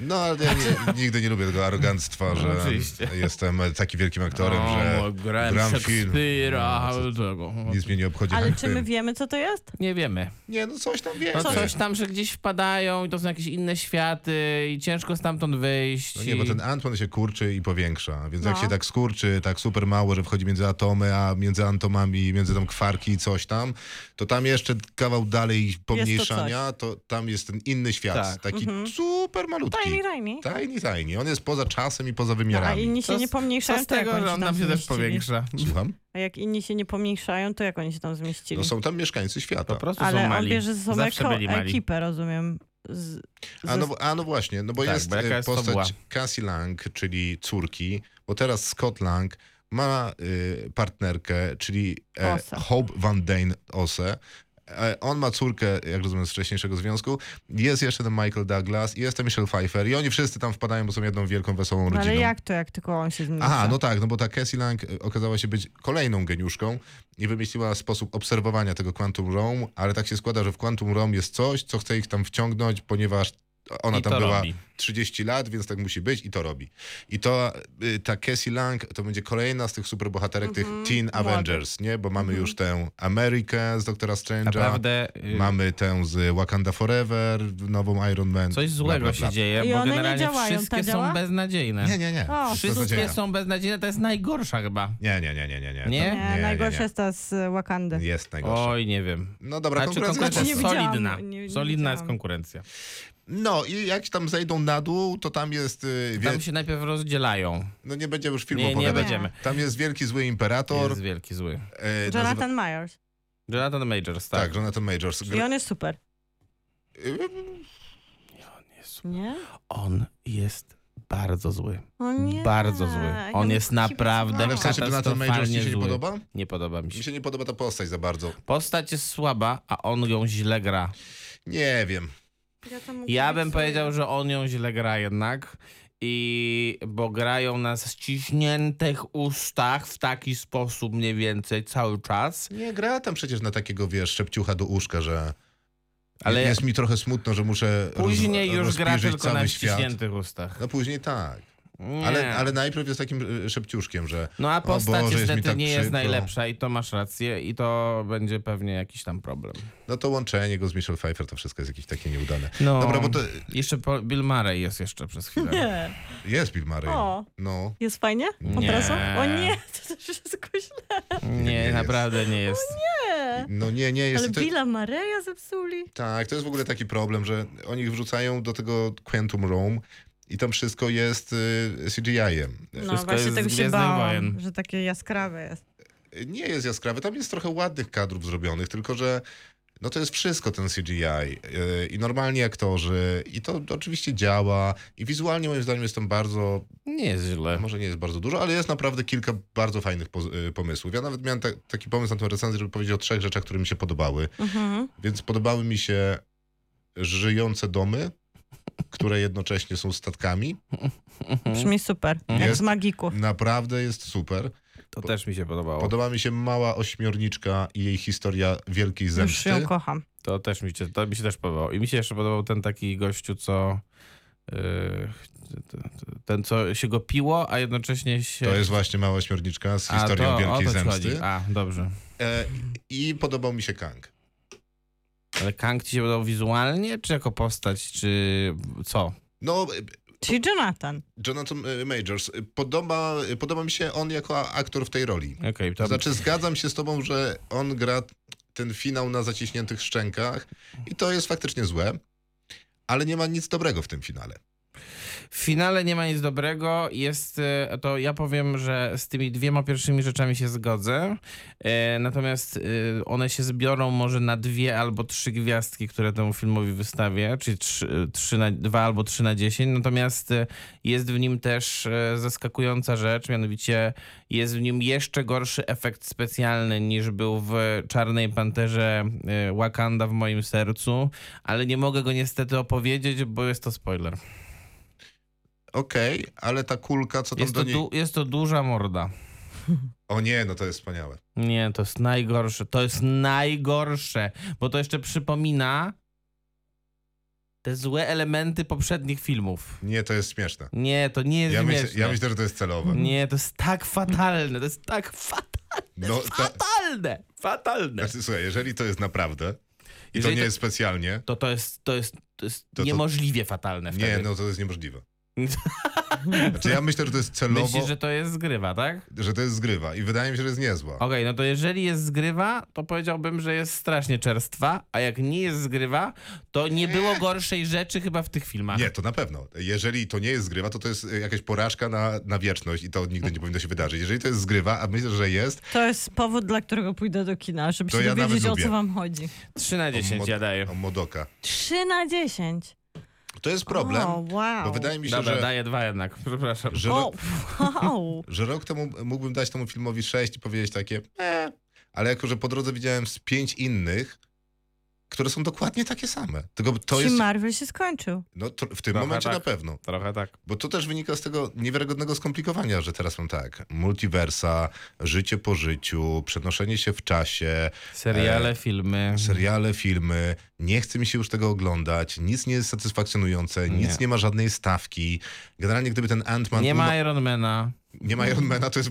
No ale ja nie, nigdy nie lubię tego aroganctwa, że oczywiście. jestem taki wielkim aktorem, że O, grałem gram film. Szekspira, No, tego. nic mnie nie obchodzi. Ale jak czy my film. wiemy, co to jest? Nie wiemy. Nie, no coś tam wiesz. No coś tam, że gdzieś wpadają i to są jakieś inne światy i ciężko stamtąd wyjść. No nie, bo i- ten Ant-Man się kurczy i powiększa, więc jak No. się tak skurczy, tak super mało, że wchodzi między atomy, a między atomami, między tam kwarki i coś tam, to tam jeszcze kawał dalej pomniejszania, to, tam jest ten inny świat, Tak. taki super malutki. Tiny, tiny. Tiny, tiny. On jest poza czasem i poza No, a wymiarami. inni się Co nie pomniejszają, Co z to jak tego, oni że on tam nam się też powiększa? Słucham? A jak inni się nie pomniejszają, to jak oni się tam zmieścili? No są tam mieszkańcy świata. Po prostu Ale są on mali. bierze ze sobą ekipę, rozumiem. z, A no, a no właśnie, no bo Tak, jest, bo jaka e, jest postać Cassie Lang, czyli córki, bo teraz Scott Lang ma y, partnerkę, czyli e. Hope Van Dane Ose. E, On ma córkę, jak rozumiem, z wcześniejszego związku. Jest jeszcze ten Michael Douglas, jest ten Michelle Pfeiffer i oni wszyscy tam wpadają, bo są jedną wielką, wesołą No rodziną. ale jak to, jak tylko on się zmniejsza? Aha, no tak, no bo ta Cassie Lang y, okazała się być kolejną geniuszką i wymyśliła sposób obserwowania tego Quantum Realm, ale tak się składa, że w Quantum Realm jest coś, co chce ich tam wciągnąć, ponieważ ona I tam to była robi. 30 lat, więc tak musi być i to robi. I to y, ta Cassie Lang to będzie kolejna z tych superbohaterek, tych Teen Avengers, nie? Bo mamy już tę Amerykę z Doktora Strange'a, Naprawdę y, mamy tę z Wakanda Forever, nową Iron Man. coś bla, złego bla, bla. się dzieje, I bo one nie generalnie działają. Wszystkie działa? są beznadziejne. Nie, nie, nie. O, Wszystko Wszystkie działa. są beznadziejne, to jest najgorsza chyba. Nie, nie, nie, nie, nie. nie. Nie? Nie, najgorsza jest ta z Wakandy. Jest najgorsza. Oj, nie wiem. No dobra, Znaczy konkurencja. konkurencja Nie jest solidna. solidna jest konkurencja. No i jak tam zejdą na dół, to tam jest. y, Wie... Tam się najpierw rozdzielają. No nie będziemy już filmu Nie, nie opowiadać. będziemy. Tam jest wielki zły imperator. Jest wielki zły. e, nazywa- Jonathan Myers. Jonathan Majors, tak. Tak, Jonathan Majors. I on jest super. Y, Jest- Nie? On jest bardzo zły. O nie. Bardzo zły. On jest naprawdę Ale w sensie Jonathan Majors ci się nie zły. podoba? Nie podoba mi Mi się. się nie podoba ta postać za bardzo. Postać jest słaba, a on ją źle gra. Nie wiem. Ja, bym powiedział, że on ją źle gra jednak. I bo grają na ściśniętych ustach w taki sposób mniej więcej cały czas. Nie gra tam przecież na takiego, wiesz, szepciucha do uszka, że. Ale jest mi trochę smutno, że muszę. później roz, już gra tylko na świat. ściśniętych ustach. No później tak. Nie. Ale, ale najpierw jest takim y, szepciuszkiem, że. No a o postać Boże, jest niestety tak nie jest przykro. najlepsza i to masz rację i to będzie pewnie jakiś tam problem. No to łączenie go z Michelle Pfeiffer to wszystko jest jakieś takie nieudane. No, Dobra, bo to Jeszcze po, Bill Murray jest jeszcze przez chwilę. Nie. jest Bill Murray. O. No. Jest fajnie? Od Nie. razu? O nie, <laughs> to też wszystko źle. Nie, nie jest. naprawdę nie jest. Nie. No nie, nie jest Ale to. Billa Mareya zepsuli. Tak, to jest w ogóle taki problem, że oni wrzucają do tego Quantum Realm i tam wszystko jest y, CGI-em. No Wszystko właśnie tego się bałam, Wojen. że takie jaskrawe jest. Nie jest jaskrawy, tam jest trochę ładnych kadrów zrobionych, tylko że no to jest wszystko ten CGI y, i normalni aktorzy i to oczywiście działa i wizualnie moim zdaniem jest tam bardzo, Nie jest źle. może nie jest bardzo dużo, ale jest naprawdę kilka bardzo fajnych po, y, pomysłów. Ja nawet miałem ta, taki pomysł na tę recenzję, żeby powiedzieć o trzech rzeczach, które mi się podobały. Mhm. Więc podobały mi się żyjące domy, które jednocześnie są statkami. Brzmi super. Jak z magików. Naprawdę jest super. To też mi się podobało. Podoba mi się mała ośmiorniczka i jej historia wielkiej Już zemsty. ją kocham. To też mi się, to mi się też podobało. I mi się jeszcze podobał ten taki gościu, co... Yy, ten, co się go piło, a jednocześnie się... To jest właśnie mała ośmiorniczka z a, historią to, wielkiej to ci zemsty. chodzi. A, dobrze. E, I podobał mi się Kang. Ale Kang ci się podobał wizualnie, czy jako postać, czy co? No, Czyli Jonathan. Jonathan e, Majors, podoba, podoba mi się on jako aktor w tej roli. To to znaczy, zgadzam się z tobą, że on gra ten finał na zaciśniętych szczękach i to jest faktycznie złe, ale nie ma nic dobrego w tym finale. W finale nie ma nic dobrego. Jest e, to, ja powiem, że z tymi dwiema pierwszymi rzeczami się zgodzę. E, natomiast e, one się zbiorą może na dwie albo trzy gwiazdki, które temu filmowi wystawię, czyli trzy, trzy na, dwa albo trzy na dziesięć. Natomiast e, jest w nim też zaskakująca rzecz, mianowicie jest w nim jeszcze gorszy efekt specjalny niż był w Czarnej Panterze Wakanda w moim sercu, ale nie mogę go niestety opowiedzieć, bo jest to spoiler. Okej, ale ta kulka, co tam Jest do niej... jest to duża morda. O nie, no to jest wspaniałe. Nie, to jest najgorsze. To jest najgorsze, bo to jeszcze przypomina te złe elementy poprzednich filmów. Nie, to jest śmieszne. Nie, to nie jest Ja, myślę, śmieszne. ja myślę, że to jest celowe. Nie, to jest tak fatalne, to jest tak fatalne, No, ta, fatalne, fatalne. znaczy, słuchaj, jeżeli to jest naprawdę i Jeżeli to nie to- jest specjalnie, To to jest, to jest, to jest to- niemożliwie fatalne wtedy. nie, no to jest niemożliwe. <laughs> Znaczy ja myślę, że to jest celowo, Myślisz, że to jest zgrywa, tak? że to jest zgrywa i wydaje mi się, że jest niezła. Okej, no to jeżeli jest zgrywa, to powiedziałbym, że jest strasznie czerstwa, a jak nie jest zgrywa, to nie było gorszej rzeczy chyba w tych filmach. Nie, to na pewno. Jeżeli to nie jest zgrywa, to to jest e, jakaś porażka na, na wieczność i to nigdy nie powinno się wydarzyć. Jeżeli to jest zgrywa, a myślę, że jest, To jest powód, dla którego pójdę do kina, żeby To się ja dowiedzieć, o co wam chodzi. 3 na 10 ja daję. o Modoka. 3 na 10. To jest problem, O, wow. bo wydaje mi się, Dobra, że, daję dwa jednak, przepraszam. że, O, ro, wow. <laughs> że rok temu mógłbym dać temu filmowi 6 i powiedzieć takie, e, ale jako, że po drodze widziałem z pięć innych, które są dokładnie takie same. Tylko to Ci jest, Marvel się skończył. no to w tym Trochę momencie tak. na pewno. Trochę tak. Bo to też wynika z tego niewiarygodnego skomplikowania, że teraz mam tak, multiversa, życie po życiu, przenoszenie się w czasie, Seriale, E, filmy. seriale, filmy. Nie chce mi się już tego oglądać, nic nie jest satysfakcjonujące, Nie. nic nie ma żadnej stawki. Generalnie gdyby ten Ant-Man... Nie ma Ironmana. nie ma Ironmana, to jest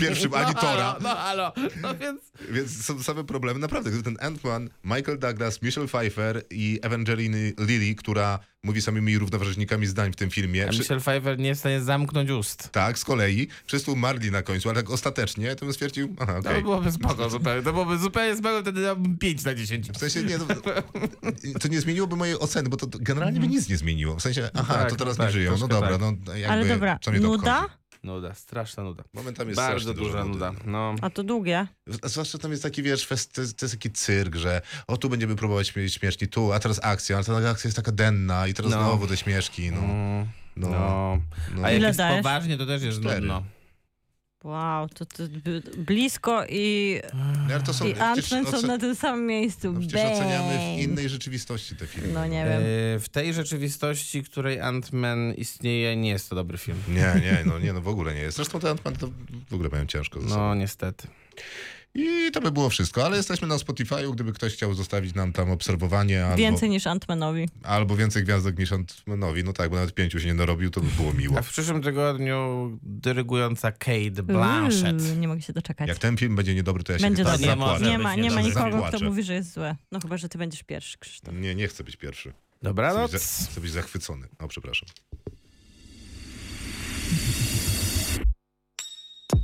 pierwszym ani no, Tora. halo, No halo, no więc... Więc są same problemy. Naprawdę, gdyby ten Ant-Man, Michael Douglas, Michelle Pfeiffer i Evangeline Lilly, która mówi samymi równoważnikami zdań w tym filmie. A Michelle Pfeiffer nie jest w stanie zamknąć ust. Tak, z kolei. Wszyscy umarli na końcu, ale tak ostatecznie to bym stwierdził, aha, To okej. byłoby spoko zupełnie. To byłoby zupełnie spoko, wtedy dałbym 5 na 10. W sensie nie, no, to nie zmieniłoby mojej oceny, bo to, to generalnie by nic nie zmieniło. W sensie, aha, tak, to teraz no nie tak, żyją. No dobra, tak. no jakby, Ale dobra, co mnie to nuda? Nuda, straszna nuda. Momentami jest Bardzo duża nuda. No. A to długie. Zwłaszcza tam jest taki, wiesz, fest, to, jest, to jest taki cyrk, że o tu będziemy próbować śmie- śmieszki, tu, a teraz akcja, ale ta akcja jest taka denna i teraz No. znowu te śmieszki, no. Mm, No. No. no. A jak Ile jest dajesz? poważnie, to też jest Cztery. nudno. Wow, to, to blisko i, No, to są, i Ant-Man są na tym samym miejscu. no, przecież oceniamy w Bang. innej rzeczywistości te filmy. No nie wiem. E, W tej rzeczywistości, której Ant-Man istnieje, nie jest to dobry film. Nie, nie, no nie, no w ogóle nie jest. Zresztą ten Ant-Man to w ogóle mają ciężko ze sobą. No niestety. I to by było wszystko, ale jesteśmy na Spotify'u, gdyby ktoś chciał zostawić nam tam obserwowanie albo Więcej niż Ant-Manowi. albo więcej gwiazdek niż Ant-Manowi, no tak, bo nawet pięciu się nie narobił, to by było miło. A w przyszłym tygodniu dyrygująca Kate Blanchett. Uuu, nie mogę się doczekać. Jak ten film będzie niedobry, to ja się Będzie tak. Nie może. Nie ma, nie ma nikogo, kto mówi, że jest złe. No chyba, że ty będziesz pierwszy, Krzysztof. Nie, nie chcę być pierwszy. Chcę być, Dobranoc. za, chcę być zachwycony. O, przepraszam.